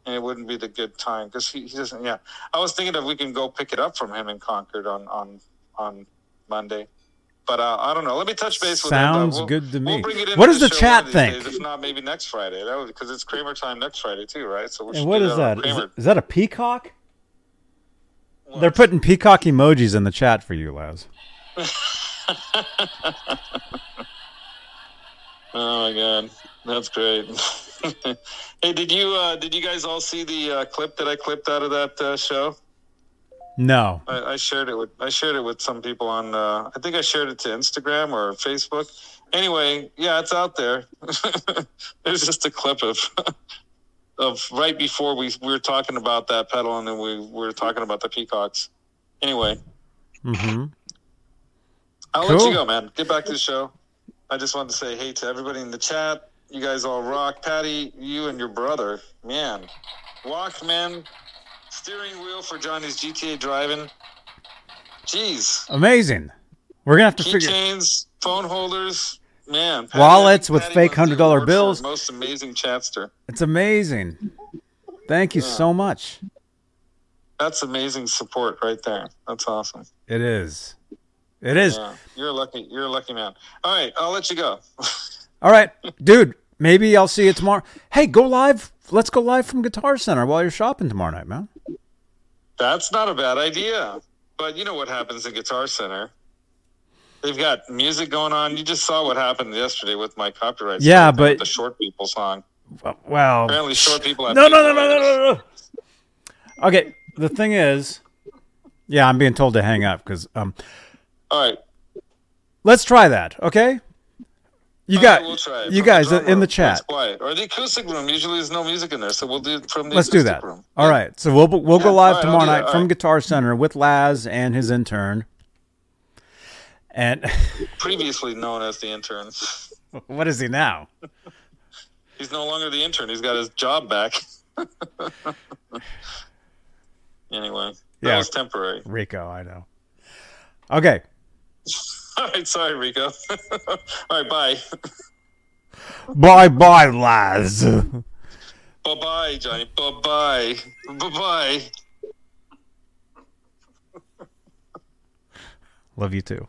And it wouldn't be the good time because he, he doesn't. Yeah, I was thinking if we can go pick it up from him in Concord on on on Monday. But uh, I don't know. Let me touch base with Sounds him. We'll, good to me. We'll What does the show chat one of these think? Days, if not, maybe next Friday. That because it's Kramer time next Friday too, right? So And what is that? Is, Kramer. it- is that a peacock? What? They're putting peacock emojis in the chat for you, Laz. Oh my god, that's great. hey, did you uh, did you guys all see the uh, clip that I clipped out of that uh, show? No. I, I shared it with I shared it with some people on. Uh, I think I shared it to Instagram or Facebook. Anyway, yeah, it's out there. There's just a clip of of right before we, we were talking about that pedal, and then we, we were talking about the peacocks. Anyway, hmm I'll let you go, man. Get back to the show. I just wanted to say hey to everybody in the chat. You guys all rock. Patty, you and your brother, man. Walkman, steering wheel for Johnny's GTA driving. Jeez. Amazing. We're gonna have to figure. Keychains, phone holders, man. Patty, Wallets with Patty fake $100 bills. Most amazing chatster. It's amazing. Thank you Yeah. so much. That's amazing support right there. That's awesome. It is. It is. Yeah, you're lucky. You're a lucky man. All right, I'll let you go. All right, dude. Maybe I'll see you tomorrow. Hey, go live. Let's go live from Guitar Center while you're shopping tomorrow night, man. That's not a bad idea. But you know what happens in Guitar Center? They've got music going on. You just saw what happened yesterday with my copyright. Yeah, but- the short people song. Well, Apparently, short people have no, no, no, no, no, no, no. Okay, the thing is, yeah, I'm being told to hang up because um, All right, let's try that. Okay, you got try you guys in the chat. Quiet. Or the acoustic room. Usually, there's no music in there, so we'll do it from the Let's do that. room. All right, so we'll we'll Yeah, go live right, tomorrow night from right. Guitar Center with Laz and his intern. And Previously known as the intern. what is he now? He's no longer the intern. He's got his job back. anyway, that Yeah. was temporary. Rico, I know. Okay, All right, sorry, Rico. All right, bye. bye bye, Laz. Bye bye, Johnny. Bye bye. Bye bye. Love you too.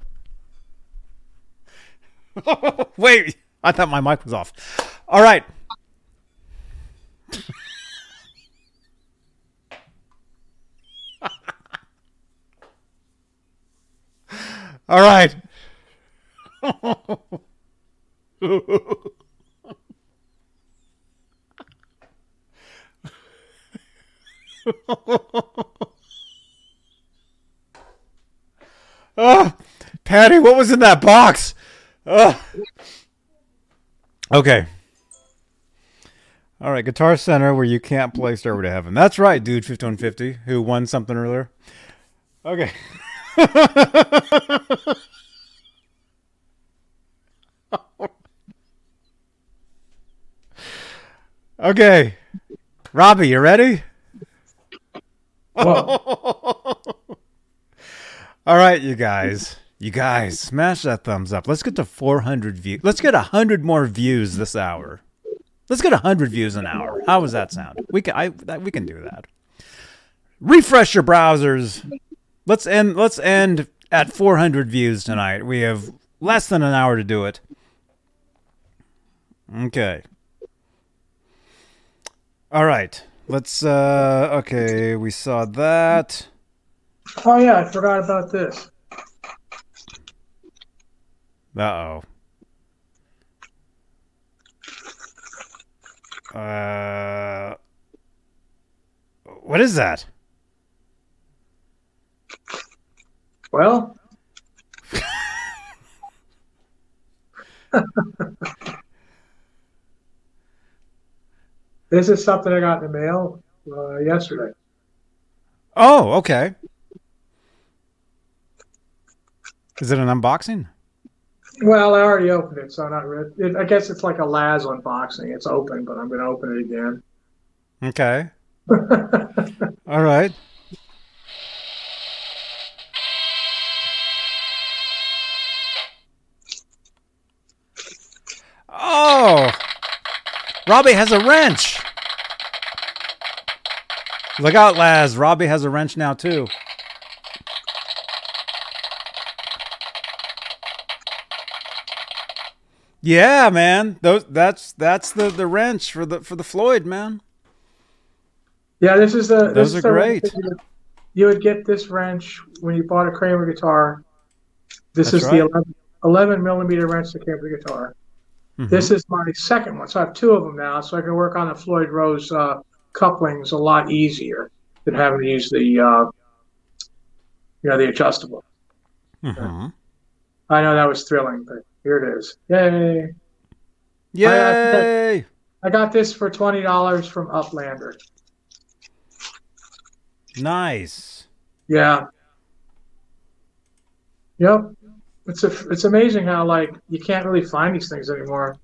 Wait, I thought my mic was off. All right. All right. Ah, Patty, what was in that box? Ah. Okay. All right, Guitar Center, where you can't play Stairway to Heaven. That's right, dude, 5150, who won something earlier. Okay. okay. Robbie, you ready? All right, you guys. You guys, smash that thumbs up. Let's get to 400 views. Let's get 100 more views this hour. Let's get 100 views an hour. How does that sound? We can I that, we can do that. Refresh your browsers. Let's end let's end at 400 views tonight. We have less than an hour to do it. Okay. All right. Let's uh okay, we saw that. oh yeah, I forgot about this. Uh oh. Uh, what is that? this is something I got in the mail uh, yesterday. Oh, okay. Is it an unboxing? Well, I already opened it, so I'm not. Re- it, I guess it's like a Laz unboxing. It's open, but I'm going to open it again. Okay. All right. Robbie has a wrench. Look out, Laz. Robbie has a wrench now too. Yeah, man. Those that's that's the the wrench for the for the Floyd, man. Yeah, this is the. Those this is are great. You would, you would get this wrench when you bought a Kramer guitar. This That's is right. the 11, 11 millimeter wrench that came with the guitar. Mhm. This is my second one, so I have two of them now, so I can work on the Floyd Rose uh, couplings a lot easier than having to use the, uh, you know, the adjustable. Mhm. I know that was thrilling, but here it is. Yay! Yay! I got this for twenty dollars from Uplander. Nice. Yeah. Yep. It's a, it's amazing how like you can't really find these things anymore.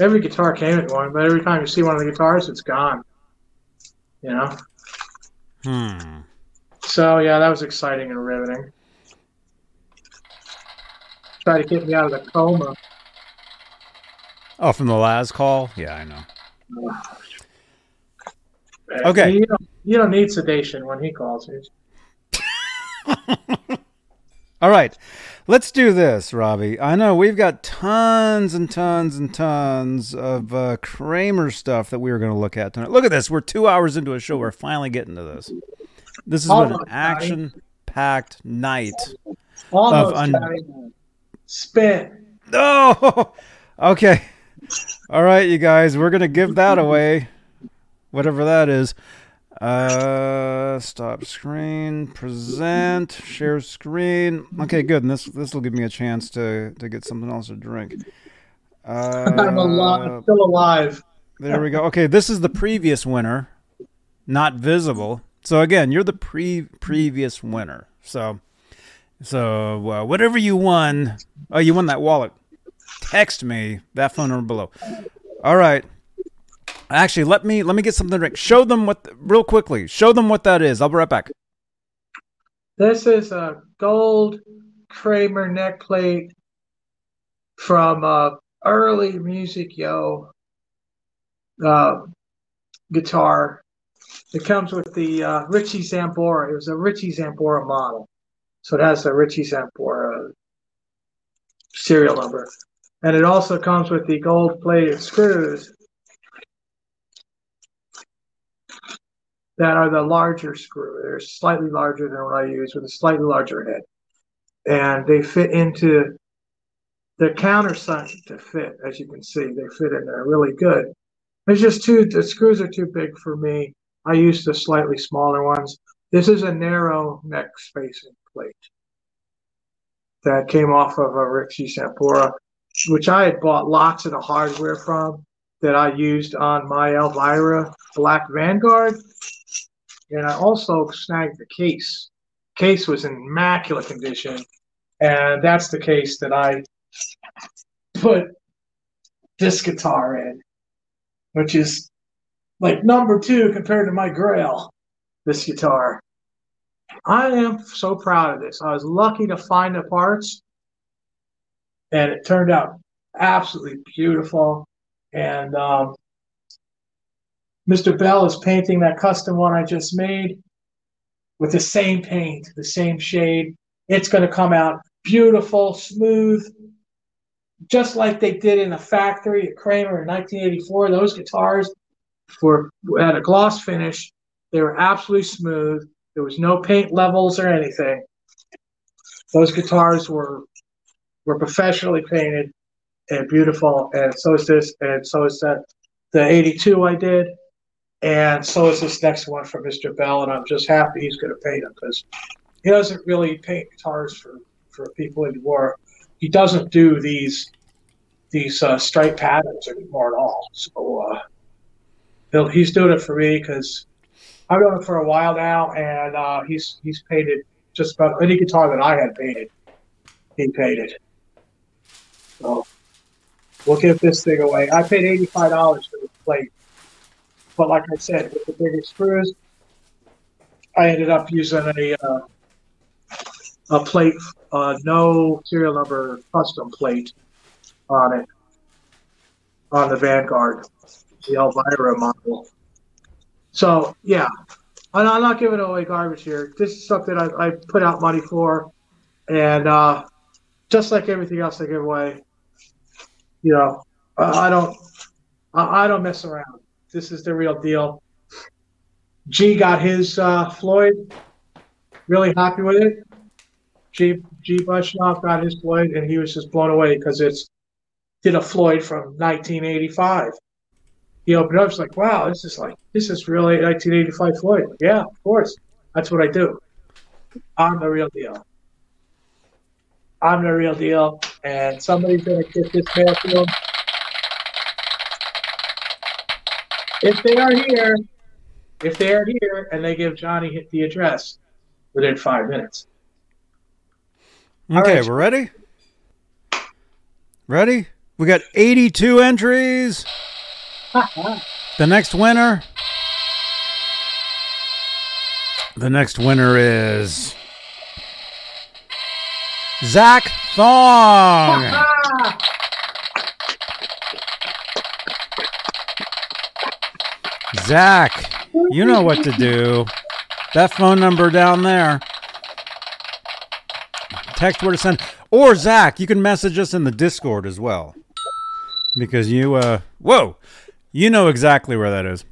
Every guitar came in one, but every time you see one of the guitars, it's gone. You know. Hmm. So yeah, that was exciting and riveting. Try to get me out of the coma. Oh, from the last call? Yeah, I know. Okay. You don't, you don't need sedation when he calls you. All right. Let's do this, Robbie. I know we've got tons and tons and tons of uh, Kramer stuff that we were going to look at tonight. Look at this. We're two hours into a show. We're finally getting to this. This has been an action packed night. Almost un- Johnny. spin. Oh, okay. All right, you guys. We're going to give that away, whatever that is. Uh, stop screen, present, share screen. Okay, good. And this this will give me a chance to to get something else to drink. Uh, I'm alive, still alive. there we go. Okay, this is the previous winner, not visible. So again, you're the pre previous winner. So so uh, whatever you won, oh, you won that wallet. Text me that phone number below. All right. Actually, let me let me get something to drink. Show them what real quickly. Show them what that is. I'll be right back. This is a gold Kramer neck plate from uh, early Music Yo uh, guitar. It comes with the uh, Richie Sambora. It was a Richie Sambora model. So it has the Richie Sambora serial number. And it also comes with the gold plated screws that are the larger screw. They're slightly larger than what I use with a slightly larger head. And they fit into the countersunk to fit, as you can see. They fit in there really good. There's just too, the screws are too big for me. I use the slightly smaller ones. This is a narrow neck spacing plate that came off of a Richie Sambora, which I had bought lots of the hardware from that I used on my Elvira Black Vanguard. And I also snagged the case. Case was in immaculate condition. And that's the case that I put this guitar in, which is like number two compared to my Grail, this guitar. I am so proud of this. I was lucky to find the parts, and it turned out absolutely beautiful. And um, Mr. Bell is painting that custom one I just made with the same paint, the same shade. It's going to come out beautiful, smooth, just like they did in the factory at Kramer in 1984. Those guitars were at a gloss finish. They were absolutely smooth. There was no paint levels or anything. Those guitars were were professionally painted and beautiful, and so is this, and so is that the 82 I did, and so is this next one from Mr. Bell, and I'm just happy he's going to paint them because he doesn't really paint guitars for for people anymore. He doesn't do these these uh, stripe patterns anymore at all. So uh, he's doing it for me because I've done it for a while now, and uh, he's he's painted just about any guitar that I had painted. He painted. So we'll give this thing away. I paid eighty five dollars for the plate, but like I said, with the bigger screws, I ended up using a uh, a plate, uh, no serial number custom plate on it on the Vanguard, the Elvira model. So yeah, I'm I'm not giving away garbage here. This is something I, I put out money for, and uh, just like everything else I give away, you know, I, I don't I, I don't mess around. This is the real deal. G got his uh, Floyd, really happy with it. G G Bushnoff got his Floyd, and he was just blown away because it's did a Floyd from 1985. He opened up, was like, "Wow, this is like this is really 1985 Floyd." Yeah, of course, that's what I do. I'm the real deal. I'm the real deal, and somebody's gonna get this mail to. If they are here, if they are here, and they give Johnny the address within five minutes. Okay, right. we're ready. Ready? We got 82 entries. The next winner. The next winner is Zach Thong. Zach, you know what to do. That phone number down there. Text where to send. Or Zach, you can message us in the Discord as well. Because you uh whoa. You know exactly where that is.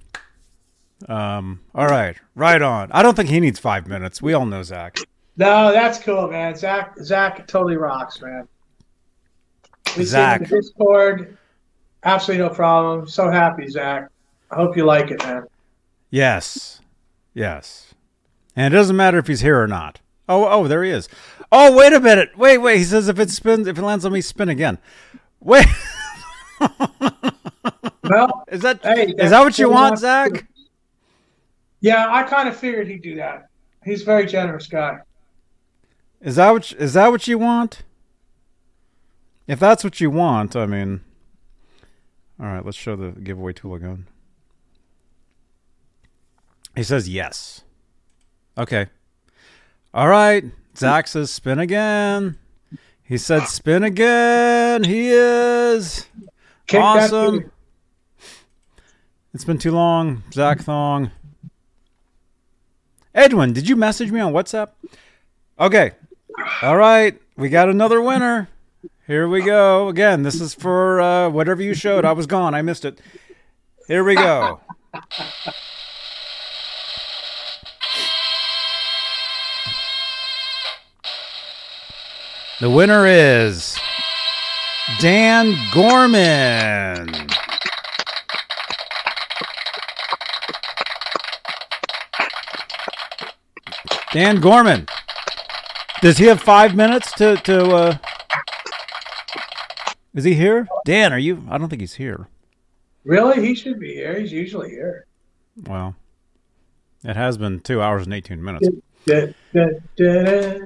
Um, all right, right on. I don't think he needs five minutes. We all know Zach. No, that's cool, man. Zach Zach totally rocks, man. We see him in Zach. the Discord. Absolutely no problem. So happy, Zach. I hope you like it, man. Yes. Yes. And it doesn't matter if he's here or not. Oh, oh, there he is. Oh, wait a minute. Wait, wait. He says if it spins, if it lands on me, spin again. Wait. Well, Is that Hey, is that what you want, to Zach? yeah, I kind of figured he'd do that. He's a very generous guy. Is that what is that what you want? If that's what you want, I mean, all right. Let's show the giveaway tool again. He says yes. Okay. All right. Zach says spin again. He said spin again. He is Kick awesome. It's been too long, Zach Thong. Edwin, did you message me on WhatsApp? Okay. All right. We got another winner. Here we go. Again, this is for uh, whatever you showed. I was gone. I missed it. Here we go. The winner is Dan Gorman. Dan Gorman. Does he have five minutes to to? Uh... Is he here? Dan, are you? I don't think he's here. Really? He should be here. He's usually here. Well, it has been two hours and eighteen minutes. Da, da, da,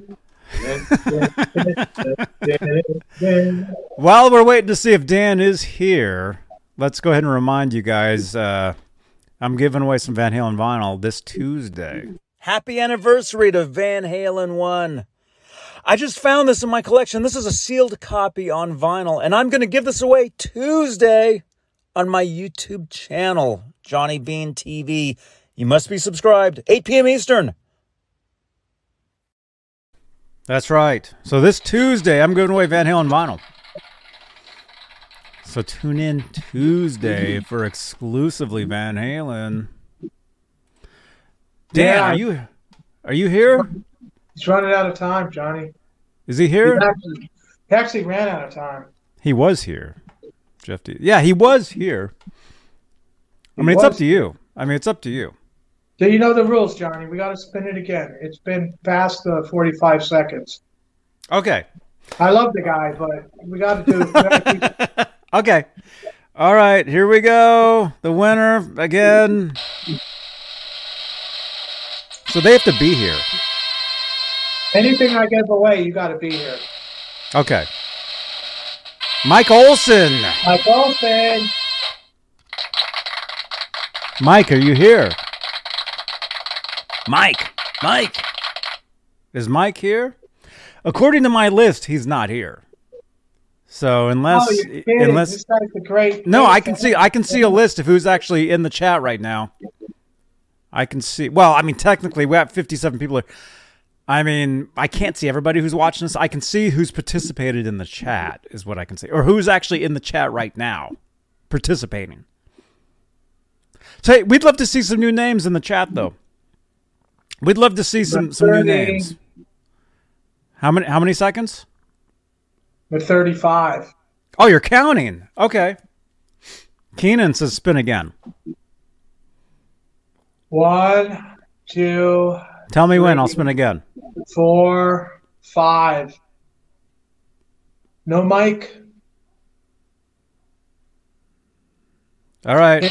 While we're waiting to see if Dan is here, let's go ahead and remind you guys. Uh, I'm giving away some Van Halen vinyl this Tuesday. Happy anniversary to Van Halen One. I just found this in my collection. This is a sealed copy on vinyl, and I'm going to give this away Tuesday on my YouTube channel, Johnny Bean TV. You must be subscribed, 8 p.m. Eastern. That's right. So this Tuesday, I'm giving away Van Halen vinyl. So tune in Tuesday for exclusively Van Halen. Dan, Yeah. are you are you here? He's running out of time, Johnny. Is he He here? actually, he actually ran out of time. He was here. Jeff D. Yeah, he was here. I He mean, it's up to you. I mean, it's up to you. Do you know the rules, Johnny? We got to spin it again. It's been past the 45 seconds. Okay. I love the guy, but we got to do. We gotta keep, Okay. All right, here we go. The winner again. So they have to be here. Anything I give away, you got to be here. Okay. Mike Olson. Mike Olson. Mike, are you here? Mike. Mike. Is Mike here? According to my list, he's not here. So unless oh, you're unless this a great. No, I can see I can see a list of who's actually in the chat right now. I can see. Well, I mean, technically, we have 57 people. Here. I mean, I can't see everybody who's watching this. I can see who's participated in the chat, is what I can see, or who's actually in the chat right now, participating. So hey, we'd love to see some new names in the chat, though. We'd love to see some some new names. How many? How many seconds? With 35. Oh, you're counting. Okay. Keenan says spin again. One, two. Tell me three, when. I'll spin again. Four, five. No mic. All right.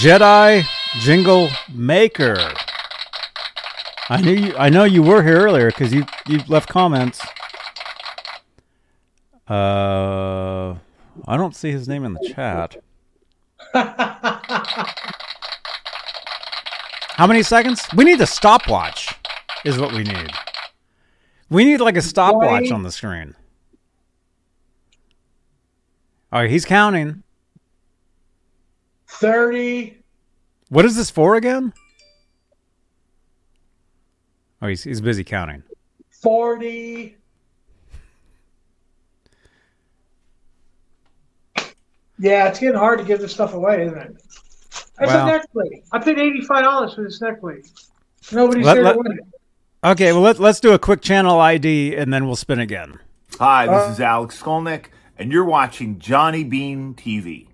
Jedi Jingle Maker. I knew you, I know you were here earlier because you you left comments. Uh, I don't see his name in the chat. How many seconds? We need a stopwatch. Is what we need. We need like a stopwatch on the screen. All right, he's counting. 30. What is this for again? Oh, he's, he's busy counting. 40. Yeah, it's getting hard to give this stuff away, isn't it? It's well, a neck plate. I paid $85 for this neck plate. Nobody's let, here let, to win it. Okay, well, let, let's do a quick channel ID and then we'll spin again. Hi, this uh, is Alex Skolnick, and you're watching Johnny Bean TV.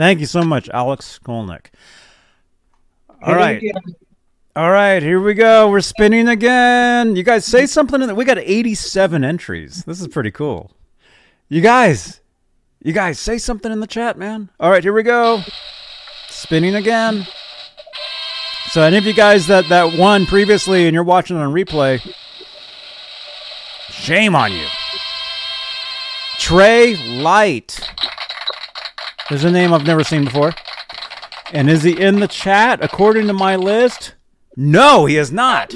Thank you so much, Alex Skolnick. All right. All right, here we go. We're spinning again. You guys say something. In there. we got 87 entries. This is pretty cool. You guys, you guys say something in the chat, man. All right, here we go. Spinning again. So any of you guys that that won previously and you're watching on replay, shame on you. Trey Light. There's a name I've never seen before. And is he in the chat according to my list? No, he is not.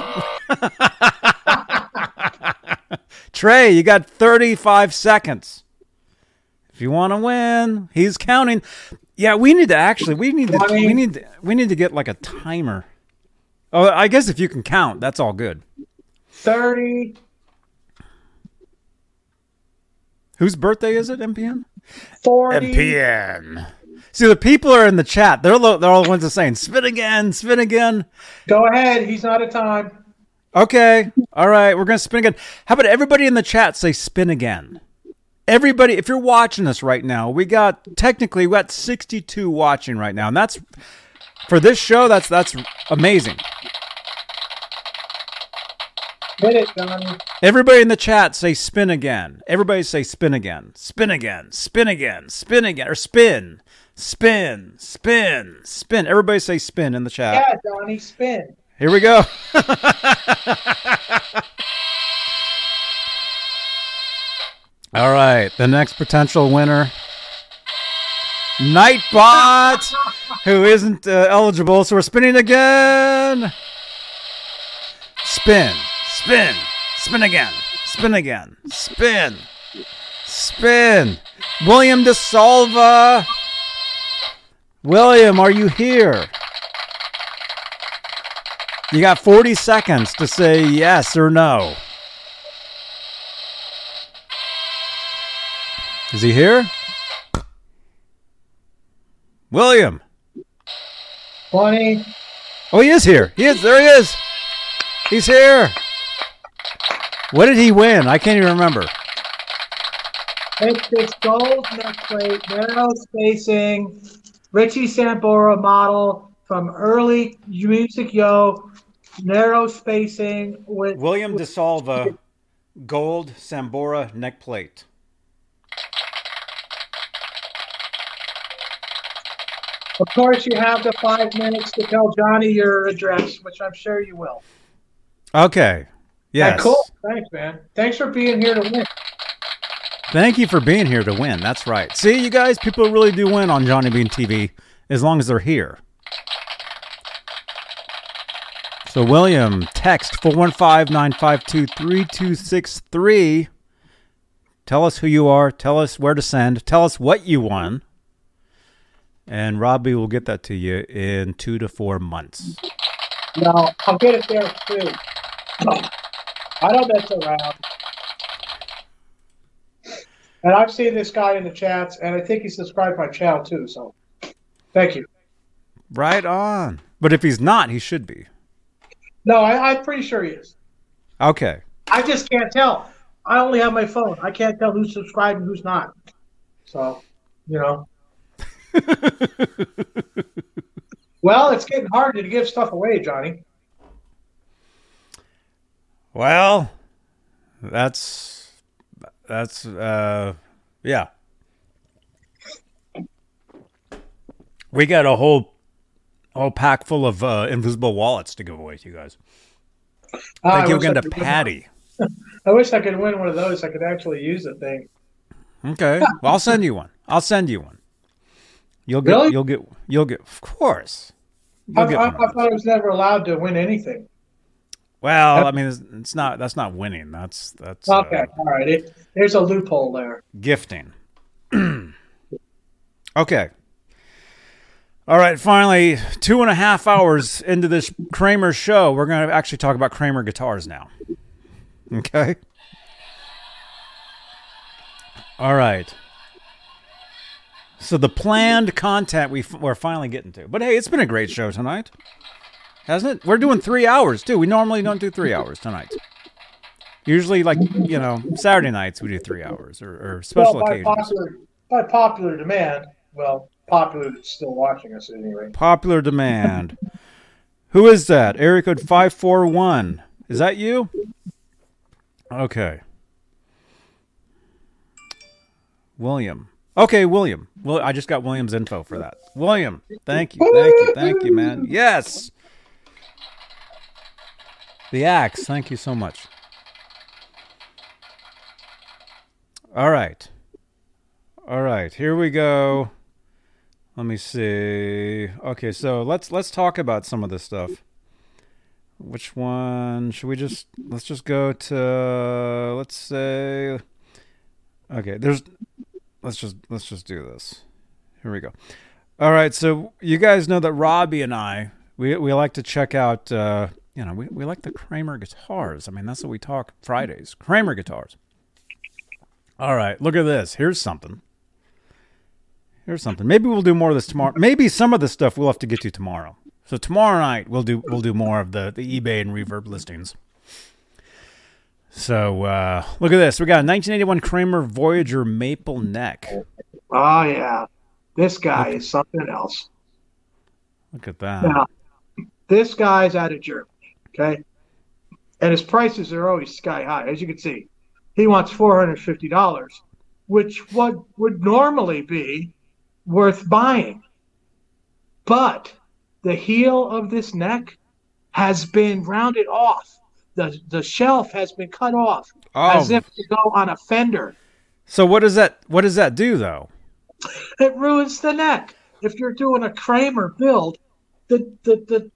Trey, you got 35 seconds. If you want to win, he's counting. Yeah, we need to actually we need to we need to, we need to get like a timer. Oh, I guess if you can count, that's all good. 30 Whose birthday is it, MPN? 40. MPN. See, the people are in the chat. They're, they're all the ones that are saying, spin again, spin again. Go ahead. He's out of time. Okay. All right. We're going to spin again. How about everybody in the chat say spin again? Everybody, if you're watching this right now, we got technically we got 62 watching right now, and that's for this show. That's that's amazing. Hit it, Johnny. Everybody in the chat say spin again. Everybody say spin again. Spin again. Spin again. Spin again. Or spin. Spin. Spin. Spin. Everybody say spin in the chat. Yeah, Johnny, spin. Here we go. All right. The next potential winner. Nightbot, who isn't uh, eligible. So we're spinning again. Spin. Spin. Spin again. Spin again. Spin. Spin. William DeSalva. William, are you here? You got 40 seconds to say yes or no. Is he here? William. 20. Oh, he is here. He is. There he is. He's here. What did he win? I can't even remember. It's this gold neck plate, narrow spacing, Richie Sambora model, from early music yo, narrow spacing with William DeSalva, gold Sambora neck plate. Of course, you have the five minutes to tell Johnny your address, which I'm sure you will. Okay. Yes. Hey, cool. Thanks, man. Thanks for being here to win. Thank you for being here to win. That's right. See, you guys, people really do win on Johnny Bean TV as long as they're here. So, William, text 415 952 3263. Tell us who you are. Tell us where to send. Tell us what you won. And Robbie will get that to you in two to four months. No, I'll get it there too. I don't mess around. And I've seen this guy in the chats, and I think he subscribed my channel too. So, thank you. Right on. But if he's not, he should be. No, I, I'm pretty sure he is. Okay. I just can't tell. I only have my phone. I can't tell who's subscribed and who's not. So, you know. well, it's getting hard to give stuff away, Johnny. Well, that's that's uh yeah. We got a whole whole pack full of uh, invisible wallets to give away to you guys. I Thank you again to Patty. I wish I could win one of those. I could actually use the thing. Okay. Well, I'll send you one. I'll send you one. You'll get Really? you'll get you'll get of course. I, You'll get I, I thought I was never allowed to win anything. Well, I mean it's, it's not that's not winning. That's that's uh, Okay, all right. It, there's a loophole there. gifting. okay. All right, finally, two and a half hours into this Kramer show, we're going to actually talk about Kramer guitars now. Okay. All right. So the planned content we f- we're finally getting to, but hey, it's been a great show tonight, hasn't it? We're doing three hours too. We normally don't do three hours tonight. Usually, like you know, Saturday nights we do three hours or, or special well, by occasions. popular, by popular demand. Well, popular that's still watching us anyway. Popular demand. Who is that? Area code 541. Is that you? Okay. William. Okay, William. Well, I just got William's info for that. William, thank you. Thank you. Thank you, man. Yes. The axe. Thank you so much. All right. All right. Here we go. Let me see. Okay, so let's let's talk about some of this stuff. Which one should we just let's just go to let's say Okay, there's let's just let's just do this. Here we go. All right, so you guys know that Robbie and I we we like to check out uh you know, we, we like the Kramer guitars. I mean, that's what we talk Fridays. Kramer guitars. All right, look at this. Here's something. Here's something. Maybe we'll do more of this tomorrow. Maybe some of this stuff we'll have to get to tomorrow. So tomorrow night we'll do we'll do more of the the eBay and Reverb listings. So uh, look at this. We got a 1981 Kramer Voyager maple neck. Oh yeah, this guy is something else. Look at that. Now, this guy's out of Germany, okay, and his prices are always sky high, as you can see. He wants four hundred fifty dollars, which would would normally be worth buying, but the heel of this neck has been rounded off. The the shelf has been cut off oh. as Oh, if to go on a fender. so what does that what does that do though? It ruins the neck. If you're doing a Kramer build, the the the,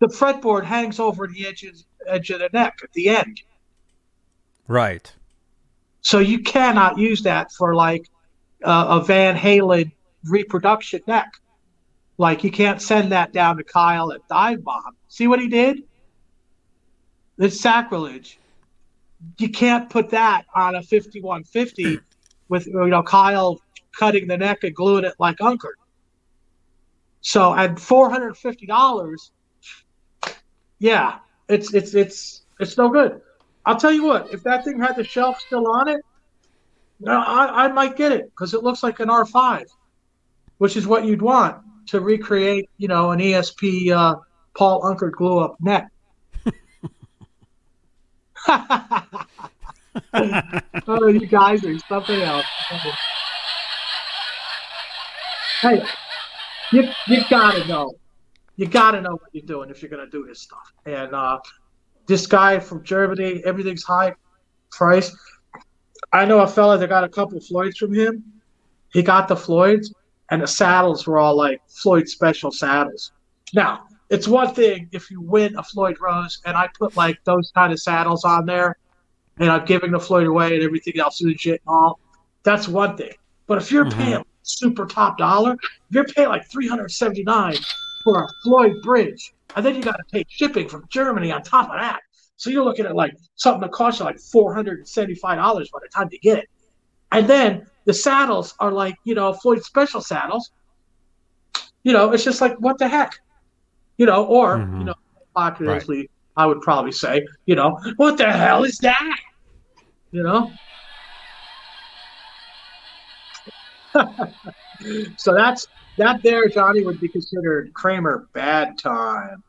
the fretboard hangs over the edge of, edge of the neck at the end. Right. So you cannot use that for like uh, a Van Halen reproduction neck. Like you can't send that down to Kyle at Dive Bomb. See what he did? It's sacrilege. You can't put that on a 5150 with you know Kyle cutting the neck and gluing it like Unkert. So at four hundred fifty dollars, yeah, it's it's it's it's no good. I'll tell you what, if that thing had the shelf still on it, I, I might get it because it looks like an R5, which is what you'd want. to recreate, you know, an ESP uh, Paul Unkert glue up neck. oh, you guys are something else. Hey, you you gotta know, you gotta know what you're doing if you're gonna do this stuff. And uh, this guy from Germany, everything's high price. I know a fella that got a couple Floyds from him. He got the Floyds, and the saddles were all like Floyd special saddles. Now, it's one thing if you win a Floyd Rose and I put like those kind of saddles on there and I'm giving the Floyd away and everything else and shit and all, that's one thing. But if you're Mhm. paying super top dollar, if you're paying like 379 for a Floyd bridge, and then you got to pay shipping from Germany on top of that. So you're looking at like something that costs you like $475 by the time you get it. And then the saddles are like, you know, Floyd special saddles. You know, it's just like, what the heck? You know, or, Mhm. you know, popularly, I would probably say, you know, what the hell is that? You know? so that's that there, Johnny, would be considered Kramer bad time.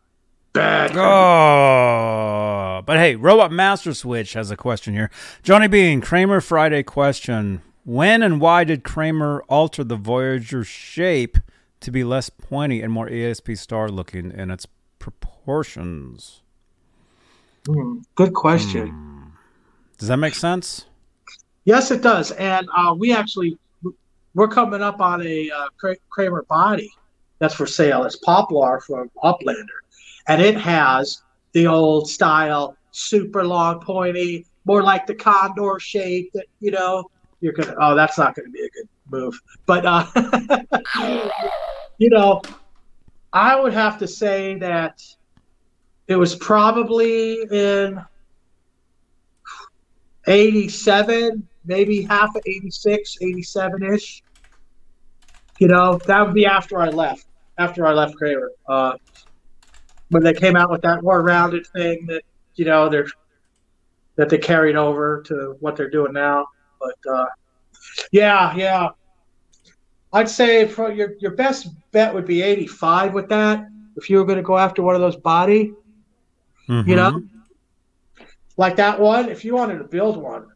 Bad time. Oh, but hey, Robot Master Switch has a question here. Johnny Bean, Kramer Friday question. When and why did Kramer alter the Voyager shape to be less pointy and more ESP star looking in its proportions? Hmm, good question. Hmm. Does that make sense? Yes, it does. And uh, we actually we're coming up on a uh, Kramer body that's for sale. It's Poplar from Uplander, and it has the old style, super long, pointy, more like the condor shape. That you know you're gonna. Oh, that's not going to be a good move. But uh, you know, I would have to say that it was probably in 87, maybe half of 86, 87 ish. You know, that would be after I left, after I left Kramer. Uh, when they came out with that more rounded thing that, you know, they're, that they carried over to what they're doing now. But uh, yeah, yeah. I'd say for your, your best bet would be 85 with that. If you were going to go after one of those body, you know, Mhm. like that one, if you wanted to build one,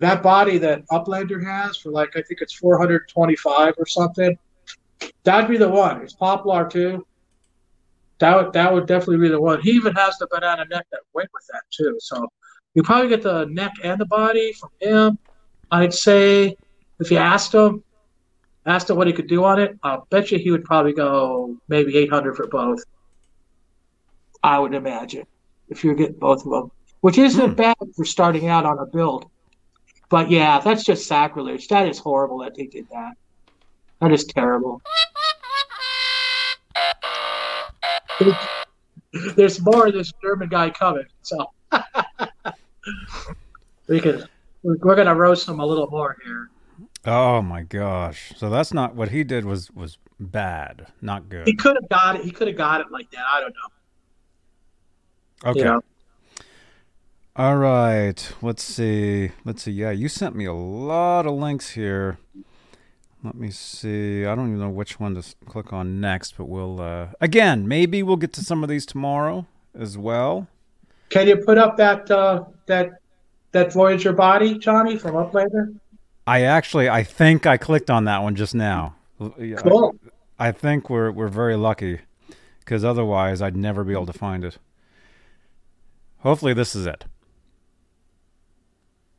that body that Uplander has for like I think it's 425 or something, that'd be the one. It's Poplar too. That would that would definitely be the one. He even has the banana neck that went with that too. So you probably get the neck and the body from him. I'd say if you asked him, asked him what he could do on it, I'll bet you he would probably go maybe 800 for both. I would imagine if you're getting both of them, which isn't Hmm. bad for starting out on a build. But yeah, that's just sacrilege. That is horrible that they did that. That is terrible. There's more of this German guy coming, so we could we're we're gonna roast him a little more here. Oh my gosh! So that's not what he did. Was was bad, not good. He could have got it. He could have got it like that. I don't know. Okay. You know? All right. Let's see. Let's see. Yeah, you sent me a lot of links here. Let me see. I don't even know which one to click on next, but we'll uh again, maybe we'll get to some of these tomorrow as well. Can you put up that uh, that that Voyager body, Johnny, from Uplander? I actually I think I clicked on that one just now. Cool. I, I think we're we're very lucky cuz otherwise I'd never be able to find it. Hopefully this is it.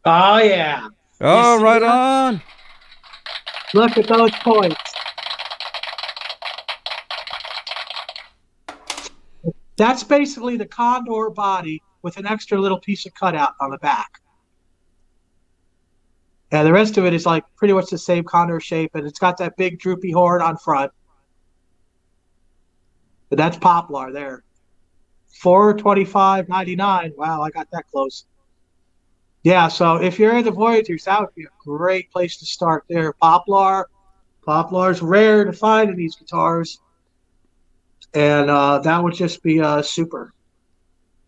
Oh yeah. Oh, right that? on. Look at those points. That's basically the condor body with an extra little piece of cutout on the back. And the rest of it is like pretty much the same condor shape, and it's got that big droopy horn on front. But that's poplar there. Four twenty five ninety nine. Wow, I got that close. Yeah, so if you're in the Voyagers, that would be a great place to start there. Poplar. Poplar's rare to find in these guitars. And uh, that would just be uh, super.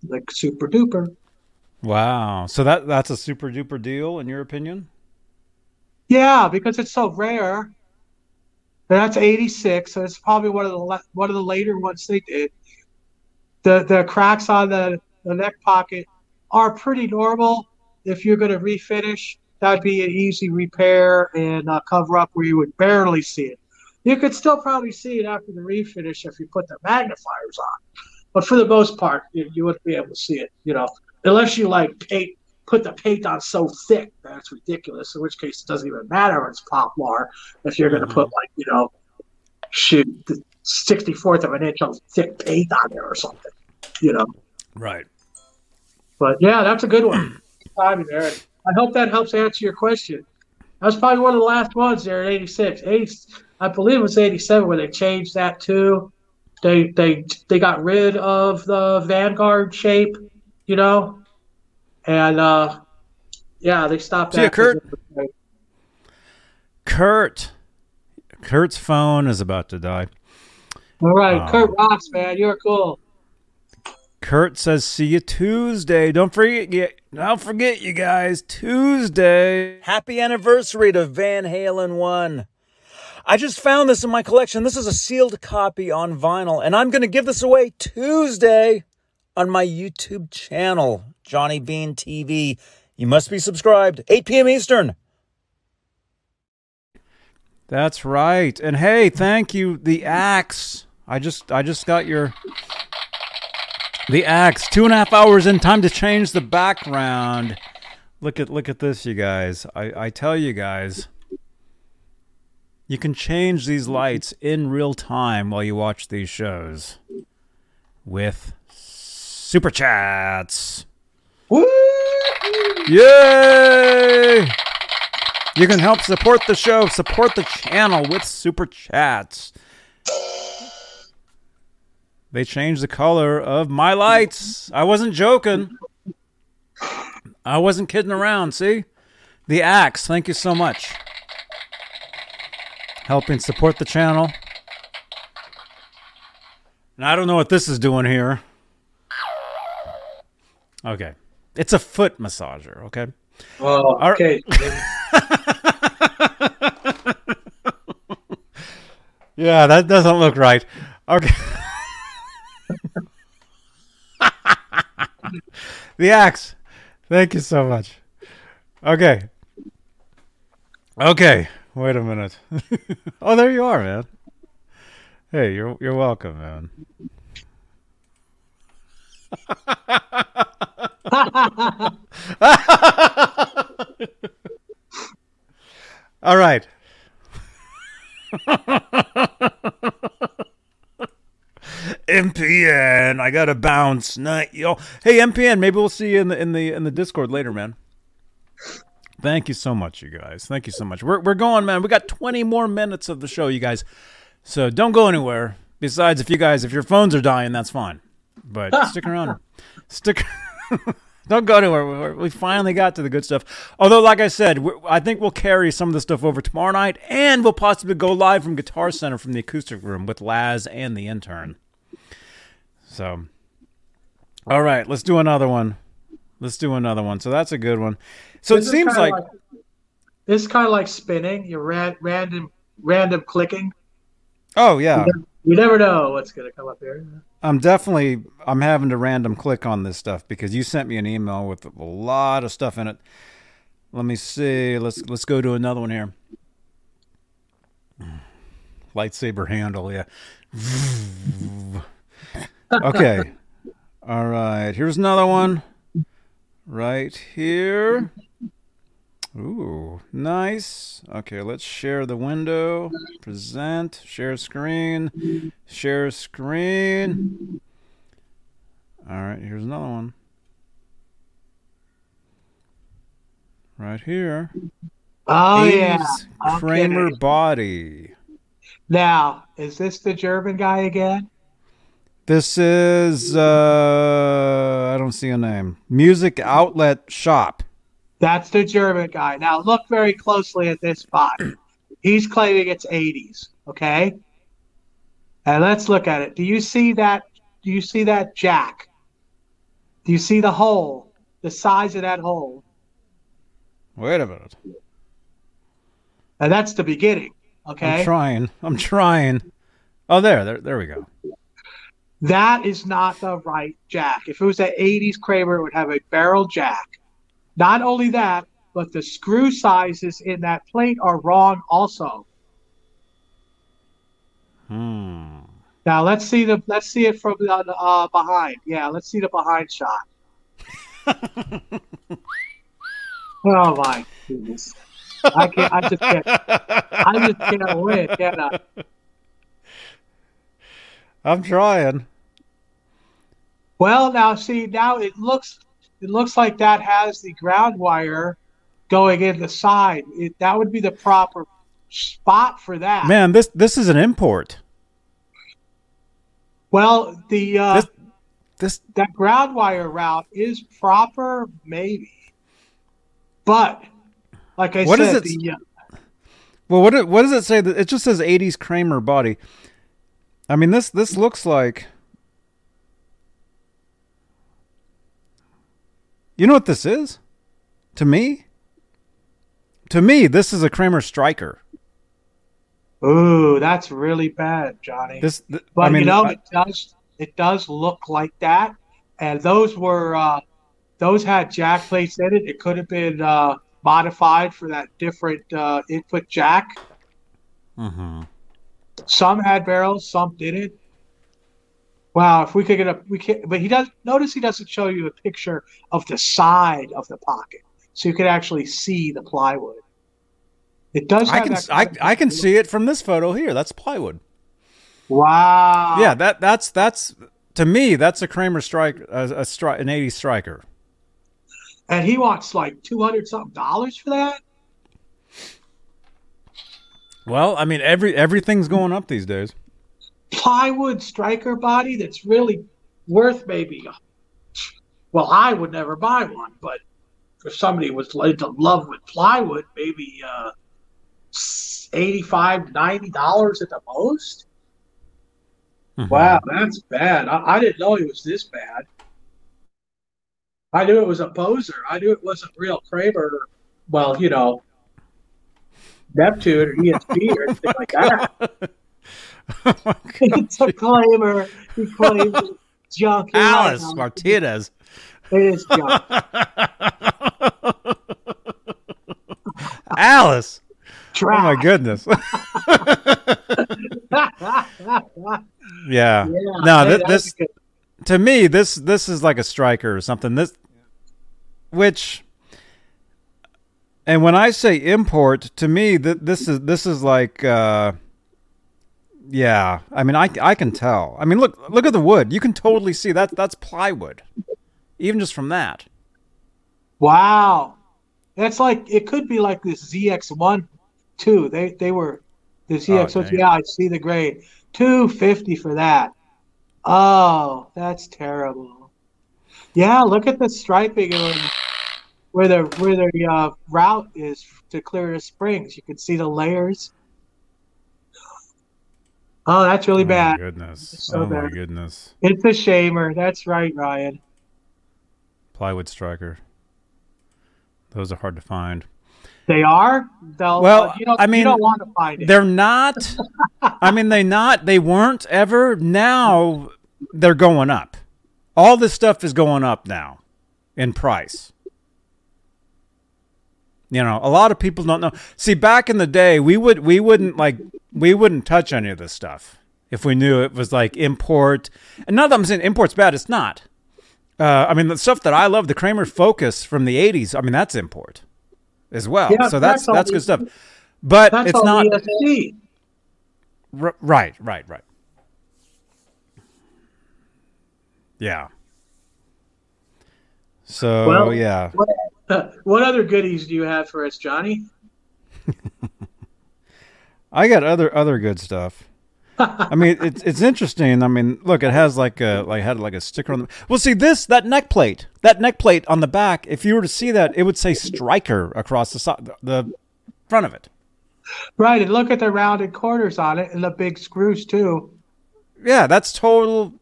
Like super duper. Wow. So that that's a super duper deal in your opinion? Yeah, because it's so rare. that's 86, so it's probably one of the le- one of the later ones they did. The the cracks on the, the neck pocket are pretty normal. If you're going to refinish, that'd be an easy repair and uh, cover up where you would barely see it. You could still probably see it after the refinish if you put the magnifiers on, but for the most part, you, you wouldn't be able to see it. You know, unless you like paint put the paint on so thick that it's ridiculous. In which case, it doesn't even matter if it's poplar. If you're going to put like you know, shoot the sixty fourth of an inch of thick paint on there or something, you know. Right. But yeah, that's a good one. Timing there. I hope that helps answer your question. That was probably one of the last ones there in '86. 80, I believe it was '87 when they changed that too. They they they got rid of the Vanguard shape, you know, and uh, yeah, they stopped. See Kurt. Kurt. Kurt's phone is about to die. All right, Um, Kurt Ross, man, you're cool. Kurt says, "See you Tuesday. Don't forget, you, don't forget, you guys. Tuesday. Happy anniversary to Van Halen one. I just found this in my collection. This is a sealed copy on vinyl, and I'm going to give this away Tuesday on my YouTube channel, Johnny Bean TV. You must be subscribed. 8 p.m. Eastern. That's right. And hey, thank you, the axe. I just, I just got your." The axe, two and a half hours in time to change the background. Look at look at this, you guys. I, I tell you guys, you can change these lights in real time while you watch these shows with super chats. Woo! Yay! You can help support the show, support the channel with super chats. They changed the color of my lights. I wasn't joking. I wasn't kidding around. See? The axe. Thank you so much. Helping support the channel. And I don't know what this is doing here. Okay. It's a foot massager, okay? Oh, All okay. Yeah, that doesn't look right. Okay. the axe. Thank you so much. Okay. Okay. Wait a minute. oh, there you are, man. Hey, you're you're welcome, man. All right. MPN, I gotta bounce. Night, yo. Hey, MPN, maybe we'll see you in the in the in the Discord later, man. Thank you so much, you guys. Thank you so much. We're we're going, man. We got 20 more minutes of the show, you guys. So don't go anywhere. Besides, if you guys, if your phones are dying, that's fine. But stick around. Stick. Don't go anywhere. We're- finally got to the good stuff. Although, like I said, we I think we'll carry some of the stuff over tomorrow night, and we'll possibly go live from Guitar Center from the acoustic room with Laz and the intern. So, all right, let's do another one. Let's do another one. So that's a good one. So it This is seems kinda like, this is kind of like spinning. You ran, random random clicking. oh yeah, You never know what's going to come up here. I'm definitely I'm having to random click on this stuff because you sent me an email with a lot of stuff in it. Let me see. Let's let's go to another one here. Lightsaber handle, yeah. Okay. All right. Here's another one. Right here. Ooh, nice. Okay, let's share the window. Present, share screen, share screen. All right, here's another one. Right here. Oh yeah. 80s Okay. Kramer body. Now, is this the German guy again? This is uh I don't see a name. Music outlet shop. That's the German guy. Now, look very closely at this spot. He's claiming it's 80s. Okay. And let's look at it. Do you see that? Do you see that jack? Do you see the hole? The size of that hole? Wait a minute. And that's the beginning Okay, I'm trying. I'm trying. Oh, there, there, there we go. That is not the right jack. If it was an '80s Kramer, it would have a barrel jack. Not only that, but the screw sizes in that plate are wrong also. Hmm. Now let's see the let's see it from the uh, behind. Yeah, let's see the behind shot. oh my goodness! I can't. I just can't. I just can't win, can I? I'm trying. Well, now see, now it looks it looks like that has the ground wire going in the side. It, that would be the proper spot for that. Man, this this is an import. Well, the uh, This this that ground wire route is proper, maybe, but like I What said, is it- the, uh, well, what what does it say? That it just says '80s Kramer body. I mean, this this looks like. You know what this is? To me. To me, this is a Kramer striker. ooh, that's really bad, Johnny. This, th- but I mean, you know, I- it does it does look like that, and those were uh, those had jack plates in it. It could have been uh, modified for that different uh, input jack. Mhm. Some had barrels, some didn't. Wow, if we could get a we can but he does notice he doesn't show you a picture of the side of the pocket. So you could actually see the plywood. It does I can I, I can see it from this photo here. That's plywood. Wow. Yeah, that that's that's to me that's a Kramer strike a, a stri- an 80 striker. And he wants like two hundred something dollars for that? Well, I mean every everything's going up these days. Plywood striker body that's really worth maybe well, I would never buy one, but if somebody was in love with plywood, maybe uh, 85 90 dollars at the most. Mhm. Wow, that's bad. I, I didn't know he was this bad. I knew it was a poser. I knew it wasn't real Kramer. Well, you know, Neptune or ESP or anything like that. Oh it's a claimer. He claims junk. You're Alice Alex. Martinez. It is junk. Alice. Oh my goodness. yeah. Yeah, No, hey, thi- this good. to me this this is like a striker or something. This which and when I say import, to me th- this is this is like uh yeah, I mean I I can tell. I mean look look at the wood. You can totally see that that's plywood. Even just from that. Wow, that's like it could be like this ZX1 too. They they were the ZX1. Oh, yeah, I see the grade. Two fifty for that. Oh, that's terrible. Yeah, look at the striping where the where the uh, route is to clear the springs. You can see the layers. Oh, that's really Oh bad. goodness. So oh my goodness. It's a shamer. That's right, Ryan. Plywood striker. Those are hard to find. They are. They'll, Well, uh, you don't, I mean, you don't want to find it. They're not. I mean, they not. They weren't ever. Now they're going up. All this stuff is going up now in price. You know, a lot of people don't know. See, back in the day, we would we wouldn't like we wouldn't touch any of this stuff if we knew it was like import. And not that I'm saying import's bad. It's not. Uh, I mean, the stuff that I love, the Kramer Focus from the '80s. I mean, that's import as well. Yeah, so that's that's that's good stuff. But it's not. R- right, right, right. Yeah. So Well- yeah, What, what other goodies do you have for us, Johnny? I got other other good stuff. I mean, it's it's interesting. I mean, look, it has like a like had like a sticker on the. Well, see this that neck plate, that neck plate on the back. If you were to see that, it would say Striker across the side, the front of it. Right, and look at the rounded corners on it and the big screws too. Yeah, that's total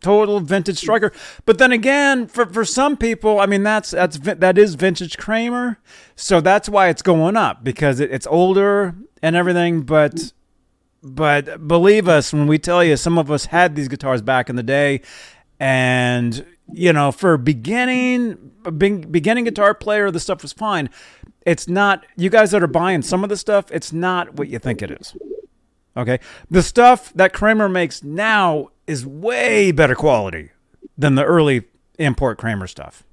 total vintage striker. But then again, for for some people, I mean that's that's that is vintage Kramer. So that's why it's going up because it, it's older and everything, but but believe us when we tell you some of us had these guitars back in the day. And you know for beginning beginning guitar player the stuff was fine. It's not you guys that are buying some of the stuff it's not what you think it is. Okay? The stuff that kramer makes now is way better quality than the early import kramer stuff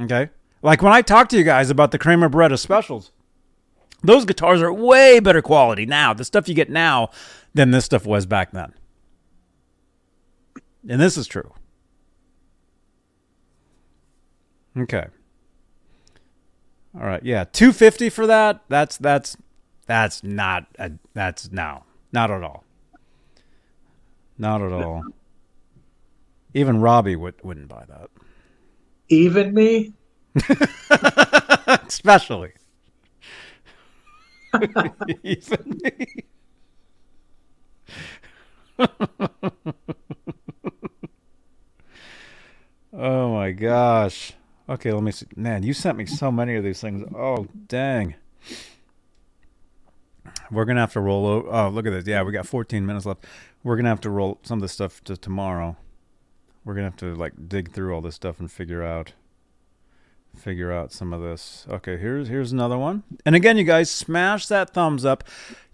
okay like when i talk to you guys about the kramer Baretta specials those guitars are way better quality now, the stuff you get now, than this stuff was back then. And this is true. Okay. All right. Yeah, 250 for that. That's that's that's not a, that's no. Not at all. Not at all. Even Robbie would, wouldn't buy that. Even me? Especially. Even me. oh my gosh. Okay, let me see. Man, you sent me so many of these things. Oh, dang. We're going to have to roll over. Oh, look at this. Yeah, we got 14 minutes left. We're going to have to roll some of this stuff to tomorrow. We're going to have to like dig through all this stuff and figure out figure out some of this. Okay, here's here's another one. And again, you guys smash that thumbs up.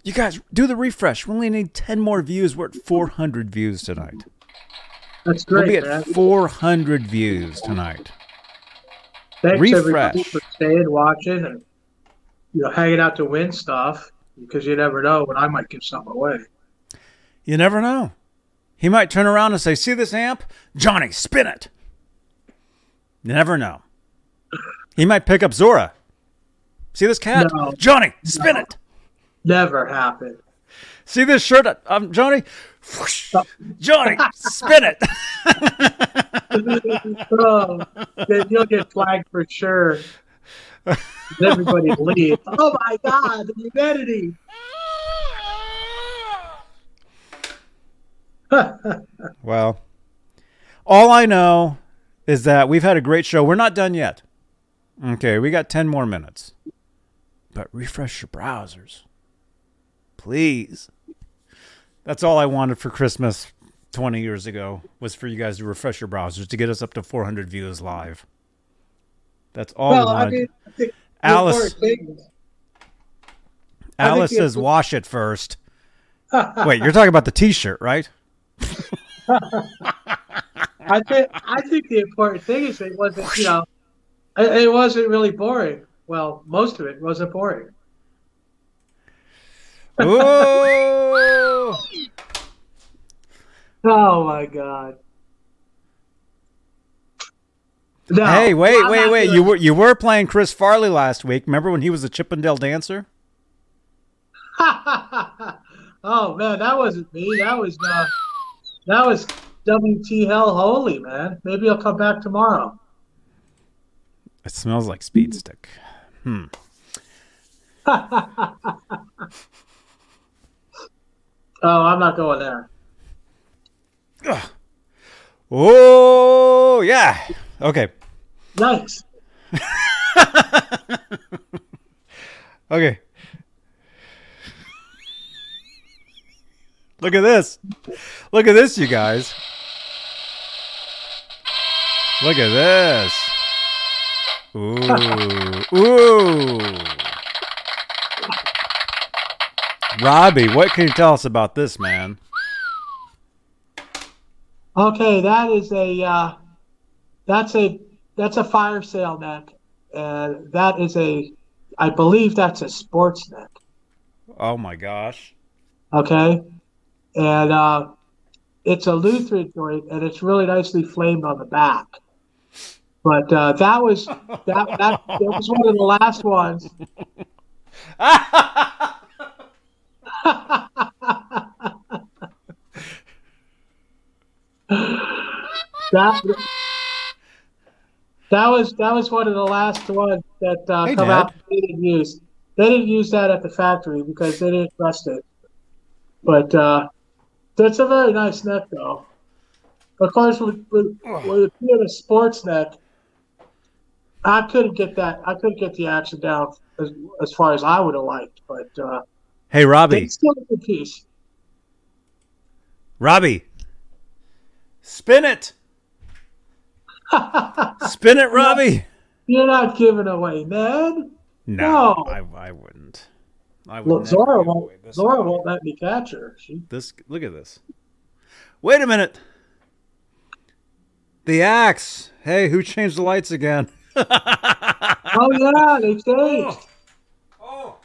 You guys do the refresh. We only need 10 more views. We're at 400 views tonight. That's great. We'll be at 400 views tonight. Thanks refresh. everybody for staying, watching, and you know, hanging out to win stuff because you never know when I might give something away. You never know. He might turn around and say, "See this amp, Johnny? Spin it." You never know. He might pick up Zora. See this cat, No. Johnny? Spin it. Never happened. See this shirt, um, Johnny? Whoosh. Johnny, spin it. oh, then you'll get flagged for sure. Everybody leave. Oh my God, the humidity. Well, all I know is that we've had a great show. We're not done yet. Okay, we got 10 more minutes. But refresh your browsers. Please. That's all I wanted for Christmas 20 years ago was for you guys to refresh your browsers to get us up to 400 views live. That's all well, we I wanted. mean, I think Alice- important thing is- I think Alice says wash it first. Wait, you're talking about the t-shirt, right? I think I think the important thing is it wasn't you know it, it wasn't really boring. Well, most of it wasn't boring. Oh my god. No, Hey, wait, I'm wait, wait! doing- You were you were playing Chris Farley last week. Remember when he was a Chippendale dancer? oh man, that wasn't me. That was uh, that was WT Hell Holy man. Maybe I'll come back tomorrow. It smells like speed stick. Hmm. Oh, I'm not going there. Oh yeah. Okay. Nice. Okay. Look at this. Look at this, you guys. Look at this. Ooh. Ooh. Robbie, what can you tell us about this, man? Okay, that is a uh, that's a that's a fire sale neck, and that is a I believe that's a sports neck. Oh my gosh. Okay, and uh, it's a Lutheran joint, and it's really nicely flamed on the back. But uh, that was that, that that was one of the last ones. that that was that was one of the last ones that uh, Hey, come Dad. out. They didn't use. They didn't use that at the factory because they didn't trust it. But uh, that's a very nice neck, though. Of course, with with, with being a sports neck, I couldn't get that. I couldn't get the action down as, as far as I would have liked. But uh, Hey, Robbie. It's still a good piece. Robbie. Spin it. Spin it, Robbie. You're not giving away, man. No, No. I, I wouldn't. I would Look, Zora won't. away this. Zora won't let me catch her. She, This look at this. Wait a minute. The axe. Hey, who changed the lights again? oh yeah, they changed. Oh, oh.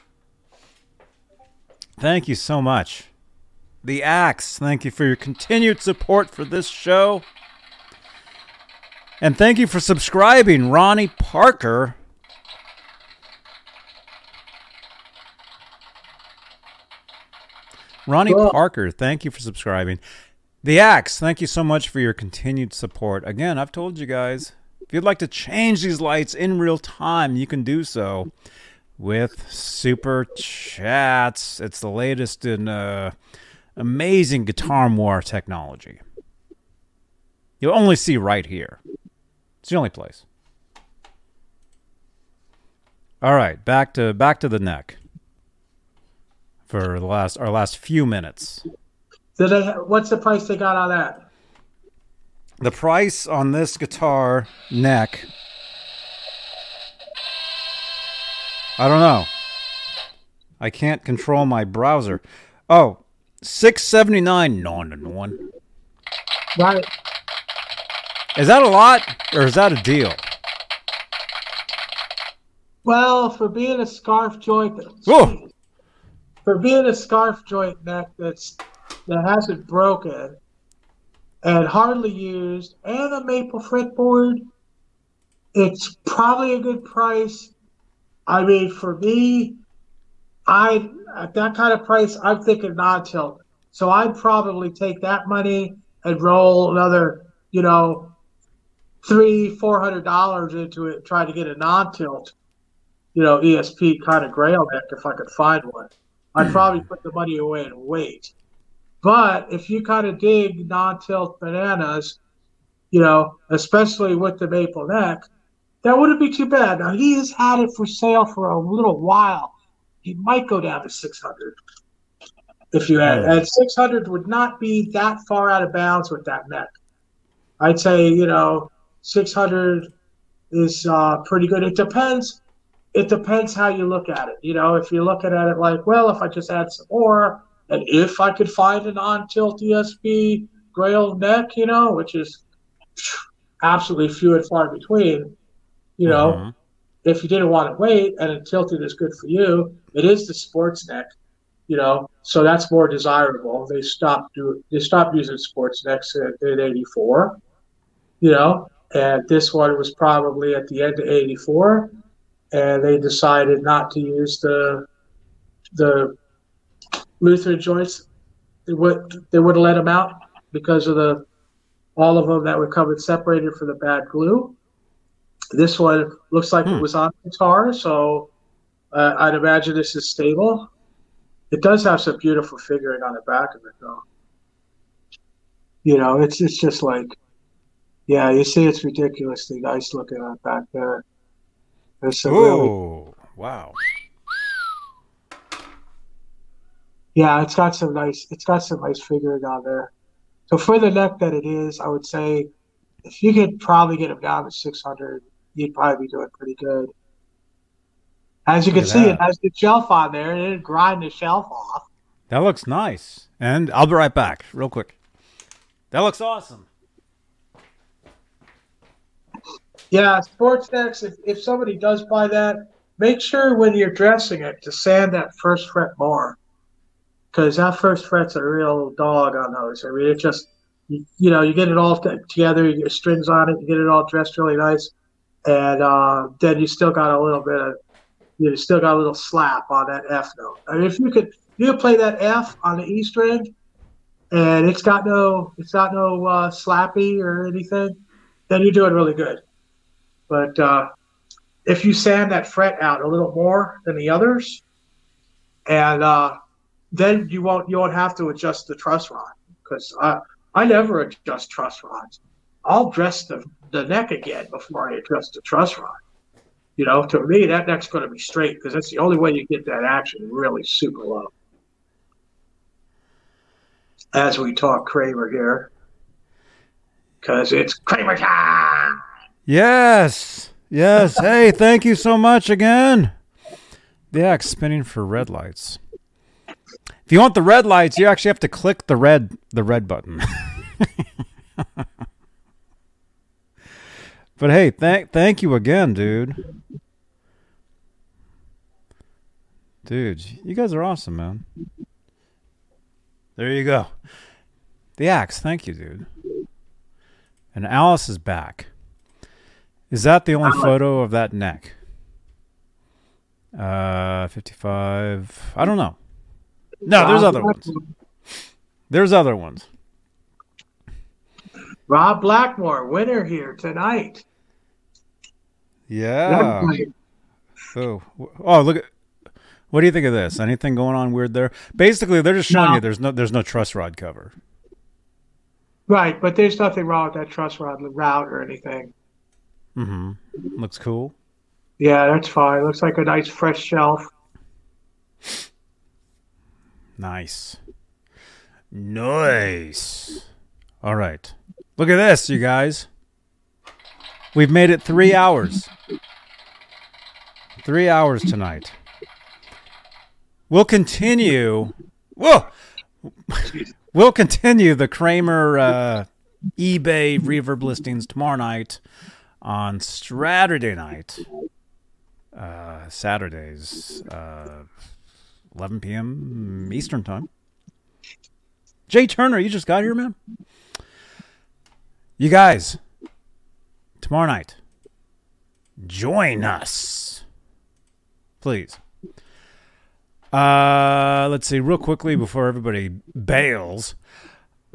Thank you so much. The Axe, thank you for your continued support for this show. And thank you for subscribing, Ronnie Parker. Ronnie Cool. Parker, thank you for subscribing. The Axe, thank you so much for your continued support. Again, I've told you guys, if you'd like to change these lights in real time, you can do so with super chats. It's the latest in uh, amazing guitar more technology. You'll only see right here. It's the only place. All right, back to back to the neck for the last our last few minutes. Did they? What's the price they got on that? The price on this guitar neck I don't know. I can't control my browser. Oh, 679 non and one. Right. Is that a lot or is that a deal? Well, for being a scarf joint, Whoa. For being a scarf joint neck that's that hasn't broken and hardly used, and a maple fretboard, it's probably a good price. I mean, for me, I at that kind of price, I'm thinking non-tilt. So I'd probably take that money and roll another, you know, three, four hundred dollars into it, try to get a non-tilt, you know, ESP kind of grail neck if I could find one. I'd probably put the money away and wait. But if you kind of dig non-tilt bananas, you know, especially with the maple neck, that wouldn't be too bad. Now he has had it for sale for a little while. He might go down to six hundred. If you had, and six hundred would not be that far out of bounds with that neck. I'd say you know six hundred is uh, pretty good. It depends. It depends how you look at it. You know, if you're looking at it like, well, if I just add some more, and if I could find an on-tilt ESP Grail neck, you know, which is absolutely few and far between, you know, Mhm. if you didn't want to wait and a tilted is good for you, it is the sports neck, you know, so that's more desirable. They stopped do they stopped using sports necks in, in '84, you know, and this one was probably at the end of '84, and they decided not to use the the Lutheran joints. They would they would have let them out because of the all of them that were covered separated for the bad glue. This one looks like Hmm. it was on guitar, so uh, I'd imagine this is stable. It does have some beautiful figuring on the back of it, though. You know, it's it's just like, yeah, you see, it's ridiculously nice looking on back there. There's some really, oh, Wow. yeah, it's got some nice, it's got some nice figuring on there. So for the neck that it is, I would say, if you could probably get them down to 600, you'd probably be doing pretty good. As you Look can see, it has the shelf on there. It didn't grind the shelf off. That looks nice. And I'll be right back, real quick. That looks awesome. Yeah, sports necks. If, if somebody does buy that, make sure when you're dressing it to sand that first fret more, because that first fret's a real dog on those. I mean, it just you, you know you get it all t- together, you get strings on it, you get it all dressed really nice, and uh, then you still got a little bit of you still got a little slap on that F note. I mean, if you could you could play that F on the E string, and it's got no it's got no uh, slappy or anything, then you're doing really good. But uh, if you sand that fret out a little more than the others, and uh, then you won't you won't have to adjust the truss rod because I I never adjust truss rods. I'll dress the the neck again before I adjust the truss rod. You know, to me that neck's going to be straight because that's the only way you get that action really super low. as we talk Kramer here. Because it's Kramer time. Yes. Yes. hey, thank you so much again. The axe spinning for red lights. If you want the red lights, you actually have to click the red the red button. but hey, thank thank you again, dude. Dude, you guys are awesome, man. There you go. The axe, thank you, dude. And Alice is back. Is that the only photo of that neck? Uh, 55. I don't know. No, there's other ones. There's other ones. Rob Blackmore, winner here tonight. Yeah. Oh, oh, look at. What do you think of this? Anything going on weird there? Basically, they're just showing No. you there's no there's no truss rod cover. Right, but there's nothing wrong with that truss rod route or anything. Mm-hmm. Looks cool. Yeah, that's fine. Looks like a nice fresh shelf. Nice. Nice. All right. Look at this, you guys. We've made it three hours. Three hours tonight. We'll continue. Whoa! We'll continue the Kramer uh, eBay reverb listings tomorrow night on Saturday night. Uh, Saturdays, uh, 11 p.m. Eastern time. Jay Turner, you just got here, man. You guys, tomorrow night, join us, please. Uh, let's see, real quickly before everybody bails.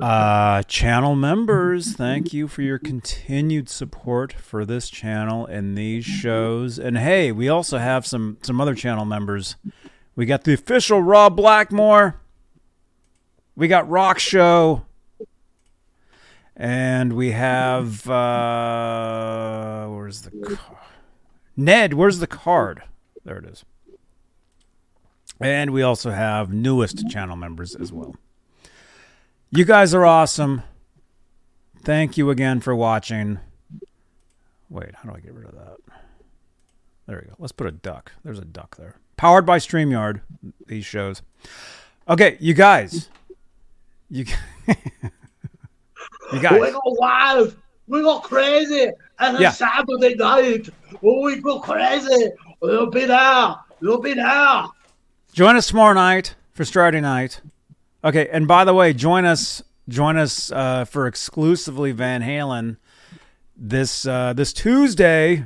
Uh, channel members, thank you for your continued support for this channel and these shows. And hey, we also have some some other channel members. We got the official Rob Blackmore. We got Rock Show. And we have uh where's the card? Ned, where's the card? There it is. And we also have newest channel members as well. You guys are awesome. Thank you again for watching. Wait, how do I get rid of that? There we go. Let's put a duck. There's a duck there. Powered by StreamYard, these shows. Okay, you guys. You, you guys. We go wild. We go crazy. And Yeah. Saturday night, oh, we go crazy. We'll be there. We'll be there. Join us tomorrow night for Saturday night. Okay, and by the way, join us join us uh, for exclusively Van Halen this uh, this Tuesday,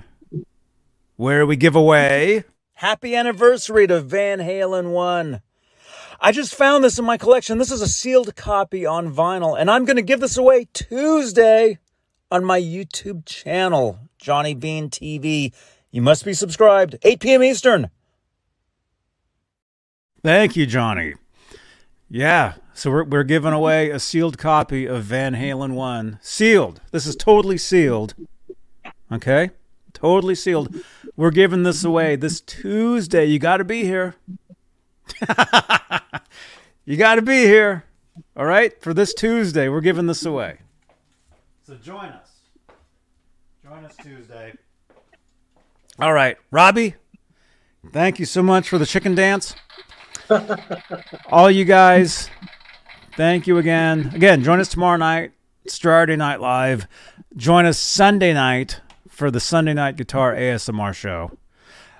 where we give away happy anniversary to Van Halen one. I just found this in my collection. This is a sealed copy on vinyl, and I'm going to give this away Tuesday on my YouTube channel, Johnny Bean TV. You must be subscribed, 8 p.m. Eastern. Thank you, Johnny. Yeah, so we're we're giving away a sealed copy of Van Halen 1. Sealed. This is totally sealed. Okay? Totally sealed. We're giving this away this Tuesday. You got to be here. you got to be here. All right? For this Tuesday, we're giving this away. So join us. Join us Tuesday. All right, Robbie, thank you so much for the chicken dance. All you guys, thank you again. Again, join us tomorrow night, Saturday Night Live. Join us Sunday night for the Sunday Night Guitar ASMR show.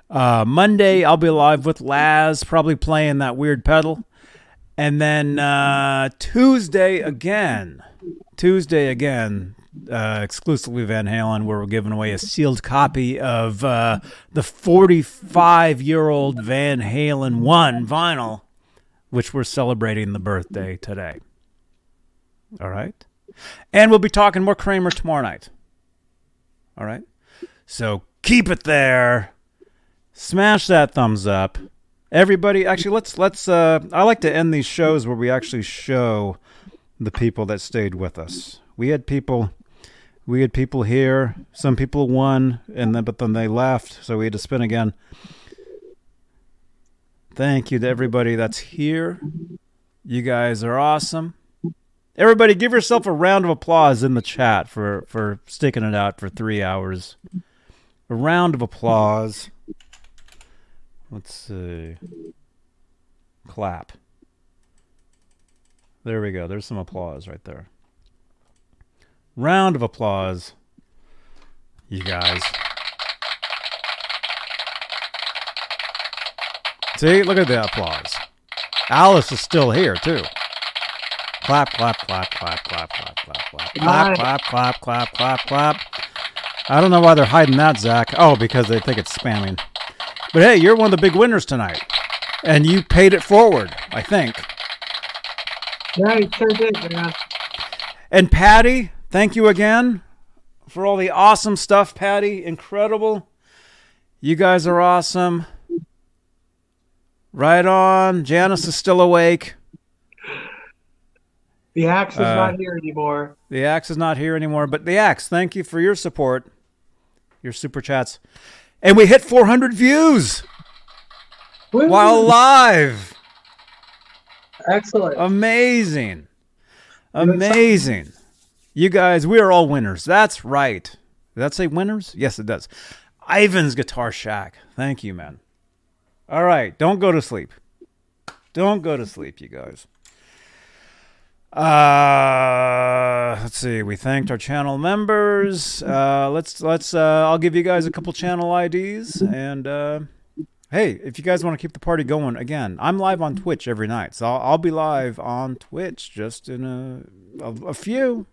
Uh, Monday, I'll be live with Laz, probably playing that weird pedal. And then uh, Tuesday again, Tuesday again, uh, exclusively Van Halen, where we're giving away a sealed copy of uh, the 45 year old Van Halen 1 vinyl, which we're celebrating the birthday today. All right. And we'll be talking more Kramer tomorrow night. All right. So keep it there. Smash that thumbs up. Everybody, actually, let's let's. Uh, I like to end these shows where we actually show the people that stayed with us. We had people, we had people here. Some people won, and then but then they left, so we had to spin again. Thank you to everybody that's here. You guys are awesome. Everybody, give yourself a round of applause in the chat for for sticking it out for three hours. A round of applause. Let's see. Clap. There we go. There's some applause right there. Round of applause. You guys. See, look at the applause. Alice is still here too. Clap, clap, clap, clap, clap, clap, clap, clap, clap, clap, clap, clap, clap, clap. I don't know why they're hiding that, Zach. Oh, because they think it's spamming. But hey, you're one of the big winners tonight, and you paid it forward. I think. Yeah, sure did, man. And Patty, thank you again for all the awesome stuff, Patty. Incredible. You guys are awesome. Right on. Janice is still awake. The axe is Uh, not here anymore. The axe is not here anymore, but the axe, thank you for your support, your super chats. And we hit 400 views Woo! while live. Excellent. Amazing. Amazing. You guys, we are all winners. That's right. Did that say winners? Yes, it does. Ivan's Guitar Shack. Thank you, man. All right. Don't go to sleep. Don't go to sleep, you guys. Uh, let's see. We thanked our channel members. Uh, let's let's. Uh, I'll give you guys a couple channel IDs, and uh, hey, if you guys want to keep the party going, again, I'm live on Twitch every night, so I'll, I'll be live on Twitch just in a, a a few,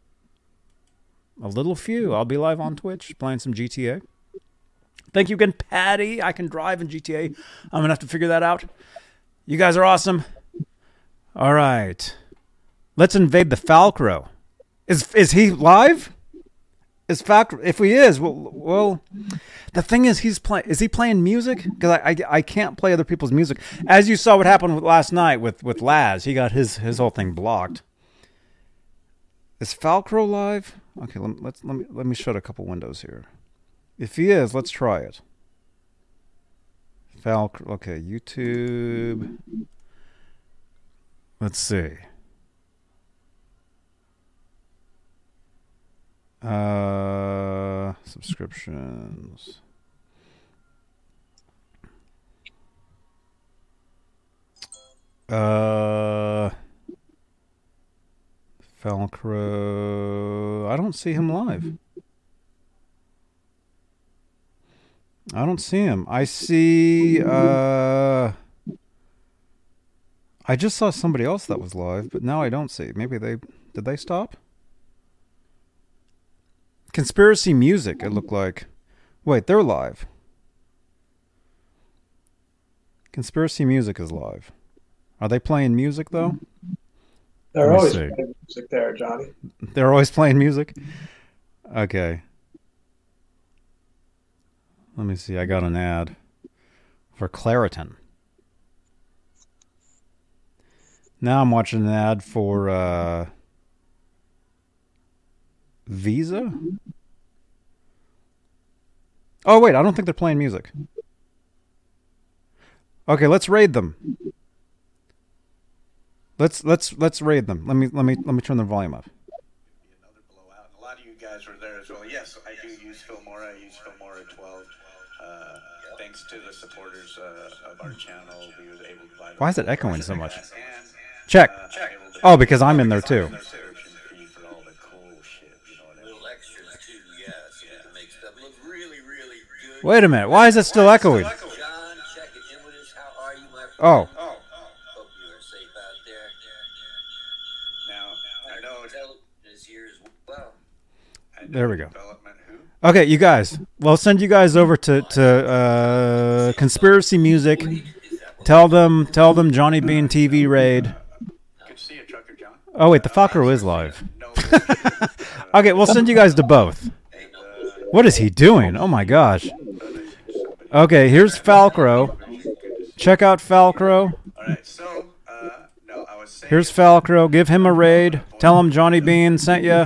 a little few. I'll be live on Twitch playing some GTA. Thank you again, Patty. I can drive in GTA. I'm gonna have to figure that out. You guys are awesome. All right, let's invade the Falcro. Is is he live? Is Falcro? If he is, well, well the thing is, he's playing. Is he playing music? Because I, I I can't play other people's music. As you saw, what happened last night with with Laz, he got his his whole thing blocked. Is Falcro live? Okay, let, let's let me let me shut a couple windows here. If he is, let's try it. Falcro. Okay, YouTube. Let's see. Uh, subscriptions. Uh, Falcro. I don't see him live. I don't see him. I see. Uh, I just saw somebody else that was live, but now I don't see. Maybe they did they stop? Conspiracy Music. It looked like. Wait, they're live. Conspiracy Music is live. Are they playing music though? They're let always playing music there, Johnny. They're always playing music. Okay. Let me see. I got an ad for Claritin. Now I'm watching an ad for uh, Visa. Oh wait, I don't think they're playing music. Okay, let's raid them. Let's let's let's raid them. Let me let me let me turn the volume up. another blowout. A lot of you guys were there as well. Yes, I do use Filmora. I use Filmora 12. Uh, thanks to the supporters uh, of our channel, we was able to buy. Why is it echoing so much? Check. uh, Oh, because I'm in there too. Wait a minute. Why is it still echoing? know There we go. Okay, you guys. Well, send you guys over to to uh, conspiracy music. Tell them, tell them Johnny Bean TV raid. Good see you, Trucker John. Oh wait, the Falcro is live. Okay, we'll send you guys to both. What is he doing? Oh my gosh. Okay, here's Falcro. Check out Falcro. All right, so uh, no, I was saying. Here's Falcro. Give him a raid. Tell him Johnny Bean sent you.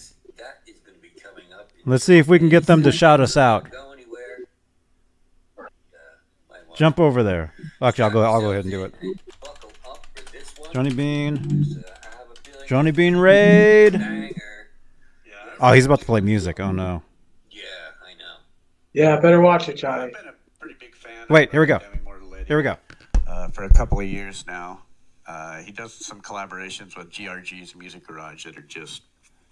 Let's see if we can get them to shout us out. Go anywhere. Uh, might want Jump over there. Actually, I'll go. I'll go ahead and do it. to buckle up for this one. Johnny Bean. I have a feeling Johnny Bean raid. Oh, he's about to play music. Oh no. Yeah, I know. Yeah, better watch it, Johnny. I've been a pretty big fan. Wait, of, here we go. Demi Moore Here we go. uh, for a couple of years now. Uh, he does some collaborations with GRG's Music Garage that are just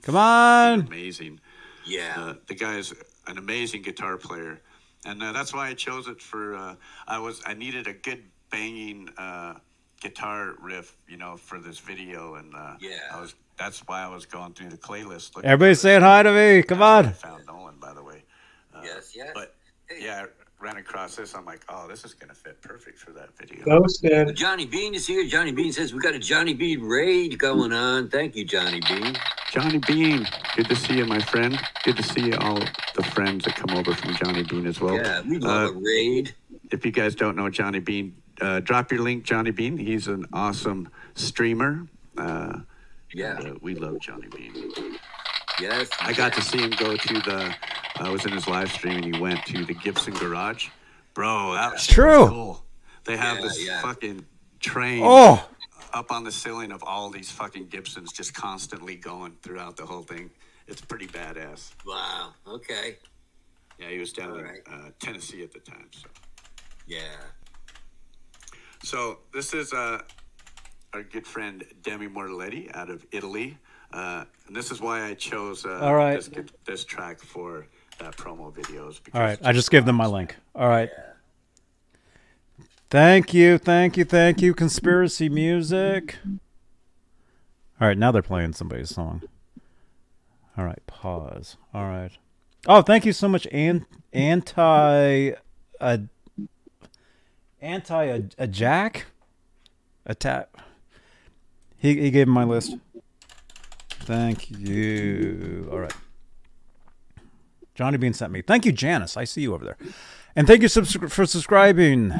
Come on. amazing. Yeah. Uh, the guy's an amazing guitar player, and uh, that's why I chose it for. Uh, I was I needed a good banging uh, guitar riff, you know, for this video, and uh, Yeah. I was. That's why I was going through the playlist. looking Everybody's saying hi to me. Come That's how I on. found Nolan, by the way. Uh, yes, yes. But Hey. yeah, I ran across this. I'm like, oh, this is gonna fit perfect for that video. Ghosted. Johnny Bean is here. Johnny Bean says we got a Johnny Bean raid going on. Thank you, Johnny Bean. Johnny Bean, good to see you, my friend. Good to see you, all the friends that come over from Johnny Bean as well. Yeah, we love Uh, a raid. if you guys don't know Johnny Bean, uh, drop your link, Johnny Bean. He's an awesome streamer. Uh, Yeah. uh, we love Johnny Bean. Yes. I got to see him go to the. I was in his live stream, and he went to the Gibson Garage. Bro, that was true. Cool. They have Yeah, this yeah. fucking train Oh, up on the ceiling of all these fucking Gibsons, just constantly going throughout the whole thing. It's pretty badass. Wow. Okay. Yeah, he was down All in right. uh, Tennessee at the time. So, Yeah. so this is uh, our good friend Demi Mortaletti out of Italy, uh, and this is why I chose uh, All right. this, this track for that promo videos. Because all right. I just gave them my link. All right. Thank you, thank you, thank you. Conspiracy music. All right, now they're playing somebody's song. All right, pause. All right. Oh, thank you so much, an- anti, uh, anti a, a Jack, attack. He he gave him my list. Thank you. All right. Johnny Bean sent me. Thank you, Janice. I see you over there. And thank you subs- for subscribing.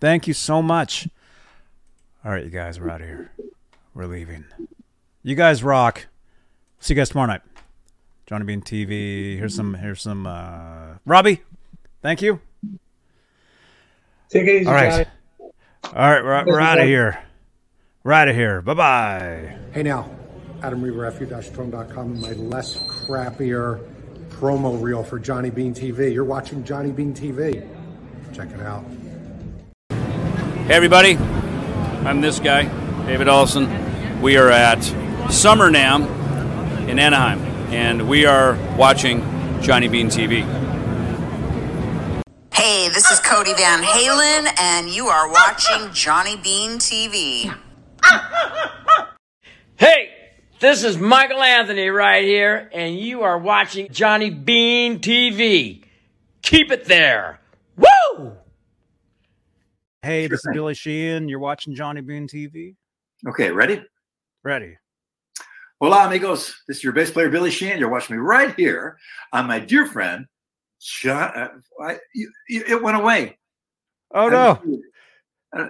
Thank you so much. All right, you guys, we're out of here. We're leaving. You guys rock. See you guys tomorrow night. Johnny Bean TV. Here's some. Here's some. Uh, Robbie. Thank you. Take it easy, All right. Johnny. All right, we're, we're out of here. We're out of here. Bye bye. Hey now, Adam Reaver, fu-tone.com, my less crappier promo reel for Johnny Bean TV. You're watching Johnny Bean TV. Check it out. Hey, everybody. I'm this guy, David Olson. We are at Summer NAMM in Anaheim, and we are watching Johnny Bean TV. Hey, this is Cody Van Halen, and you are watching Johnny Bean TV. Hey, this is Michael Anthony right here, and you are watching Johnny Bean TV. Keep it there. Woo! Hey, this is Billy Sheehan. You're watching Johnny Bean TV. Okay, ready? Ready. Hola, amigos. This is your bass player, Billy Sheehan. You're watching me right here on my dear friend, John. Uh, I, you, you, it went away. Oh I no.